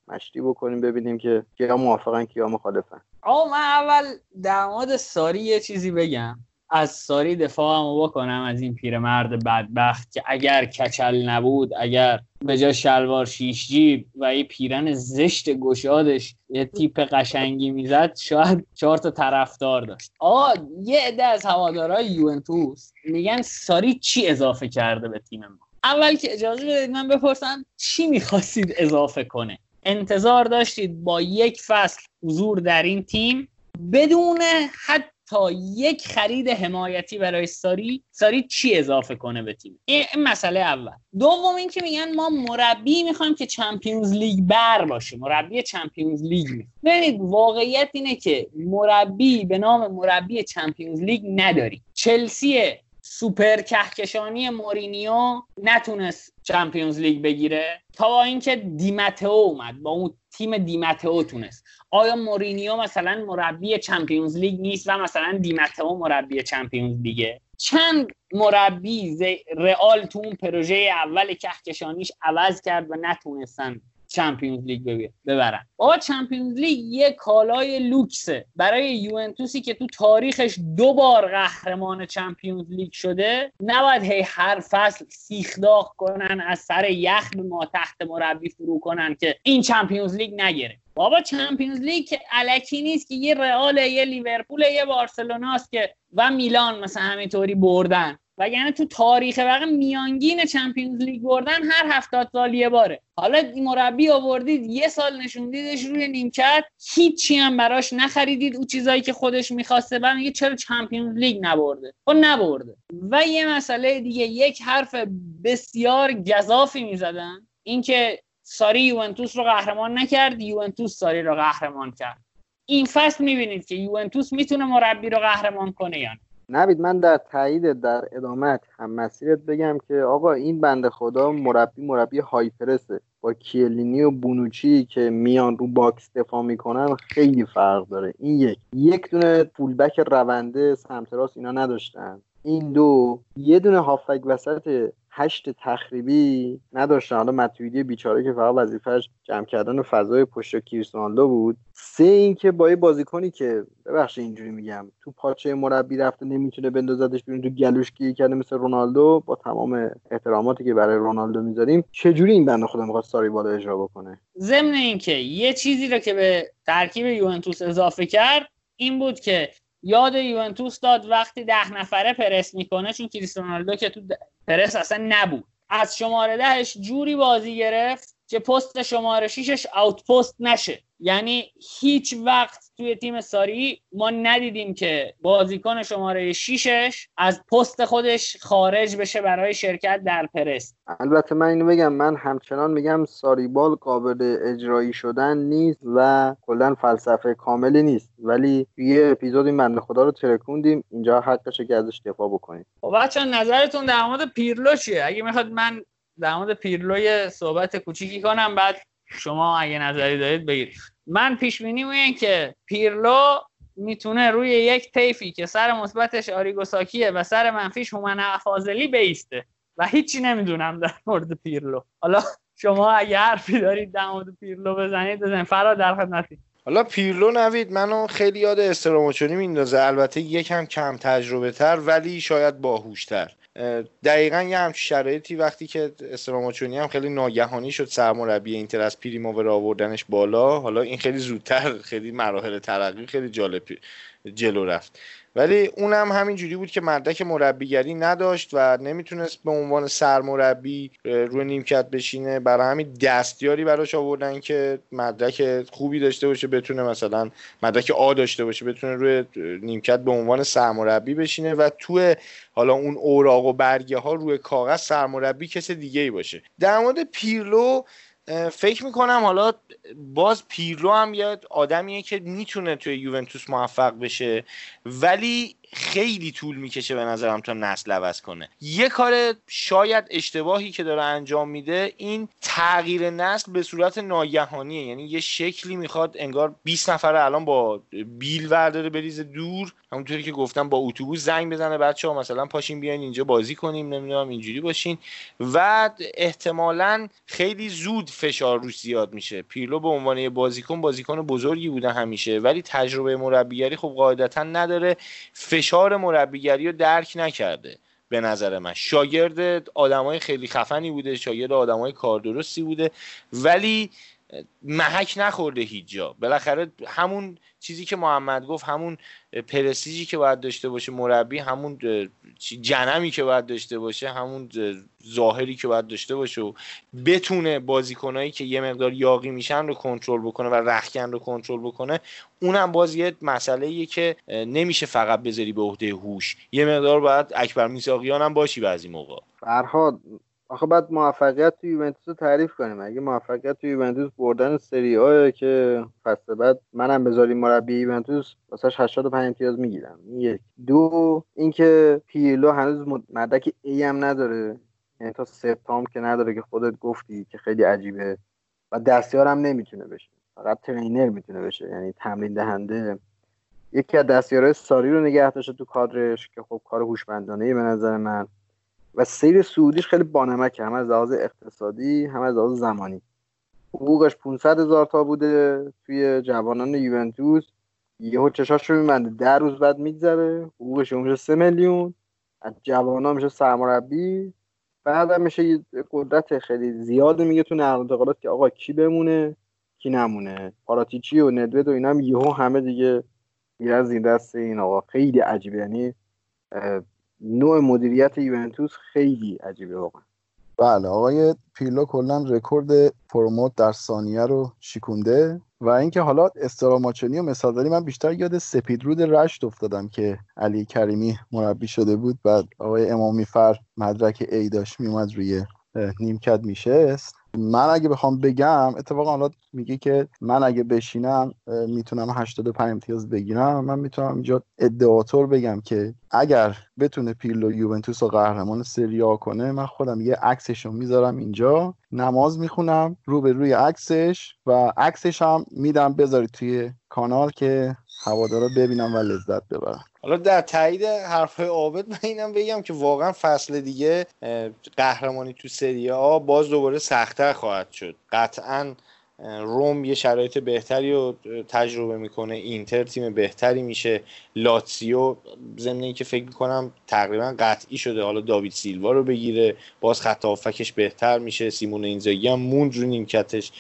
مشتی بکنیم ببینیم که کیا موافقن کیا مخالفن.
آقا من اول در مورد ساری یه چیزی بگم. از ساری دفاعمو بکنم از این پیرمرد بدبخت که اگر کچل نبود اگر به جای شلوار شیش جیب و یه پیرن زشت گشادش یه تیپ قشنگی می‌زد شاید چهار تا طرفدار داشت. آقا یه عده از هوادارهای یوونتوس میگن ساری چی اضافه کرده به تیم ما؟ اول که اجازه بدید من بپرسم چی می‌خواستید اضافه کنه؟ انتظار داشتید با یک فصل حضور در این تیم بدون حتی یک خرید حمایتی برای ساری ساری چی اضافه کنه به تیم؟ این مسئله اول. دوم اینکه میگن ما مربی می‌خوایم که چمپیونز لیگ بر باشه. مربی چمپیونز لیگ ببینید واقعیت اینه که مربی به نام مربی Champions League نداری چلسی سوپر کهکشانی مورینیو نتونست Champions League بگیره تا اینکه دیمتئو اومد با اون تیم دیمتئو تونست. آیا مورینیو مثلا مربی Champions League نیست و مثلا دیمتئو مربی Champions League ه؟ چند مربی رئال تو اون پروژه اول کهکشانیش عوض کرد و نتونستن Champions League ببرن با Champions League یه کالای لوکسه. برای یوونتوسی که تو تاریخش دو بار قهرمان Champions League شده نباید هی هر فصل سیخ داغ کنن از سر یخ به ما تحت مربی فرو کنن که این Champions League نگیره. بابا Champions League که الکی نیست که یه رئال یه لیورپول یه بارسلوناست که و میلان مثلا همینطوری بردن. وگرنه تو تاریخ واقع میانگین Champions League بردن هر هفتاد سال یه باره. حالا مربی آوردید یه سال نشوندیدش روی نیمکت هیچی هم براش نخریدید او چیزایی که خودش می‌خواسته بعد میگه چرا Champions League نبرده؟ خب نبرده. و یه مسئله دیگه یک حرف بسیار گزافی می‌زدن اینکه ساری یوونتوس رو قهرمان نکرد یوونتوس ساری رو قهرمان کرد. این فصل می‌بینید که یوونتوس می‌تونه مربی رو قهرمان کنه یا
نوید من در تایید در ادامت هم مسیرت بگم که آقا این بنده خدا مربی مربی high press ه. با کیه‌لینی و بونوچی که میان رو box دفاع می‌کنن خیلی فرق داره. این یک. یک دونه fullback رونده سمت راست اینا نداشتن. این دو یه دونه هافبک وسط هشت تخریبی نداشتن. حالا متویدی بیچاره که فقط وظیفش جمع کردن فضای پشت کریستیانو بود. سه اینکه با یه بازیکنی که ببخشید اینجوری میگم تو پاچه مربی رفته نمی‌تونه بندازدش بیرون تو گلوش گیر کرده مثل رونالدو با تمام احتراماتی که برای رونالدو می‌ذاریم چجوری این بنده خدا می‌خواد ساری بالا اجرا بکنه؟
ضمن اینکه یه چیزی رو که به ترکیب یوونتوس اضافه کرد این بود که یاد یوونتوس داد وقتی ده نفره پرس می‌کنه چون کریستیانو که تو پرس اصلا نبود. از شماره دهش جوری بازی گرفت که پست شماره شیشش پست نشه. یعنی هیچ وقت توی تیم ساری ما ندیدیم که بازیکن شماره شیشش از پست خودش خارج بشه برای شرکت در پرس
البته من اینو بگم من همچنان میگم ساریبال قابل اجرایی شدن نیست و کلا فلسفه کاملی نیست. ولی یه اپیزود این بنده خدا رو ترکوندیم اینجا حقشه که ازش دفاع بکنیم.
خب بچه نظرتون در مورد پیرلو چیه؟ اگه می‌خواد من در مورد پیرلو صحبت کوچیکی کنم بعد شما اگه نظری دارید بگید. من پیش بینی اینه که پیرلو می‌تونه روی یک تیفی که سر مثبتش آریگوساکیه و سر منفیش هومن فاضلی بیسته. و هیچی نمی‌دونم در مورد پیرلو. حالا شما اگه حرفی دارید در مورد پیرلو بزنید بزنید. فرا در خدمتی.
حالا پیرلو نوید منو خیلی یاد استراموچونی میندازه. البته یکم کم تجربه تر ولی شاید باهوشتر. دقیقا یه همچین شرایطی وقتی که استراماچونی هم خیلی ناگهانی شد سرمربی اینتر از پریمو آوردنش بالا. حالا این خیلی زودتر خیلی مراحل ترقی خیلی جالب جلو رفت. ولی اونم همین جوری بود که مدرک مربیگری نداشت و نمی‌تونست به عنوان سرمربی روی نیمکت بشینه. برای همین دستیاری براش آوردن که مدرک خوبی داشته باشه بتونه مثلا مدرک آ داشته باشه بتونه روی نیمکت به عنوان سرمربی بشینه و تو حالا اون اوراق و برگه ها روی کاغذ سرمربی کس دیگه ای باشه. در مورد پیرلو فکر می‌کنم حالا باز پیرلو هم یه آدمیه که می‌تونه توی یوونتوس موفق بشه. ولی خیلی طول می‌کشه به نظرم تا نسل عوض کنه. یه کار شاید اشتباهی که داره انجام میده این تغییر نسل به صورت ناگهانیه. یعنی یه شکلی می‌خواد انگار 20 نفر الان با بیل ورداره بریزه دور. همونطوری که گفتم با اتوبوس زنگ بزنه بچه ها مثلا پاشین بیاین اینجا بازی کنیم نمی‌دونم اینجوری باشین. و احتمالا خیلی زود فشار روش زیاد میشه. پیرلو به عنوان یه بازیکن بازیکن بزرگی بوده همیشه ولی تجربه مربیگری خب قاعدتا نداره. فشار مربیگری رو درک نکرده به نظر من. شاگرد آدمای خیلی خفنی بوده شاگرد آدمای کار درستی بوده. ولی محک نخورده هیچ جا. بالاخره همون چیزی که محمد گفت همون پرستیجی که باید داشته باشه مربی همون جنمی که باید داشته باشه همون ظاهری که باید داشته باشه و بتونه بازیکنایی که یه مقدار یاقی میشن رو کنترل بکنه و رخکن رو کنترل بکنه اونم باز یه مسئله که نمیشه فقط بذاری به عهده هوش. یه مقدار باید اکبر میساقیان هم باشی بعضی موقع.
فرهاد آخه بعد موفقیت تو یوونتوس رو تعریف کنیم. اگه موفقیت تو یوونتوس بردن سری آه که فصل بعد منم بذاریم مربی یوونتوس واسش 85 امتیاز می‌گیرم. یک. دو اینکه پیلو هنوز مدرک ای هم نداره. یعنی تا سپتام که نداره که خودت گفتی که خیلی عجیبه و دستیار هم نمی‌تونه بشه. فقط ترینر می‌تونه بشه. یعنی تمرین دهنده. یکی از دستیارهای ساری رو نگه داشته تو کادرش که خب کار هوشمندانه به نظر من. و سیر سعودیش خیلی بانمکه. هم از لحاظ اقتصادی هم از لحاظ زمانی. حقوقش 500 هزار تا بوده توی جوانان یوونتوس. یهو چشاش رو میبنده. در روز بعد میگذره. حقوقش میشه 3 میلیون. از جوانان میشه سرمربی. بعد هم میشه یه قدرت خیلی زیاد میگه تو نقل انتقالات که آقا کی بمونه کی نمونه. پاراتیچی و ندوید و اینا هم یهو همه دیگه میرن زیر دست این آقا. خیلی عجیبه. یعنی نوع مدیریت یوونتوس خیلی عجیبه واقعا.
بله آقای پیرلو کلا رکورد promote در ثانیه رو شیکونده و اینکه حالا استراماچونی و مثال من بیشتر یاد سپیدرود رشت افتادم که علی کریمی مربی شده بود. بعد آقای امامی فر مدرک A داشت میومد روی نیمکت میشست. من اگه بخوام بگم اتفاقا حالا میگه که من اگه بشینم می‌تونم 85 امتیاز بگیرم. من می‌تونم اینجا ادعاتور بگم که اگر بتونه پیرلو یوونتوس رو قهرمان سری آ کنه من خودم یه عکسش رو می‌ذارم اینجا نماز می‌خونم رو به روی عکسش و عکسش هم میدم بذارید توی کانال که هوادارا ببینم و لذت ببرم.
حالا در تایید حرفهای عابد من اینم بگم که واقعا فصل دیگه قهرمانی تو سری آ باز دوباره سختتر خواهد شد. قطعا روم یه شرایط بهتری رو تجربه می‌کنه اینتر تیم بهتری میشه. لاتسیو ضمن که فکر می‌کنم تقریبا قطعی شده. حالا داوید سیلوا رو بگیره باز خط بهتر میشه. سیمون اینزاگی هم موند رو نیمکتش.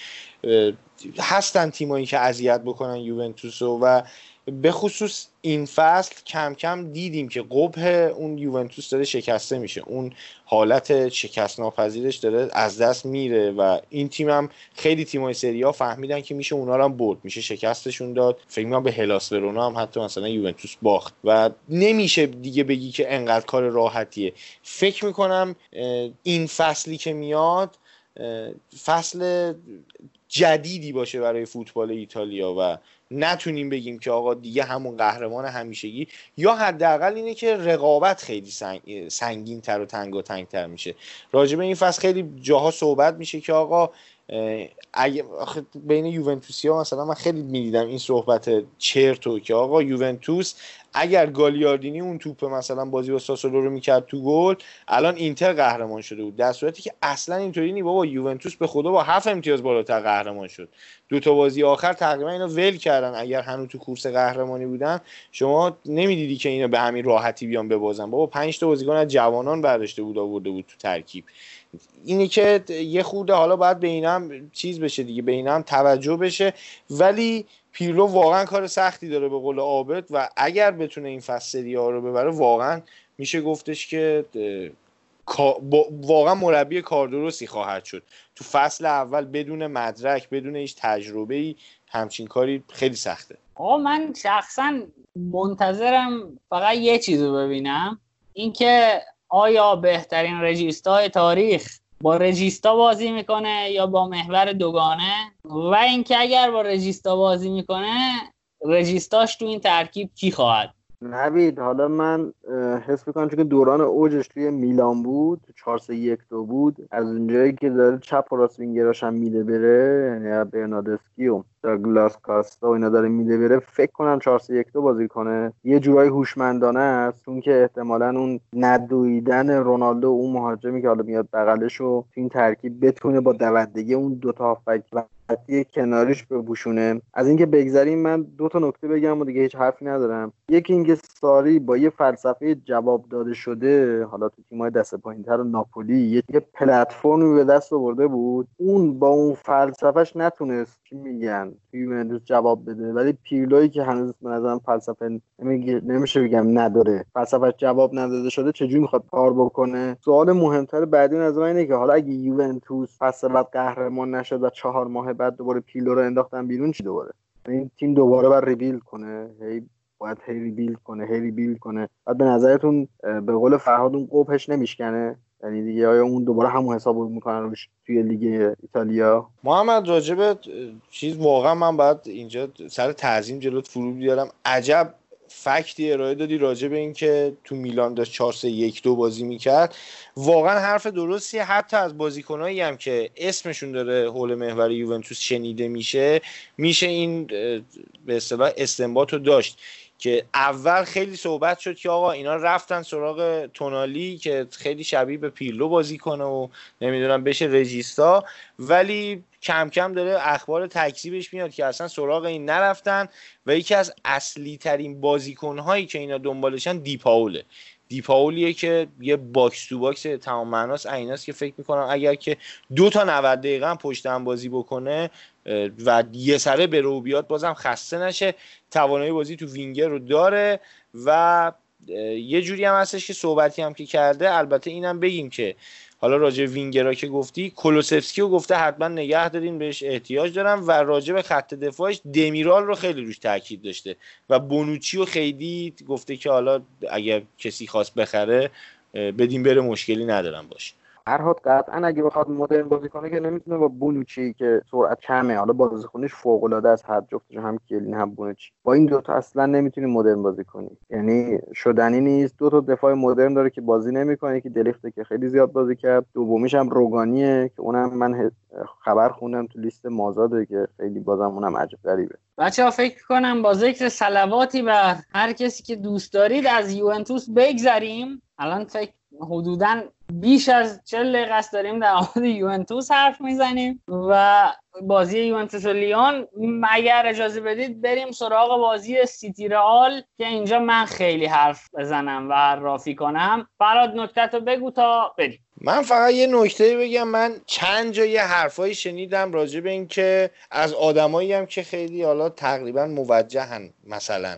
هستن تیمایی که اذیت بکنن یوونتوسو و به خصوص این فصل کم کم دیدیم که قبه اون یوونتوس داره شکسته میشه. اون حالت شکست ناپذیرش داره از دست میره و این تیم هم خیلی تیمای سری ها فهمیدن که میشه اونا هم برد. میشه شکستشون داد. فکر می‌کنم به هلاس ورونا هم حتی مثلا یوونتوس باخت. و نمیشه دیگه بگی که انقدر کار راحتیه. فکر می‌کنم این فصلی که میاد فصل جدیدی باشه برای فوتبال ایتالیا و نتونیم بگیم که آقا دیگه همون قهرمان همیشگی یا حداقل اینه که رقابت خیلی سنگ... سنگین تر و تنگ و تنگ تر میشه راجبه این فصل خیلی جاها صحبت میشه که آقا اگه بین یوونتوسی ها مثلا من خیلی می‌دیدم این صحبت چرتو که آقا یوونتوس اگر گالیاردینی اون توپ مثلا بازی با ساسولو رو می‌کرد تو گل الان اینتر قهرمان شده بود. در صورتی که اصلا اینطوری نی بابا یوونتوس به خدا با هفت امتیاز بالاتر قهرمان شد. دو تا بازی آخر تقریبا اینو ول کردن. اگر هنوز تو کورس قهرمانی بودن شما نمی‌دیدی که اینو به همین راحتی بیان ببازن. بابا پنج تا بازیکن از جوانان برداشته بود آورده بود تو ترکیب. اینی که یه خورده حالا باید به اینم چیز بشه دیگه به اینم توجه بشه. ولی پیرلو واقعا کار سختی داره به قول عابد و اگر بتونه این فصل ها رو ببره واقعا میشه گفتش که واقعا مربی کاردرستی خواهد شد. تو فصل اول بدون مدرک بدون هیچ تجربه ای همچین کاری خیلی سخته.
آقا من شخصا منتظرم فقط یه چیز رو ببینم اینکه آیا بهترین رژیستای تاریخ با رژیستا بازی می‌کنه یا با محور دوگانه؟ و اینکه اگر با رژیستا بازی می‌کنه رژیستاش تو این ترکیب کی خواهد؟
نوید حالا من حس می‌کنم چون دوران اوجش توی میلان بود 4 3 1 2 بود از اونجایی که داره چپ و راست وینگراش هم میده بره یعنی برنادسکی و داگلاس کاستا و اینا داره میده بره. فکر کنم 4 1 2 بازی کنه. یه جورایی هوشمندانه است. چون که احتمالا اون ندویدن رونالدو اون مهاجمی که حالا میاد بغلش تو این ترکیب بتونه با دوندگی اون دو تا خطی کناریش بپوشونه. از اینکه بگذریم من دو تا نکته بگم و دیگه هیچ حرفی ندارم. یکی اینکه ساری با یه فلسفه جواب داده شده حالا تو تیمای دست پایینتر و ناپولی یه پلتفرمی به دست آورده بود. اون با اون فلسفهش نتونست چی میگن؟ یوونتوس جواب بده. ولی پیرلوی که هنوز به نظرم فلسفه نمیشه بگم نداره. فلسفهش جواب نداده شده چجوری می‌خواد کار بکنه؟ سوال مهمتر بعدی نظر اینه که حالا اگه یوونتوس پس بعد قهرمان نشد و چهار ماه بعد دوباره پیلو رو انداختن بیرون چی دوباره؟ این تیم دوباره باید ریبیل کنه. هی باید هی ریبیل کنه هی ریبیل کنه. بعد به نظرتون به قول فرهاد اون قوپش نمیشکنه؟ یعنی دیگه آیا اون دوباره همون حساب می‌کنن روش توی لیگ ایتالیا؟
محمد راجب چیز واقعا من باید اینجا سر تعظیم جلوت فرو بیارم. عجب فکتی ارائه دادی راجع به اینکه تو میلان داشت 4 3 1 2 بازی می‌کرد. واقعا حرف درستی حتی از بازیکنایی هم که اسمشون داره حول محور یوونتوس شنیده میشه میشه این به اصطلاح استنباط رو داشت. که اول خیلی صحبت شد که آقا اینا رفتن سراغ تونالی که خیلی شبیه به پیرلو بازی کنه و نمی‌دونم بشه regista ولی کم کم داره اخبار تکذیبش میاد که اصلا سراغ این نرفتن و یکی از اصلی ترین بازیکن هایی که اینا دنبالشن دیپاوله. دیپاولیه که یه box to box تمام معناست ایناست که فکر می‌کنم اگر که دو تا 90 دقیقه هم پشت هم بازی بکنه و یه سره به رو بیاد بازم خسته نشه. توانایی بازی تو وینگر رو داره و یه جوری هم هستش که صحبتی هم که کرده البته اینم بگیم که حالا راجع وینگرا که گفتی کولوسفسکی رو گفته حتما نگه دارین بهش احتیاج دارم و راجع به خط دفاعش دمیرال رو خیلی روش تاکید داشته و بونوچی رو خیلی گفته که حالا اگر کسی خواست بخره بدین بره مشکلی ندارم باشه
فرهاد قطعا اگه بخواد مدرن بازی کنه که نمی‌تونه با بونوچی که سرعت کمه. حالا بازیکنش فوق العاده است هر جفتش هم کلین هم بونوچی. با این دوتا اصلا نمی‌تونی مدرن بازی کنی. یعنی شدنی نیست. دو تا دفاع مدرن داره که بازی نمی‌کنه که دلیفته که خیلی زیاد بازی کرد. دومیش هم روگانیه که اونم من خبر خوندم تو لیست مازاده که خیلی بازم اونم عجب غریبه.
بچه ها فکر کنم با ذکر سلواتی بر هر کسی که دوست دارید از یوونتوس بگذریم. الان فکر حدودا بیش از چل دقیقه است داریم در مورد یوونتوس حرف می‌زنیم و بازی یوونتوس و لیون. اگر اجازه بدید بریم سراغ بازی سیتی رئال که اینجا من خیلی حرف بزنم و رافی کنم. فراد نکته تو بگو تا بریم.
من فقط یه نکته بگم. من چند جا یه حرفایی شنیدم راجع به اینکه از آدمایی هم که خیلی حالا تقریبا موجهن مثلا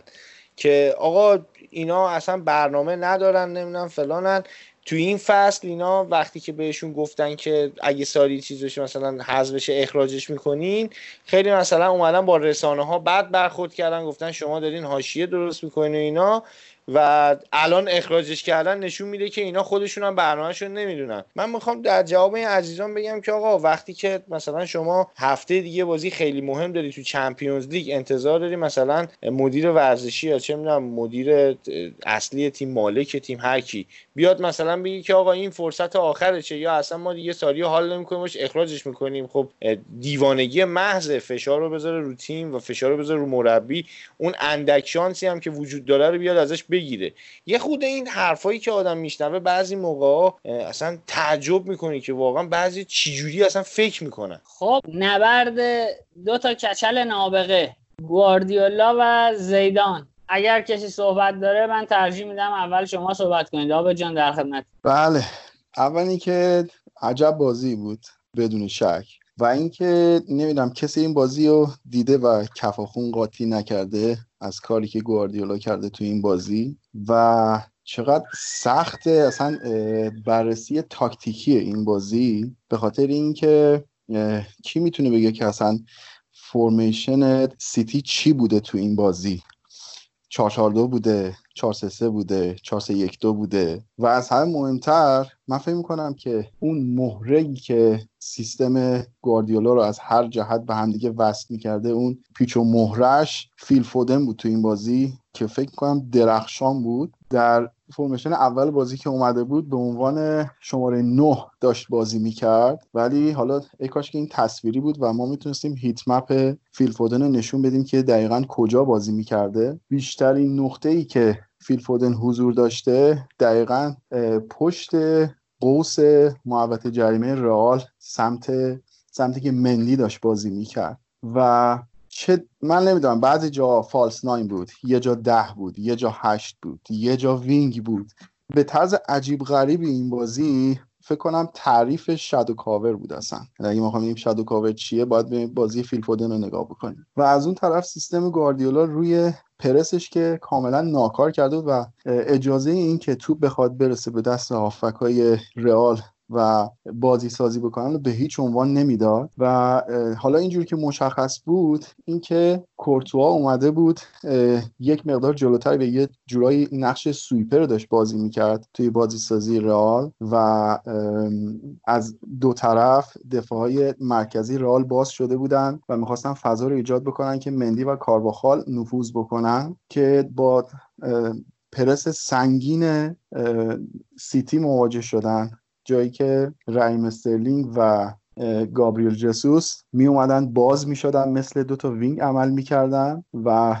که آقا اینا اصلا برنامه ندارن نمی‌دونم فلانن. تو این فصل اینا وقتی که بهشون گفتن که اگه ساری چیزش مثلا حذفش اخراجش می‌کنین خیلی مثلا اومدن با رسانه ها بعد برخورد کردن گفتن شما دارین حاشیه درست می‌کنین و اینا. و الان اخراجش کردن نشون میده که اینا خودشون هم برنامهشون نمی‌دونن. من می‌خوام در جواب این عزیزان بگم که آقا وقتی که مثلا شما هفته دیگه بازی خیلی مهم داری تو چمپیونز لیگ انتظار داری مثلا مدیر ورزشی یا چه می‌دونم مدیر اصلی تیم مالک تیم هر کی بیاد مثلا بگی که آقا این فرصت آخرشه یا اصلا ما دیگه سالی حال نمی‌کنیم اخراجش می‌کنیم. خب دیوانگی محض فشار رو بذاره رو تیم و فشار رو بذاره رو مربی. اون اندک شانسی هم که وجود داره رو بیاد ازش بگیره. یه خود این حرفایی که آدم میشنوه بعضی موقع اصلا تعجب می‌کنی که واقعا بعضی چجوری اصلا فکر می‌کنن.
خب نبرد دو تا کچل نابغه گواردیولا و زیدان. اگر کسی صحبت داره من ترجیح میدم اول شما صحبت کنید. آب جان در خدمت.
بله. اولی که عجب بازی بود بدون شک. و اینکه نمی‌دونم کسی این بازی رو دیده و کفاخون قاطی نکرده از کاری که گواردیولا کرده تو این بازی و چقدر سخته اصلا بررسی تاکتیکی این بازی به خاطر اینکه کی می‌تونه بگه که اصلا formation سیتی چی بوده تو این بازی؟ 442 بوده 433 بوده 4312 بوده. و از همه مهمتر من فکر می‌کنم که اون مهرهی که سیستم گواردیولا رو از هر جهت به همدیگه وصل می‌کرده اون پیچ و مهرش فیل فودن بود تو این بازی که فکر کنم درخشان بود. در formation اول بازی که اومده بود به عنوان شماره 9 داشت بازی می‌کرد. ولی حالا ای کاش که این تصویری بود و ما می‌تونستیم heat map فیل فودن رو نشون بدیم که دقیقا کجا بازی می‌کرده. بیشترین نقطه ای که فیل فودن حضور داشته دقیقا پشت قوس محوطه جریمه رئال سمت سمتی که مندی داشت بازی می‌کرد. و چه من نمی‌دونم بعضی جا false nine بود یه جا ده بود یه جا هشت بود یه جا wing بود. به طرز عجیب غریبی این بازی فکر کنم تعریف shadow cover بود اصلا. یعنی اگه ما ببینیم shadow cover چیه باید به بازی فیل فودن رو نگاه بکنیم. و از اون طرف سیستم گواردیولا روی پرسش که کاملا ناکار کرده و اجازه این که توپ بخواد برسه به دست هافک رئال و بازی سازی بکنن به هیچ عنوان نمی‌داد. و حالا اینجور که مشخص بود اینکه کورتوا اومده بود یک مقدار جلوتر به یه جورایی نقش سویپر داشت بازی می‌کرد توی بازی سازی رئال و از دو طرف دفاع های مرکزی رئال باز شده بودن و می‌خواستن فضا رو ایجاد بکنن که مندی و کارواخال نفوذ بکنن که با پرس سنگین سیتی مواجه شدن. جایی که رحیم استرلینگ و گابریل جسوس می اومدن باز می شدن مثل دو تا wing عمل می کردن و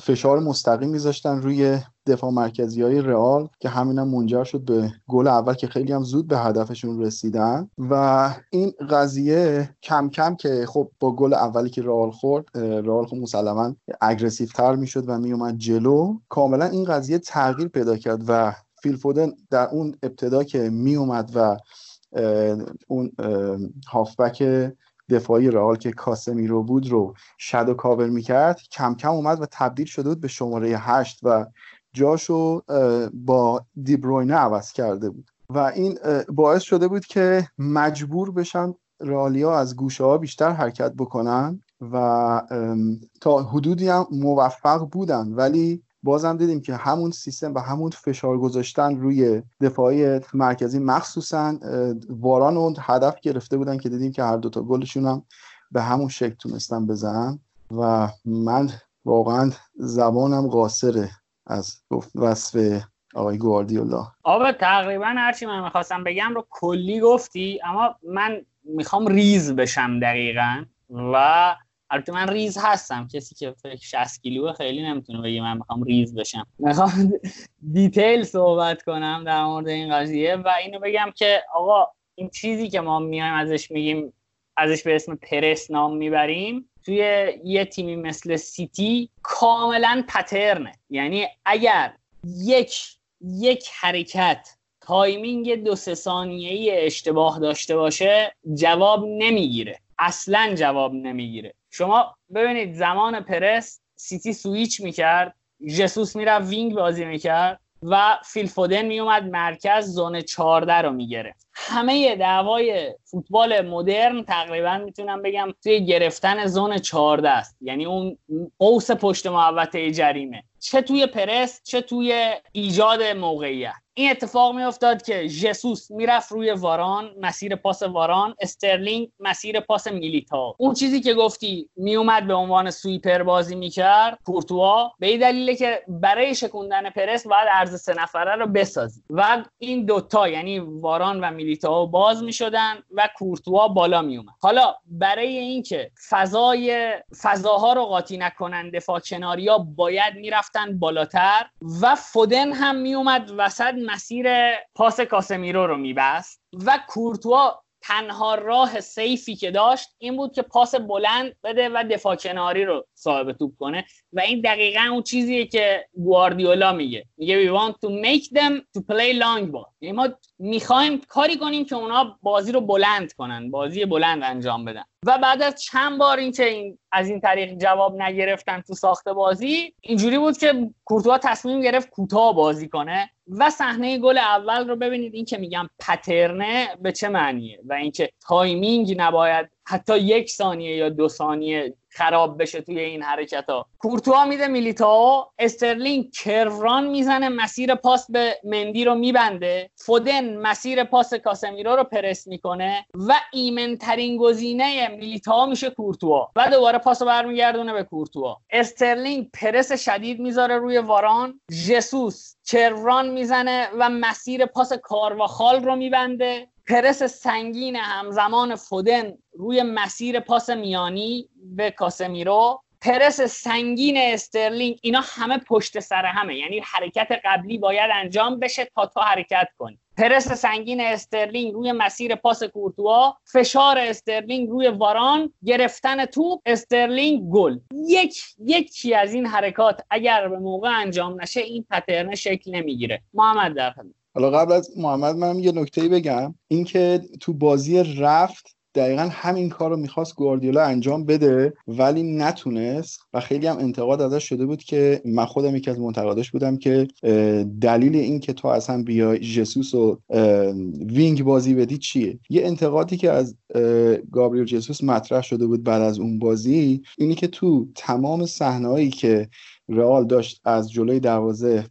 فشار مستقیم میذاشتن روی دفاع مرکزی های رئال که همین هم منجر شد به گل اول که خیلی هم زود به هدفشون رسیدن. و این قضیه کم کم که خب با گل اولی که رئال خورد رئال خب مسلما aggressive تر می‌شد و میومد جلو. کاملا این قضیه تغییر پیدا کرد و فیل فودن در اون ابتدا که می اومد و اون هافبک دفاعی رئال که کاسمیرو بود رو شادو کاور می‌کرد کم کم اومد و تبدیل شده بود به شماره هشت و جاشو با دیبروینه عوض کرده بود. و این باعث شده بود که مجبور بشن رالیا از گوشه ها بیشتر حرکت بکنن و تا حدودی هم موفق بودن. ولی بازم دیدیم که همون سیستم و همون فشار گذاشتن روی دفاعی مرکزی مخصوصا واران اون هدف گرفته بودن که دیدیم که هر دوتا گلشون هم به همون شکل تونستن بزنن. و من واقعا زبانم قاصره از وصف آقای گواردیولا.
آره تقریبا هرچی من می‌خواستم بگم رو کلی گفتی اما من می‌خوام ریز بشم دقیقا. و البته من ریز هستم. کسی که فکر 60 کیلو خیلی نمی‌تونه بگه من می‌خوام ریز بشم. می‌خوام detail صحبت کنم در مورد این قضیه و اینو بگم که آقا این چیزی که ما میایم ازش میگیم ازش به اسم پرس نام می‌بریم. توی یه تیمی مثل سیتی کاملا pattern ه. یعنی اگر یک یک حرکت timing دو سه ثانیه‌ای اشتباه داشته باشه جواب نمی‌گیره. اصلا جواب نمی‌گیره. شما ببینید زمان پرس سیتی سویچ می‌کرد جسوس می‌رفت wing بازی می‌کرد و فیل فودن میومد مرکز zone 14 رو می‌گیره همه دعوای فوتبال مدرن تقریبا می‌تونم بگم توی گرفتن zone 14 است. یعنی اون قوس پشت محوطه جریمه. چه توی پرس چه توی ایجاد موقعیت. این اتفاق می افتاد که جسوس می‌رفت روی واران مسیر پاس واران استرلینگ مسیر پاس میلیتائو اون چیزی که گفتی میومد به عنوان sweeper بازی می‌کرد کورتوا به این دلیله که برای شکوندن پرس باید عرض سه نفره رو بسازی. و این دوتا یعنی واران و میلیتائو باز می‌شدن و کورتوا بالا میومد حالا برای اینکه فضای فضاها رو قاطی نکنن دفاع کناریا باید می‌رفتن بالاتر و فودن هم میومد وسط مسیر پاس کاسمیرو رو میبست و کورتوا تنها راه سیفی که داشت این بود که پاس بلند بده و دفاع کناری رو صاحب توپ کنه. و این دقیقا اون چیزیه که گواردیولا میگه. میگه we want to make them to play long ball. یعنی ما می‌خوایم کاری کنیم که اونا بازی رو بلند کنن بازی بلند انجام بدن. و بعد از چند بار این که این از این طریق جواب نگرفتن تو ساخت بازی اینجوری بود که کورتوا تصمیم گرفت کوتاه بازی کنه و صحنه گل اول رو ببینید. این که میگم پترنه به چه معنیه؟ و اینکه timing نباید حتی یک ثانیه یا دو ثانیه خراب بشه توی این حرکت ها کورتوا میده میلیتاو استرلینگ curve run می‌زنه مسیر پاس به مندی رو میبنده. فودن مسیر پاس کاسمیرو رو پرس می‌کنه و ایمنترین گزینه میلیتاو میشه کورتوا. و دوباره پاس رو برمیگردونه به کورتوا. استرلینگ پرس شدید می‌ذاره روی واران. جسوس curve run می‌زنه و مسیر پاس کارواخال رو میبنده. پرس سنگین همزمان فودن روی مسیر پاس میانی به کاسمیرو. پرس سنگین استرلینگ اینا همه پشت سر همه. یعنی حرکت قبلی باید انجام بشه تا تا حرکت کنی. پرس سنگین استرلینگ روی مسیر پاس کورتوا. فشار استرلینگ روی واران. گرفتن توپ استرلینگ گل. یک یکی از این حرکات اگر به موقع انجام نشه این pattern شکل نمی‌گیره. محمد در
حالا قبل از محمد منم یه نکته بگم. اینکه تو بازی رفت دقیقا همین کار رو می‌خواست گواردیولا انجام بده ولی نتونست و خیلی هم انتقاد ازش شده بود که من خودم یکی از منتقداش بودم که دلیل این که تو اصلا بیای جسوس و wing بازی بدی چیه؟ یه انتقادی که از گابریل جسوس مطرح شده بود بعد از اون بازی اینی که تو تمام صحنه‌ای که رئال داشت از جلوی دروازه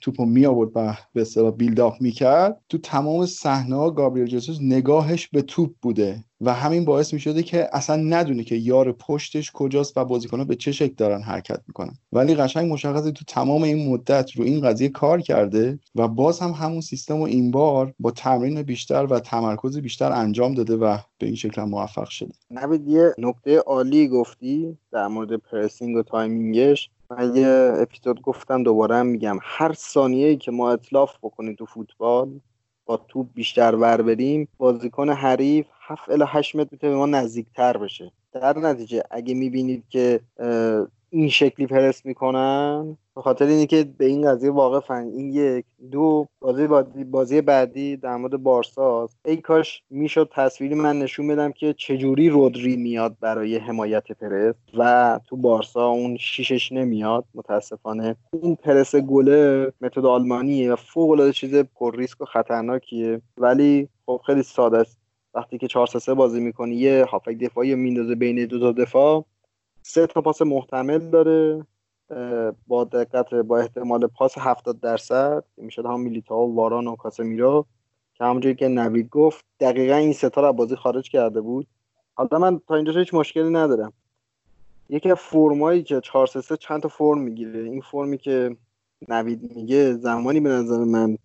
توپو می آورد و به اصطلاح build-up می‌کرد. تو تمام صحنه ها گابریل جسوس نگاهش به توپ بوده و همین باعث می شده که اصلا ندونه که یار پشتش کجاست و بازیکنها به چه شکل دارن حرکت می‌کنن. ولی قشنگ مشخصه تو تمام این مدت رو این قضیه کار کرده و باز هم همون سیستم و این بار با تمرین بیشتر و تمرکز بیشتر انجام داده و به این شکل موفق شده.
نوید یه نکته عالی گفتی در مورد pressing و timing ش. من یه اپیزود گفتم دوباره هم میگم. هر ثانیه که ما اتلاف بکنیم تو فوتبال با توپ بیشتر ور بریم بازیکن حریف 7 الی 8 متر به ما نزدیکتر بشه. در نتیجه اگه می‌بینید که این شکلی پرس می‌کنن؟ به خاطر اینه که به این قضیه واقع این یک دو بازی بازی بعدی در مورد بارساست ای کاش می‌شد تصویری من نشون بدم که چجوری رودری میاد برای حمایت پرس و تو بارسا اون شیشش نمیاد متاسفانه. این پرس گله متد آلمانیه و فوق العاده چیز پر ریسک و خطرناکیه. ولی خب خیلی ساده است. وقتی که 4 3 بازی می‌کنی یه هافک دفاعی میندازه بین دو تا دفاع. سه تا پاس محتمل داره با دقت با احتمال پاس 70 درصد که می‌شد هم میلیتا و واران و کاسمیرو. که همونجوری که نوید گفت دقیقا این ستا رو بازی خارج کرده بود. حالا من تا اینجا هیچ مشکلی ندارم. یکی از فرمایی که 4 3 چند تا فرم می‌گیره. این فرمی که نوید میگه زمانی به نظر من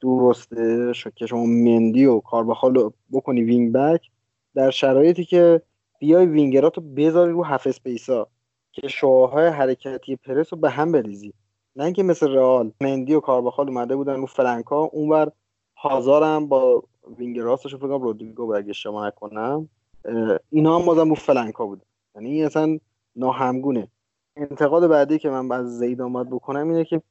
درسته که شما مندی و کارواخال بکنی wing back در شرایطی که بیای وینگراتو بذاری رو half space ا که شعاع‌های حرکتی پرس رو به هم بریزی. نه اینکه مثل رئال مندی و کارواخال اومده بودن رو flank ا اونور هازار هم با wing راستش فکر کنم رودریگو اگه اشتباه نکنم. اینا هم بازم رو فلنکا بود یعنی اصلا ناهمگونه. انتقاد بعدی که من از زید آمد بکنم اینه که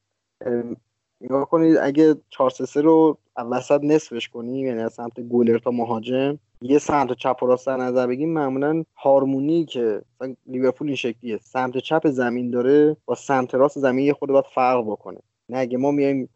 نگاه کنید اگه 4 3 رو وسط نصفش کنیم یعنی از سمت گولر تا مهاجم. یه سمت چپ و راست در نظر بگیم معمولا هارمونی که لیورپول این شکلیه. سمت چپ زمین داره با سمت راست زمین یه خود باید فرق بکنه. نه اگه ما میایم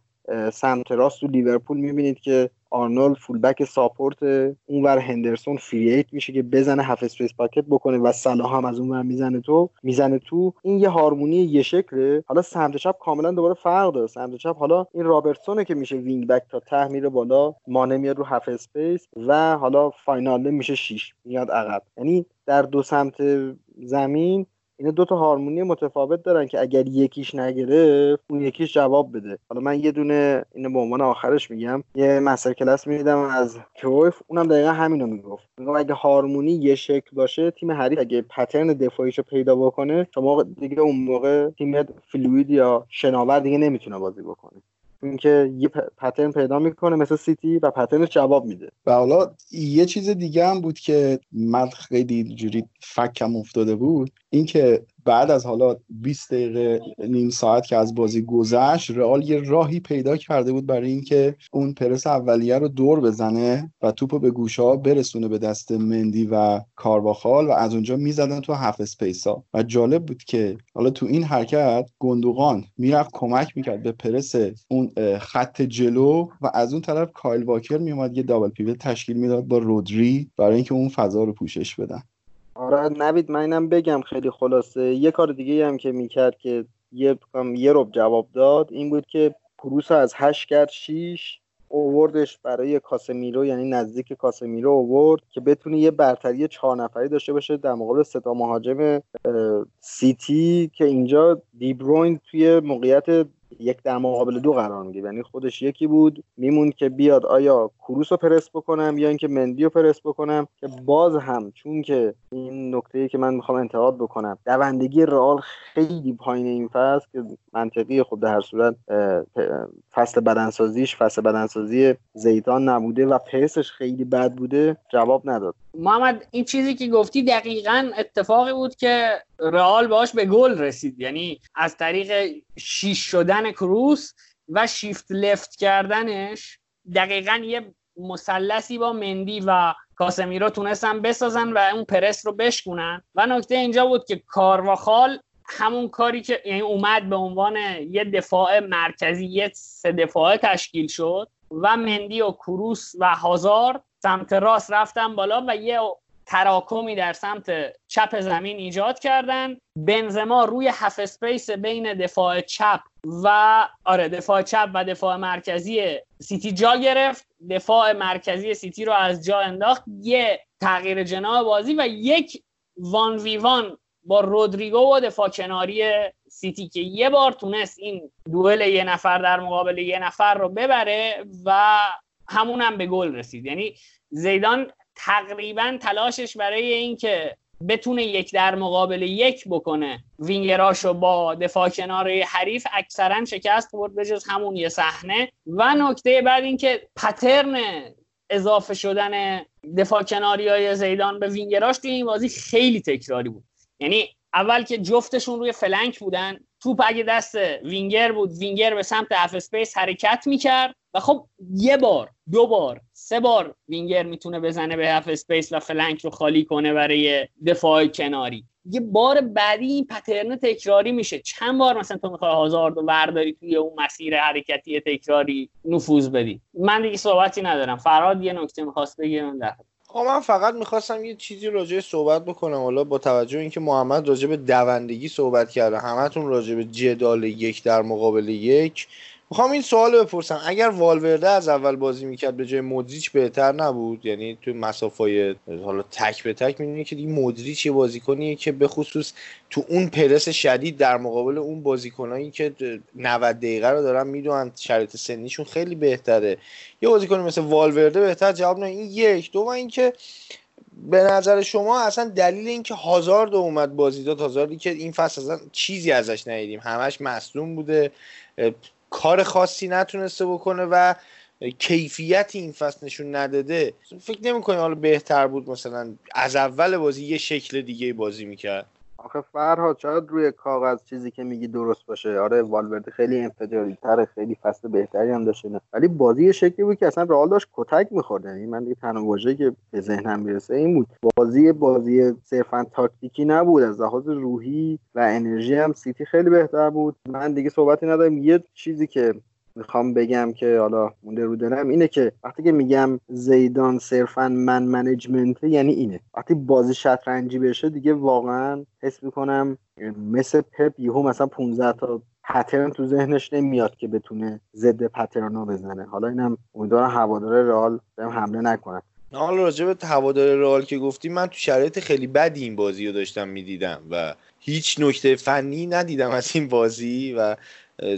سمت راست تو لیورپول می‌بینید که آرنولد full back support اونور هندرسون free eight میشه که بزنه half space pocket بکنه و صلاح هم از اونور می‌زنه تو می‌زنه تو. این یه هارمونی یه شکله. حالا سمت چپ کاملا دوباره فرق داره. سمت چپ حالا این رابرتسونه که میشه wing back تا ته میره بالا مانه میاد رو half space و حالا واینالدوم میشه 6 میاد عقب. یعنی در دو سمت زمین اینا دو تا هارمونی متفاوت دارن که اگر یکیش نگرفت اون یکیش جواب بده. حالا من یه دونه اینو به عنوان آخرش میگم. یه master class می‌دیدم از کرویف اونم دقیقا همینو می‌گفت. میگم اگه هارمونی یه شکل باشه تیم حریف اگه pattern دفاعیشو پیدا بکنه شما دیگه اون موقع تیم فلوید یا شناور دیگه نمی‌تونه بازی بکنه. اینکه یه پترن پیدا می‌کنه مثل سیتی و پترنش جواب میده.
و حالا یه چیز دیگه هم بود که من خیلی جوری فکم افتاده بود اینکه بعد از حالا 20 دقیقه نیم ساعت که از بازی گذشت رئال یه راهی پیدا کرده بود برای اینکه اون پرس اولیه رو دور بزنه و توپو به گوشه ها برسونه به دست مندی و کارواخال و از اونجا می‌زدن تو هفت اسپیسا. و جالب بود که حالا تو این حرکت گندوقان می‌رفت کمک می‌کرد به پرس اون خط جلو و از اون طرف کایل واکر میومد یه دابل پیوت تشکیل می‌داد با رودری برای اینکه اون فضا رو پوشش بدن.
آره نوید من اینم بگم خیلی خلاصه. یه کار دیگه هم که می‌کرد که یه یه رب جواب داد این بود که کروس از هشت کرد شیش اووردش برای کاسمیرو یعنی نزدیک کاسمیرو اوورد که بتونه یه برتری چهار نفری داشته باشه در مقابل ستا مهاجم سیتی که اینجا دیبروین توی موقعیت یک در مقابل دو قرار می‌گیره. یعنی خودش یکی بود میموند که بیاد آیا کروس رو پرس بکنم یا اینکه مندی رو پرس بکنم که باز هم چون که این نکته که من می‌خوام انتقاد بکنم دوندگی رئال خیلی پایین این فصل که منطقی خود در هر صورت فصل بدنسازیش فصل بدنسازی زیدان نبوده و پرسش خیلی بد بوده جواب نداد.
محمد این چیزی که گفتی دقیقا اتفاقی بود که رئال باش به گل رسید. یعنی از طریق شیش شدن کروس و شیفت لفت کردنش دقیقا یه مثلثی با مندی و کاسمیرو تونستن بسازن و اون پرس رو بشکنن و نکته اینجا بود که کارواخال همون کاری که یعنی اومد به عنوان یه دفاع مرکزی یه سه دفاعه تشکیل شد و مندی و کروس و هازار سمت راست رفتن بالا و یه تراکمی در سمت چپ زمین ایجاد کردن. بنزما روی half space بین دفاع چپ و آره دفاع چپ و دفاع مرکزی سیتی جا گرفت. دفاع مرکزی سیتی رو از جا انداخت. یه تغییر جناح بازی و یک وان وی وان با رودریگو و دفاع کناری سیتی که یه بار تونست این دوئل یه نفر در مقابل یه نفر رو ببره و همون هم به گل رسید. یعنی زیدان تقریبا تلاشش برای اینکه بتونه یک در مقابل یک بکنه. وینگراشو با دفاع کنار حریف اکثرا شکست خورد به جز همون یه صحنه. و نکته بعد اینکه pattern اضافه شدن دفاع کناری های زیدان به وینگراش توی این بازی خیلی تکراری بود. یعنی اول که جفتشون روی flank بودن توپ اگه دست وینگر بود وینگر به سمت half space حرکت می‌کرد. و خب یه بار دو بار سه بار وینگر می‌تونه بزنه به half space و flank رو خالی کنه برای دفاع کناری. یه بار بعدی این pattern تکراری میشه. چند بار مثلا تو می‌خوای هازارد و برداری توی اون مسیر حرکتی تکراری نفوذ بدی؟ من دیگه صحبتی ندارم. فرهاد یه نکته می‌خواست من در
خب من فقط می‌خواستم یه چیزی راجع صحبت بکنم. حالا با توجه اینکه محمد راجع به دوندگی صحبت کرده همتون راجع به جدال یک در مقابل یک. می‌خوام این سوال بپرسم. اگر والورده از اول بازی می‌کرد به جای مودریچ بهتر نبود؟ یعنی تو مسافای حالا تک به تک می‌دونی که این مودریچ یه بازیکنیه که به خصوص تو اون پرس شدید در مقابل اون بازیکنایی که 90 دقیقه رو دارن می‌دونن شرایط سنیشون خیلی بهتره. یه بازیکن مثل والورده بهتر جواب نه. این یک. دو اینکه به نظر شما اصلا دلیل اینکه هازارد اومد بازی داد هازاردی که این فصل اصلا چیزی ازش ندیدیم. همش مصدوم بوده. کار خاصی نتونسته بکنه و کیفیت این فصل نشون نداده. فکر نمی‌کنی حالا بهتر بود مثلا از اول بازی یه شکل دیگه بازی می‌کرد؟
آخه فرهاد شاید روی کاغذ چیزی که میگی درست باشه. آره والورده خیلی انفجاری تره خیلی فصل بهتری هم داشته ولی بازی شکلی بود که اصلا رئال داشت کتک می‌خورد. یعنی من دیگه تنها واژه‌ای که به ذهنم می‌رسه این بود. بازی بازی صرفا تاکتیکی نبود. از لحاظ روحی و انرژی هم سیتی خیلی بهتر بود. من دیگه صحبتی ندارم. یه چیزی که می‌خوام بگم که حالا مونده رو دارم اینه که وقتی که میگم زیدان صرفا من منیجمنت یعنی اینه. وقتی بازی شطرنجی بشه دیگه واقعا حس می‌کنم مثل پپ یهو مثلا 15 تا پترن تو ذهنش نمیاد که بتونه ضد پترن رو بزنه. حالا اینم امیدوارم هوادار رئال بهم حمله نکنن
حالا راجع به هوادار رئال که گفتی من تو شرایط خیلی بدی این بازی رو داشتم می‌دیدم و هیچ نکته فنی ندیدم از این بازی و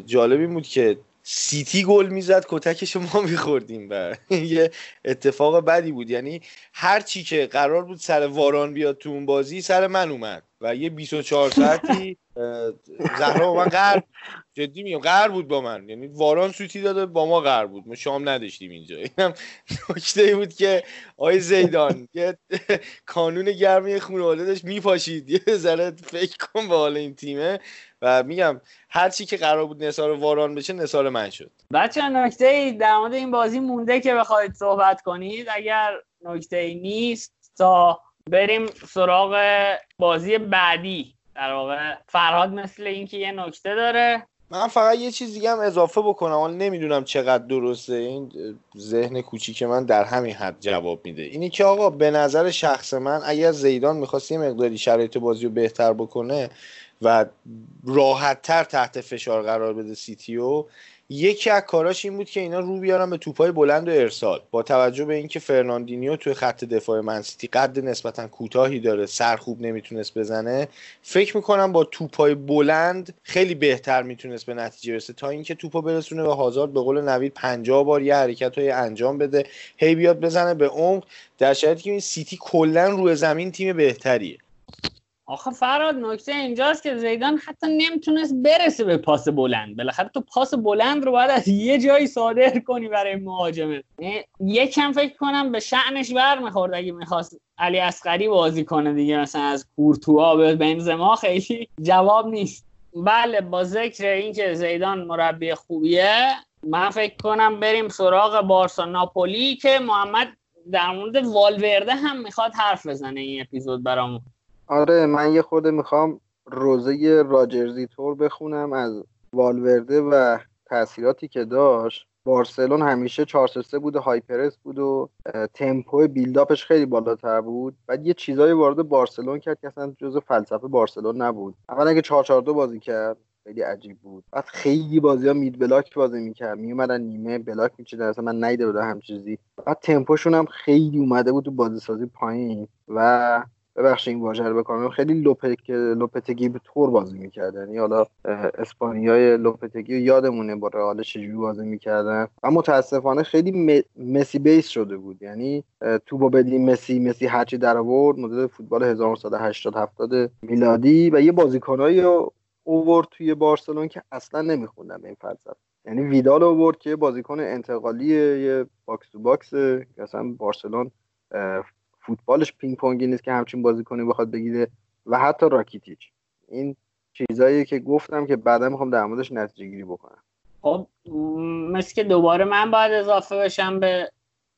جالب این بود که سیتی گل می‌زد کتکش ما میخوردیم و یه اتفاق بدی بود. یعنی هر چی که قرار بود سر واران بیاد تو اون بازی سر من اومد. و یه 24 ساعتی زهرا با من قرب جدی میگم قرب بود با من. یعنی واران سوتی داده با ما قرب بود. ما شام نداشتیم اینجا. اینم نکته بود که آی زیدان یه کانون گرمی خانواده داشت میپاشید. یه ذره فکر کن به حال این تیمه. و میگم هر چی که قرار بود نثار واران بشه نثار من شد.
بچه نکته ای در مورد این بازی مونده که بخواید صحبت کنید. اگر نکته ای نیست تا بریم سراغ بازی بعدی. در واقع فرهاد مثل اینکه یه نکته داره.
من فقط یه چیز دیگه هم اضافه بکنم. حالا نمی‌دونم چقدر درسته. این ذهن کوچیک من در همین حد جواب میده. اینی که آقا به نظر شخص من اگر زیدان می‌خواست یه مقداری شرایط بازی رو بهتر بکنه و راحتتر تحت فشار قرار بده سیتیو یکی از کاراش این بود که اینا رو بیارن به توپای بلند و ارسال. با توجه به اینکه فرناندینیو توی خط دفاع من‌سیتی قد نسبتا کوتاهی داره سر خوب نمی‌تونست بزنه فکر می‌کنم با توپای بلند خیلی بهتر می‌تونست به نتیجه برسه تا اینکه توپو برسونه به هازارد به قول نوید 50 بار یه حرکت های انجام بده هی بیاد بزنه به عمق. در شرایطی که این سیتی کلا روی زمین تیم بهتریه.
آخه فراد نکته اینجاست که زیدان حتی نمی‌تونست برسه به پاس بلند. بالاخره تو پاس بلند رو باید از یه جایی صادر کنی برای مهاجمه. یکم فکر کنم به شعنش برمیخورد اگه می‌خواست علی اسقری بازی کنه دیگه مثلا از کورتوا به بنزما خیلی جواب نیست. بله با ذکر اینکه زیدان مربی خوبیه من فکر کنم بریم سراغ بارسا ناپولی که محمد در مورد والورده هم می‌خواد حرف بزنه این اپیزود برامون.
آره من یه خورده می‌خوام روزه راجرزی تور بخونم از والورده و تاثیراتی که داشت. بارسلون همیشه 4 3 بود و هایپرس بود و تمپو بیلداپش خیلی بالاتر بود. بعد یه چیزایی وارد بارسلون کرد که اصلا جزو فلسفه بارسلون نبود. اول اگه 4 4 2 بازی کرد خیلی عجیب بود. بعد خیلی بازی ها مید بلاک بازی می‌کرد. میومدن نیمه بلاک میچیدن اصلا من نیده بودم هم چیزی بعد تمپوشون هم خیلی اومده بود تو بازی سازی پایین و ببخشید این واژه رو بکنم. خیلی لوپک لوپتگی به تور بازی می‌کردن. یعنی حالا اسپانیای لوپتگی یادمونه با رئال چجوری بازی می‌کردن. و متاسفانه خیلی مسی بیس شده بود. یعنی تو با بدی مسی مسی هرچی در آورد مدل فوتبال 1980 70 میلادی و یه بازیکنایی اوورد توی بارسلون که اصلا نمیخوندن به این فلسفه. یعنی ویدال آورد که بازیکن انتقالی یه box to box اصلا بارسلون فوتبالش پینگ پونگی نیست که همچین بازیکنی بخواد بگیره. و حتی راکیتیچ. این چیزایی که گفتم که بعدا می‌خوام در موردش نتیجه گیری بکنم.
خب مثل که دوباره من باید اضافه بشم به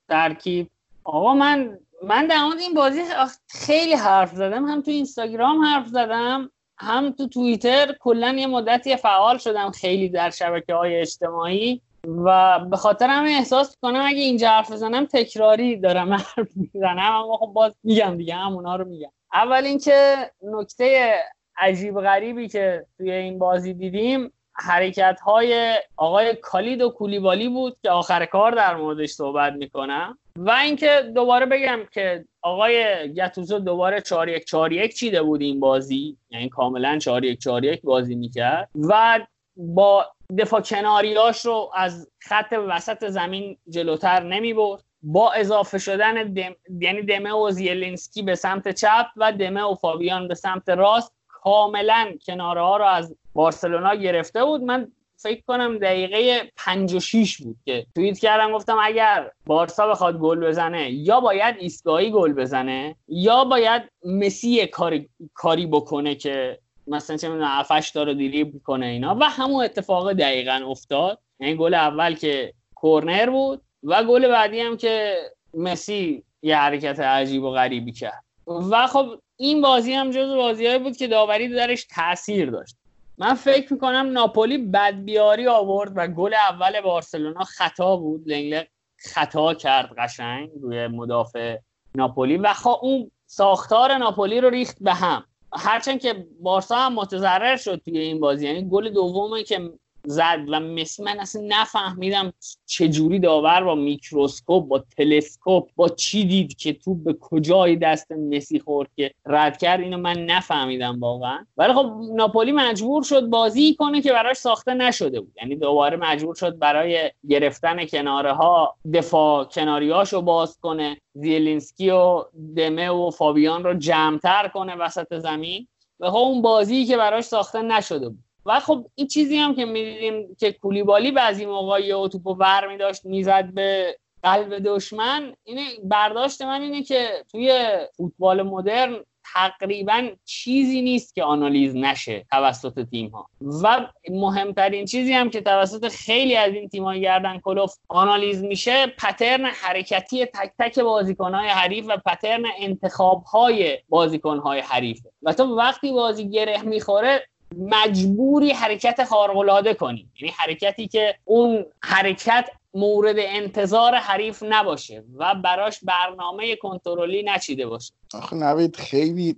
ترکیب. آقا من من در مورد این بازی خیلی حرف زدم. هم تو اینستاگرام حرف زدم هم تو توییتر. کلا یه مدتی فعال شدم خیلی در شبکه های اجتماعی. و به خاطر همین احساس کنم اگه اینجا حرف بزنم تکراری دارم حرف می‌زنم اما خب باز میگم دیگه همونا رو میگم. اول اینکه نکته عجیب غریبی که توی این بازی دیدیم حرکت های آقای کالید و کولیبالی بود که آخر کار در موردش صحبت می‌کنم. و اینکه دوباره بگم که آقای گتوزو دوباره 4 1 4 1 چیده بود این بازی یعنی کاملا 4 1 4 1 بازی می‌کرد. و با دفاع کناریاش رو از خط وسط زمین جلوتر نمی برد. با اضافه شدن دم... یعنی دمه و زیلینسکی به سمت چپ و دمه و فابیان به سمت راست کاملا کناره ها رو از بارسلونا گرفته بود. من فکر کنم دقیقه 56 بود که توییت کردم گفتم اگر بارسا بخواد گل بزنه یا باید ایستگاهی گل بزنه یا باید مسی کاری, کاری بکنه که مثلا چه می‌دونم افش داره دیریب کنه اینا. و همون اتفاق دقیقا افتاد. این گل اول که کورنر بود و گل بعدی هم که مسی یه حرکت عجیب و غریبی کرد. و خب این بازی هم جز بازیهایی بود که داوری درش تاثیر داشت. من فکر می‌کنم ناپولی بدبیاری آورد و گل اول بارسلونا خطا بود. لنگلر خطا کرد قشنگ روی مدافع ناپولی. و خب اون ساختار ناپولی رو ریخت به هم. هرچند که بارسا هم متضرر شد توی این بازی یعنی گل دومه که زد و مسی من اصلا نفهمیدم چجوری داور با میکروسکوپ با تلسکوپ با چی دید که تو به کجای دست مسی خورد که رد کرد اینو من نفهمیدم واقعا. ولی خب ناپولی مجبور شد بازی کنه که براش ساخته نشده بود. یعنی دوباره مجبور شد برای گرفتن کناره ها دفاع کناریاشو باز کنه. زیلینسکی و دمه و فابیان رو جمعتر کنه وسط زمین. و خب اون بازی که براش ساخته نشده بود. و خب این چیزی هم که می‌دیدیم که کولیبالی بعضی موقع یه توپو ور میداشت می‌زد به قلب دشمن اینه برداشت من اینه که توی فوتبال مدرن تقریبا چیزی نیست که آنالیز نشه توسط تیم ها و مهمترین چیزی هم که توسط خیلی از این تیم های گردن کلوف آنالیز میشه پترن حرکتی تک تک بازیکن های حریف و پترن انتخاب های بازیکن های حریف و تو وقتی بازی گره می‌خوره مجبوری حرکت خارق کنی. یعنی حرکتی که اون حرکت مورد انتظار حریف نباشه و براش برنامه کنترلی نچیده باشه.
آخه نوید خیلی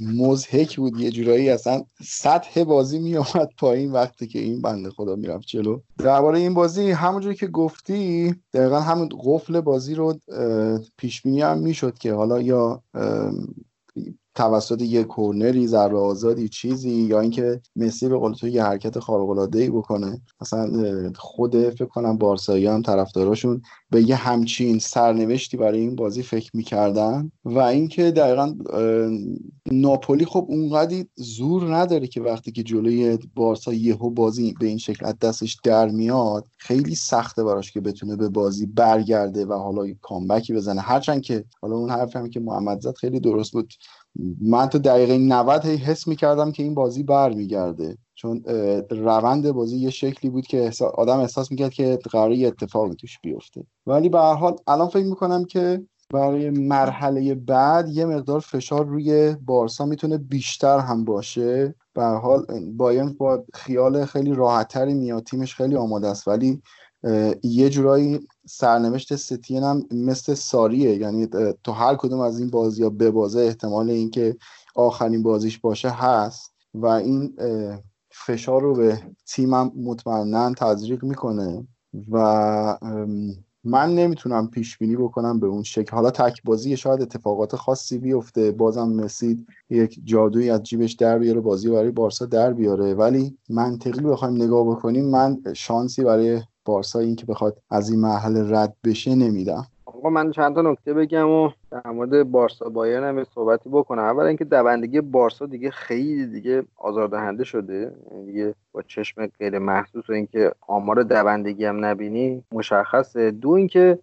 مزهک بود. یه جورایی اصلا سطح بازی می اومد پایین وقتی که این بنده خدا می‌رفت جلو. درباره این بازی همونجوری که گفتی دقیقا همون قفل بازی رو پیش بینی هم می‌شد که حالا یا توسط یه کورنری ضربه آزادی چیزی یا اینکه مسی به قول تو یه حرکت خارق العاده ای بکنه. مثلا خود فکر کنم بارسایی هم طرفداراشون به یه همچین سرنوشتی برای این بازی فکر می‌کردن و اینکه دقیقا ناپولی خب اونقدی زور نداره که وقتی که جلوی بارسا یهو بازی به این شکل از دستش در میاد خیلی سخته براش که بتونه به بازی برگرده و حالا کامبکی بزنه. هرچند که حالا اون حرفی هم که محمد زد خیلی درست بود. من تو دقیقه 90 هی حس می‌کردم که این بازی برمیگرده. چون روند بازی یه شکلی بود که آدم احساس می‌کرد که قراره یه اتفاقی توش بیفته. ولی به هر حال الان فکر می‌کنم که برای مرحله بعد یه مقدار فشار روی بارسا می‌تونه بیشتر هم باشه. به هر حال بایرن با خیال خیلی راحتتری میاد تیمش خیلی آماده است. ولی یه جورایی سرنوشت ستین هم مثل ساریه. یعنی تو هر کدوم از این بازی ها ببازه احتمال اینکه آخرین بازیش باشه هست. و این فشار رو به تیمم مطمئنا تزریق می‌کنه. و من نمی‌تونم پیش بینی بکنم به اون شکل. حالا تک بازی شاید اتفاقات خاصی بیفته. بازم مسید یک جادویی از جیبش در بیاره بازی برای بارسا در بیاره. ولی منطقی بخوایم نگاه بکنیم من شانسی برای بارسا این که بخواد از این مرحله رد بشه نمیدم.
آقا من چند تا نکته بگم و در مورد بارسا بایرن هم صحبتی بکنم. اول اینکه دوندگی بارسا دیگه خیلی دیگه آزاردهنده شده. یعنی دیگه با چشم غیر محسوس و اینکه آمار دوندگی هم نبینی مشخصه. دو اینکه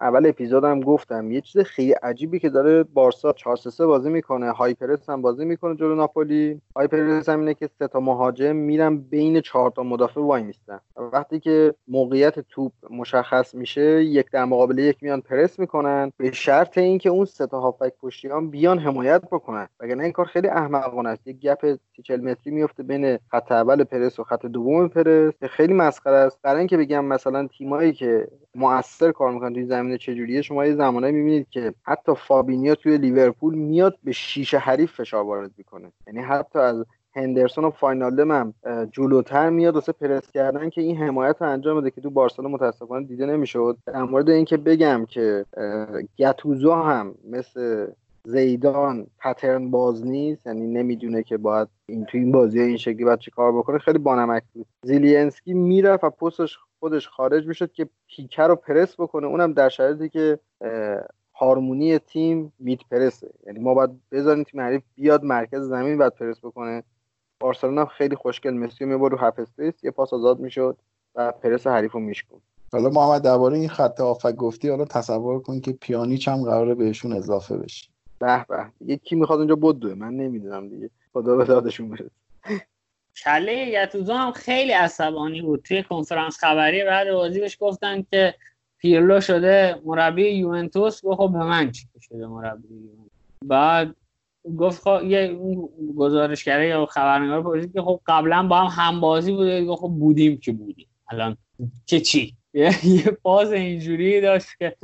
اول اپیزودم گفتم یه چیز خیلی عجیبی که داره بارسا 4 3 بازی می‌کنه هایپرس هم بازی می‌کنه جلو ناپولی. هایپرس هم اینه که سه تا مهاجم میرن بین چهار تا مدافع وای میستن. وقتی که موقعیت توپ مشخص میشه یک در مقابل یک میان پرس می‌کنن. به شرط این که اون سه تا هافک پشتیان بیان حمایت بکنن. وگرنه این کار خیلی احمقانه است. یک گپ 40 متری میفته بین خط اول پرس و خط دوم پرس که خیلی مسخره است. برای اینکه بگم مثلا تیمایی که موثر کار می‌کنن توی زمینه چجوریه شما یه زمانایی می‌بینید که حتی فابینیا توی لیورپول میاد به شیشه حریف فشار وارد می‌کنه. یعنی حتی از هندرسون و فاینالدم هم جلوتر میاد واسه پرس کردن که این حمایت رو انجام بده که تو بارسلونا متاسفانه دیده نمی‌شد. در مورد اینکه بگم که گتوزو هم مثل زیدان پترن باز نیست یعنی نمی‌دونه که باید این تو این بازی این شکلی باید کار بکنه. خیلی بانمک بود. زیلینسکی می‌رفت و پستش خودش خارج می‌شد که پیکر رو پرس بکنه. اونم در شرایطی که هارمونی تیم میت پرسه. یعنی ما باید بذاریم تیم حریف بیاد مرکز زمین بعد پرس بکنه. بارسلونا خیلی خوشگل. مسی می‌برد رو هاف یه پاس آزاد می‌شد و پرس حریف رو میشکن.
حالا محمد درباره این خط آفک گفتی حالا تصور کن که پیانیچ هم قراره بهشون اضافه بشه.
به به. دیگه کی می‌خواد اونجا بدوه من نمی‌دونم دیگه. خدا به دادشون برسه.
کله یتوزو هم خیلی عصبانی بود. توی کنفرانس خبری بعد بازی بهش گفتن که پیرلو شده مربی یوونتوس. گفت خب به من چی شده مربی یوونتوس؟ بعد گفت خب یه گزارشگره یا خبرنگار پرسید که خب قبلا با هم هم بازی بوده. گفت خب بودیم که بودیم. الان که چی؟ یه پاز اینجوری داشت که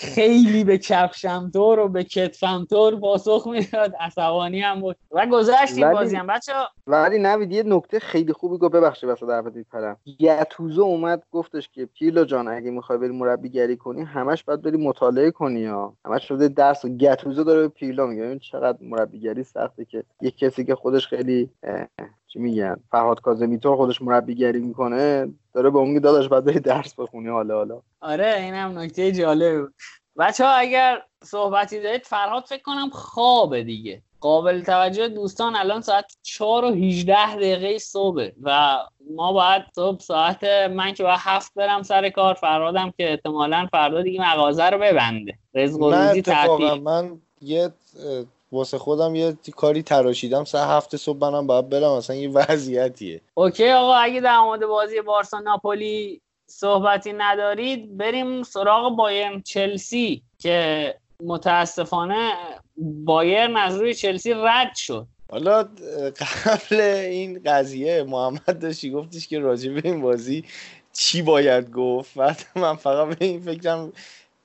خیلی به کفشم طور و به کتفم طور پاسخ می‌داد. عصبانی هم بود. و گذشت این بازی هم. بچه
ولی نوید یه نکته خیلی خوبی گفت. ببخشید واسه دعوت پرم. گتوزو اومد گفتش که پیلو جان اگه می‌خوای بری مربیگری کنی همش باید بری مطالعه کنی ها. همش شده درس. و گتوزو داره به پیلو میگه. این چقدر مربیگری سخته که یه کسی که خودش خیلی چی میگن فرهاد کاظمی خودش مربیگری می‌کنه داره به اون داداش بعد درس بخونی حالا حالا.
آره اینم نکته جالب. بچه ها اگر صحبتی دارید فرهاد فکر کنم خوابه دیگه. قابل توجه دوستان الان ساعت 4 و 18 دقیقه صبح و ما باید صبح ساعت من که باید هفت برم سر کار فرهادم که احتمالا فردا دیگه مغازه رو ببنده. رزق و روزی
من یه واسه خودم یه کاری تراشیدم سه هفته صبح منم باید برم مثلا یه وضعیتیه.
اوکی آقا اگه در مورد بازی بارسا ناپولی صحبتی ندارید بریم سراغ بایرن چلسی که متاسفانه بایرن از روی چلسی رد شد.
حالا قبل این قضیه محمد داشتی گفتش که راجع به این بازی چی باید گفت؟ بعد من فقط به این فکرم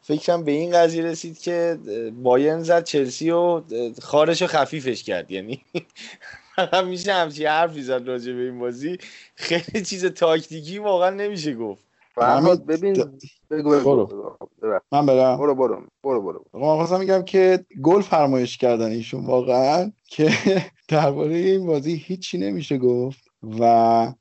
فکرم به این قضیه رسید که بایرن زد چلسی و خارش خفیفش کرد. یعنی فقط میشه همچی حرفی زد راجع به این بازی. خیلی چیز تاکتیکی واقعا نمیشه گفت.
فرهاد ببین بگو
برو. من برم.
برو برو برو برو
من خواستم میگم که گل فرمایش کردن ایشون واقعا که درباره این بازی هیچی نمیشه گفت و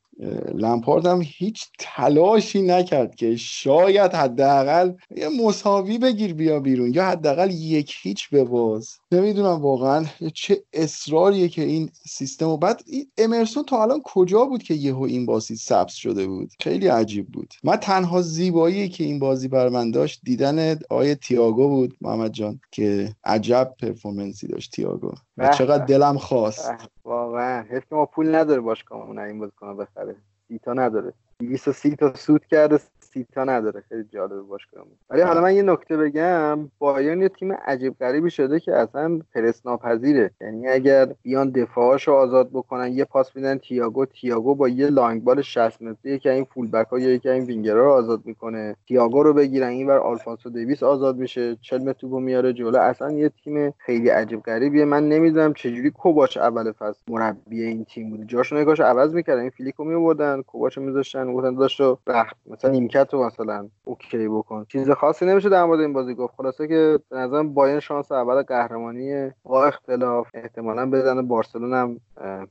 لمپارد هم هیچ تلاشی نکرد که شاید حداقل یه مساوی بگیر بیا بیرون یا حداقل یک هیچ بباز. نمی‌دونم واقعا چه اصراریه که این سیستم و بعد این امرسون تا الان کجا بود که یهو این بازی سبز شده بود؟ خیلی عجیب بود. من تنها زیبایی که این بازی بر من داشت دیدن آیه تیاگو بود محمد جان که عجب پرفورمنسی داشت تیاگو. و چقدر دلم خواست.
واقعا. حس ما پول نداره باشگاهمون این بازیکن بخره. سی تا نداره. 230 تا سود کرده سی تا نداره. خیلی جالب باشگاهمون ولی حالا من یه نکته بگم. بایرن یه تیم عجیب غریبی شده که اصلا پرس ناپذیره یعنی اگر بیان دفاعاشو آزاد بکنن یه پاس میدن تیاگو تیاگو با یه long ball 60 متری که این full back ها یا یکی این وینگرها رو آزاد می‌کنه. تیاگو رو بگیرن اینور آلفونسو دیویس آزاد میشه. 40 متر توپو میاره جلو. اصلا یه تیم خیلی عجیب غریبیه. من نمی‌دونم چجوری کواچ اول فصل مربی این تیم بود جاشو نگاش عوض می‌کردن. این فلیکو میوردن کواچو میذاشتن گفتن داشتو مثلا نیمکت رو مثلا اوکی بکن. چیز خاصی نمیشه در مورد این بازی گفت. خلاصه که به نظرم بایرن شانس اول قهرمانی با اختلاف احتمالا بزنه بارسلون هم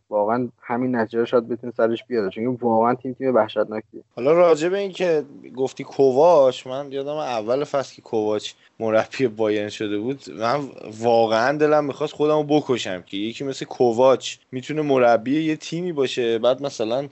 واقعا همین نتیجه شاید بتونه سرش بیاد چون واقعا تیم تیم وحشتناکیه
حالا راجع به این که گفتی کوواچ من یادم اول فصل که کوواچ مربی بایرن شده بود من واقعا دلم می‌خواست خودمو بکشم که یکی مثل کوواچ می‌تونه مربی یه تیمی باشه. بعد مثلا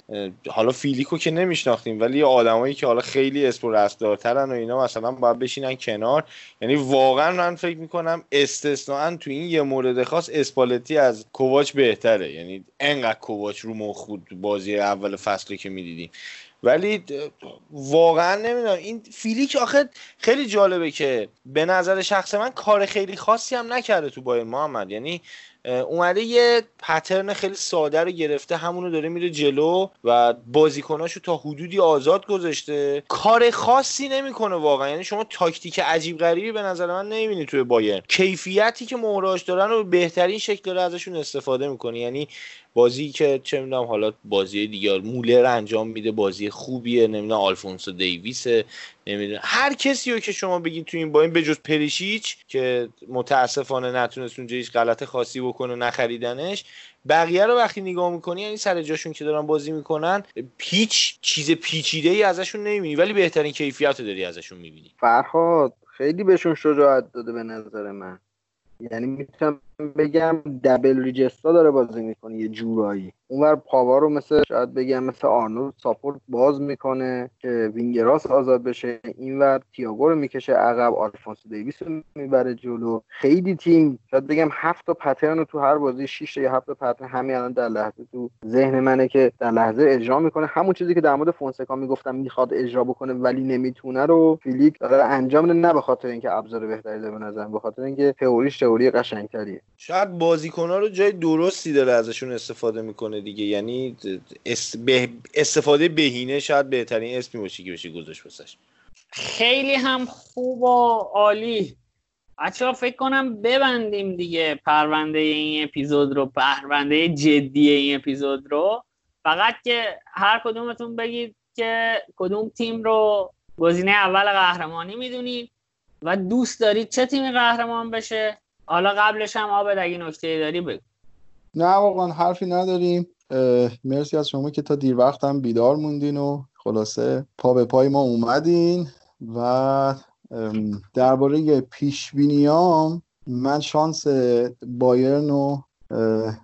حالا فیلیکو که نمیشناختیم ولی آدمایی که حالا خیلی اسم رستارترن و اینا مثلا باید بشینن کنار. یعنی واقعا من فکر می‌کنم استثناا تو این یه مورد خاص اسپالتی از کوواچ بهتره. یعنی انقدر کوواچ رو مخ بازی اول فصلی که می‌دیدیم. ولی واقعا نمی‌دونم این فیلیک آخه خیلی جالبه که به نظر شخص من کار خیلی خاصی هم نکرده تو بایر محمد. یعنی اومده یه پترن خیلی ساده رو گرفته همونو داره میره جلو و بازیکناشو تا حدودی آزاد گذاشته. کار خاصی نمی‌کنه واقعا. یعنی شما تاکتیک عجیب غریبی به نظر من نمی‌بینی توی بایر کیفیتی که مهراش دارن و بهترین شکل داره ازشون استفاده می‌کنه. یعنی بازی که چه می‌دونم حالا بازی دیگر مولر انجام میده بازی خوبیه نمی‌دونم آلفونسو دیویس نمی‌دونم. هر کسی رو که شما بگید تو این با این بجز پریشیچ که متاسفانه نتونست اونجا هیچ غلط خاصی بکنه نخریدنش بقیه رو وقتی نگاه می‌کنی یعنی سر جاشون که دارن بازی می‌کنن هیچ چیز پیچیده ای ازشون نمی‌بینی ولی بهترین کیفیت رو داری ازشون می‌بینی.
فرهاد خیلی بهشون شجاعت داده به نظر من. یعنی می‌تونم بگم double regista داره بازی می‌کنه یه جورایی. اونور پاوار رو مثل شاید بگم مثل آرنولد support بازی می‌کنه که وینگراس آزاد بشه. اینور تیاگو رو می‌کشه عقب آلفونسو دیویس رو می‌بره جلو. خیلی تیم شاید بگم هفت تا pattern رو تو هر بازی 6 یا هفت تا pattern همین الان در لحظه تو ذهن منه که در لحظه اجرا می‌کنه. همون چیزی که در مورد فونسکا می‌گفتم می‌خواد اجرا بکنه ولی نمی‌تونه رو فلیک داره انجام نه به خاطر اینکه ابزار بهتری داره به نظر به خاطر اینکه تئوریش تئوری قشنگتریه.
شاید بازیکن‌ها رو جای درستی داره ازشون استفاده می‌کنه دیگه. یعنی استفاده بهینه شاید بهترین اسمی باشه که بشه گذاشت واسش.
خیلی هم خوب و عالی. بچه فکر کنم ببندیم دیگه پرونده این اپیزود رو پرونده جدی این اپیزود رو. فقط که هر کدومتون بگید که کدوم تیم رو گزینه اول قهرمانی می‌دونید و دوست دارید چه تیمی قهرمان بشه. حالا قبلش هم آبد اگه نکته داری بگو.
نه واقعا حرفی نداریم. مرسی از شما که تا دیر وقت هم بیدار موندین و خلاصه پا به پای ما اومدین. و درباره پیش بینیام من شانس بایرن رو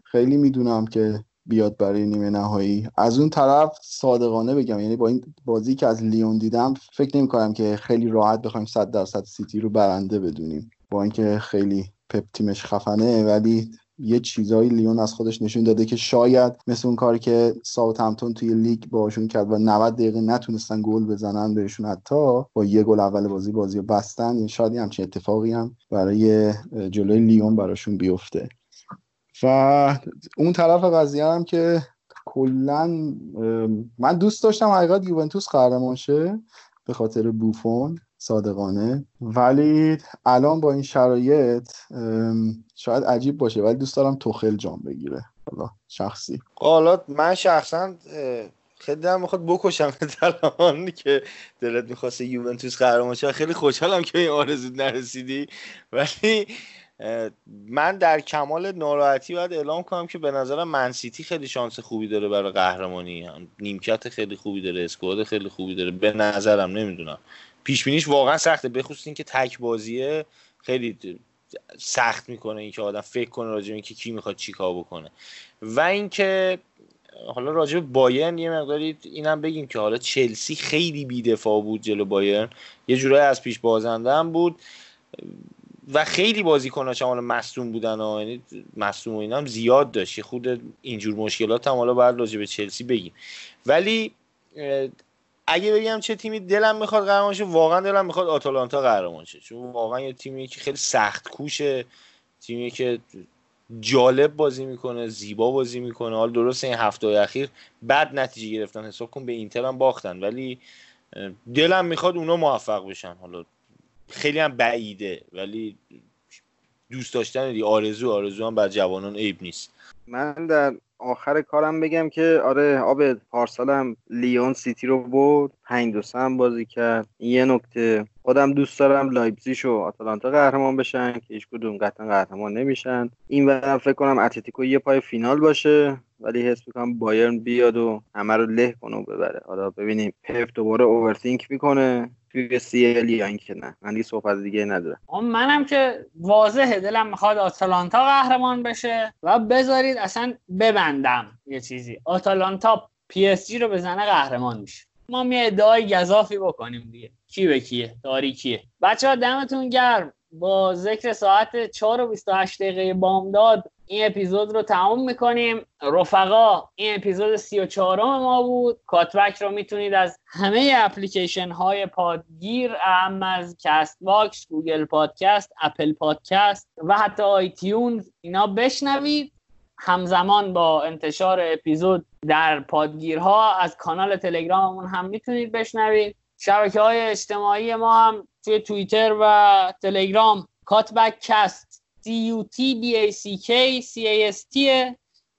خیلی می‌دونم که بیاد برای نیمه نهایی. از اون طرف صادقانه بگم یعنی با این بازی که از لیون دیدم فکر نمی کنم که خیلی راحت بخوایم 100 درصد سیتی رو برنده بدونیم. با اینکه خیلی پپ تیمش خفنه ولی یه چیزایی لیون از خودش نشون داده که شاید مثل اون کاری که ساوت همتون توی لیگ باشون کرد و 90 دقیقه نتونستن گل بزنن بهشون حتی با یه گل اول بازی بازی بستن این شاید همچین اتفاقی هم برای جلوی لیون براشون بیفته. و اون طرف قضیه هم که کلا من دوست داشتم حقیقت یوونتوس قهرمان شه به خاطر بوفون. صادقانه. ولی الان با این شرایط شاید عجیب باشه ولی دوست دارم توخل جام بگیره. حالا شخصی.
حالا من شخصا خیلی دلم می‌خواد بکشم الان که دلت می‌خواست یوونتوس قهرمان شه. خیلی خوشحالم که این آرزو نرسیدی. ولی من در کمال ناراحتی باید اعلام کنم که به نظرم منسیتی خیلی شانس خوبی داره برای قهرمانی. نیمکت خیلی خوبی داره اسکواد خیلی خوبی داره. به نظرم نمی‌دونم. پیش بینیش واقعا سخته بخصوص اینکه تک بازیه خیلی سخت می‌کنه اینکه آدم فکر کنه راجع اینکه کی می‌خواد چیکار بکنه. و اینکه حالا راجع به بایرن یه مقداری اینم بگیم که حالا چلسی خیلی بیدفاع بود جلو بایرن. یه جورایی از پیش بازنده هم بود و خیلی بازیکن‌ها حالا مصدوم بودن و یعنی مصدوم و اینا هم زیاد داشت. خود اینجور مشکلات هم حالا باید راجع به چلسی بگیم. ولی اگه بگم چه تیمی دلم می‌خواد قهرمان شه واقعا دلم می‌خواد آتالانتا قهرمان شه. چون واقعا یه تیمی که خیلی سخت کوشه تیمی که جالب بازی می‌کنه زیبا بازی می‌کنه. حالا درست این هفته اخیر بد نتیجه گرفتن حساب کن به اینتر هم باختن. ولی دلم می‌خواد اونا موفق بشن. حالا خیلی هم بعیده ولی دوست داشتن دی آرزو آرزو هم بر جوانان عیب نیست.
من در آخر کارم بگم که آره آب پارسالم لیون سیتی رو برد پنج دو هم بازی کرد. یه نکته. خودم دوست دارم لایپزیش و آتالانتا قهرمان بشن که هیچ کدوم قطعا قهرمان نمیشن. این برم فکر کنم اتلتیکو یه پای فینال باشه. ولی حس می‌کنم بایرن بیاد و همه رو له کنه و ببره. حالا ببینیم. پپ دوباره overthink می‌کنه. توی CL یا اینکه نه. من دیگه صحبت دیگه ندارم.
منم که واضحه. دلم می‌خواد آتالانتا قهرمان بشه و بذارید اصلا ببندم یه چیزی. آتالانتا پی اس جی رو بزنه قهرمان میشه. ما یه ادعای گزافی بکنیم دیگه. کی به کیه؟ تاریکیه. بچه ها دمتون گرم. با ذکر ساعت 4 و 28 دقیقه بامداد این اپیزود رو تموم می‌کنیم. رفقا این اپیزود 34 ما بود. Cutback رو می‌تونید از همه اپلیکیشن های پادگیر اعم از Castbox Google Podcast Apple Podcast و حتی iTunes اینا بشنوید. همزمان با انتشار اپیزود در پادگیرها از کانال تلگراممون هم می‌تونید بشنوید. شبکه های اجتماعی ما هم توی توییتر و تلگرام. Cutback Cast. C U T B A C K C A S T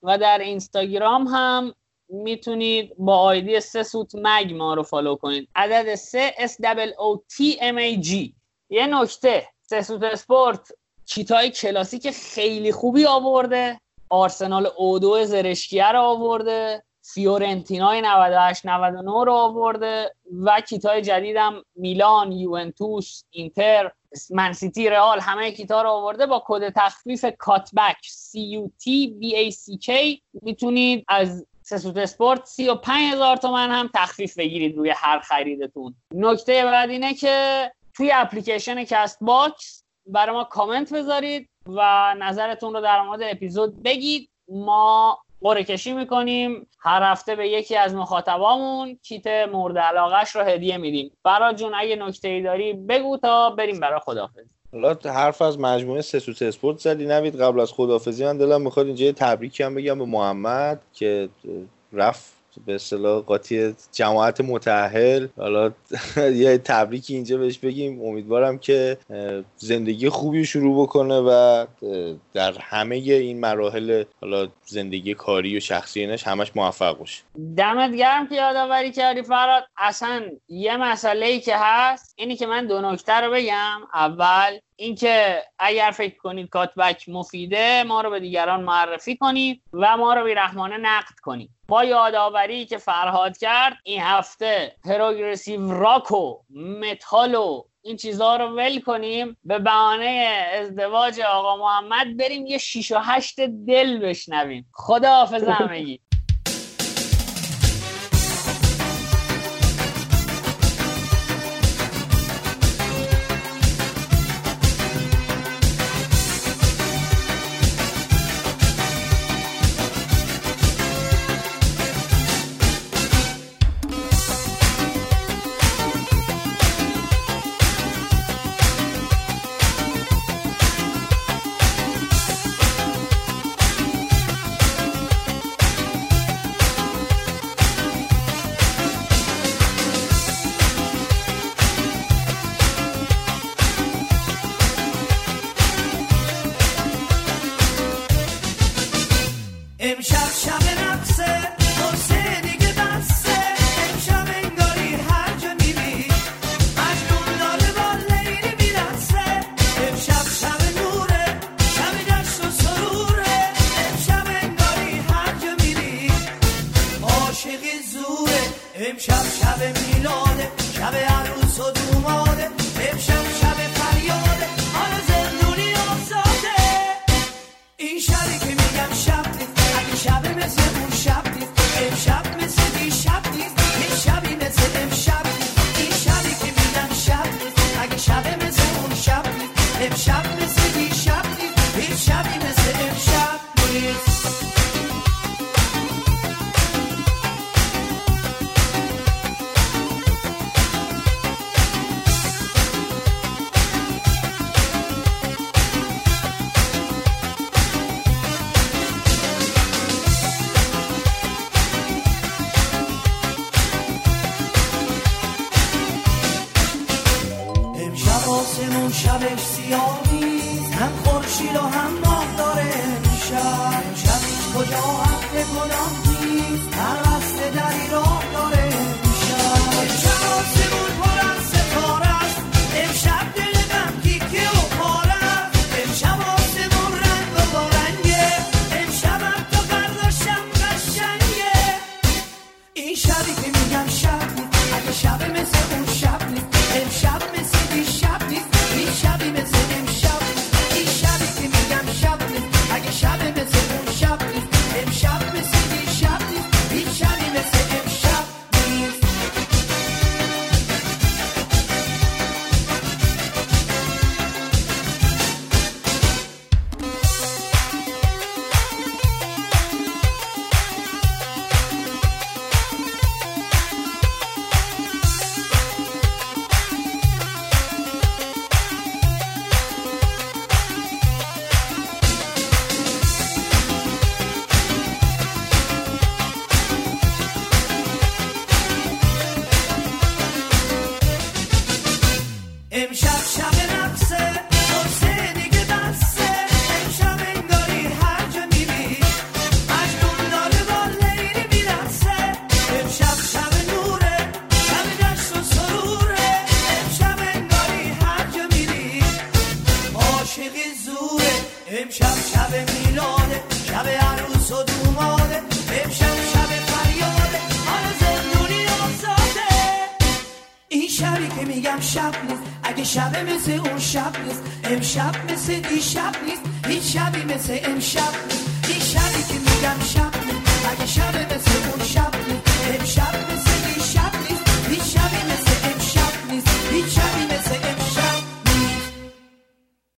و در اینستاگرام هم می‌تونید با آیدی سه سوت مگ ما رو فالو کنید. عدد سه S O T M A G. یه نکته سه سوت اسپورت کیتای کلاسیک خیلی خوبی آورده. آرسنال O2 زرشکیه رو آورده. فیورنتینای 98 99 رو آورده و کیتای جدیدم میلان یوونتوس اینتر من سیتی رئال همه کیتا رو آورده با کد تخفیف Cutback C U T B A C K. می‌تونید از سه سوت اسپورت 35 هزار تومن هم تخفیف بگیرید روی هر خریدتون. نکته بعد اینه که توی اپلیکیشن Castbox برای ما کامنت بذارید و نظرتون رو در مورد اپیزود بگید. ما قرعه کشی می‌کنیم. هر هفته به یکی از مخاطبامون کیت مورد علاقهش رو هدیه میدیم. برا جون اگه نکته ای داری بگو تا بریم برای خدافزی
حالا حرف از مجموعه سسوت اسپورت زدی. نوید قبل از خدافزی من دلم می‌خواد اینجا تبریکی هم بگم به محمد که رفت به اصطلاح قاطی جماعت متأهل. حالا یه تبریکی اینجا بهش بگیم. امیدوارم که زندگی خوبی شروع بکنه و در همه این مراحل حالا زندگی کاری و شخصی اینش همش موفق باشه.
دمت گرم که یادآوری کردی فراد. اصلا یه مسئله ای که هست اینی که من دو نکته رو بگم. اول اینکه اگر فکر کنید کاتبک مفیده ما رو به دیگران معرفی کنید و ما رو بیرحمانه نقد کنید. با یادآوری که فرهاد کرد این هفته پروگرسیو راک و متال و این چیزها رو ول کنیم. به بهانه ازدواج آقا محمد بریم یه شیش و هشت دل بشنویم. خدا حافظ همگی.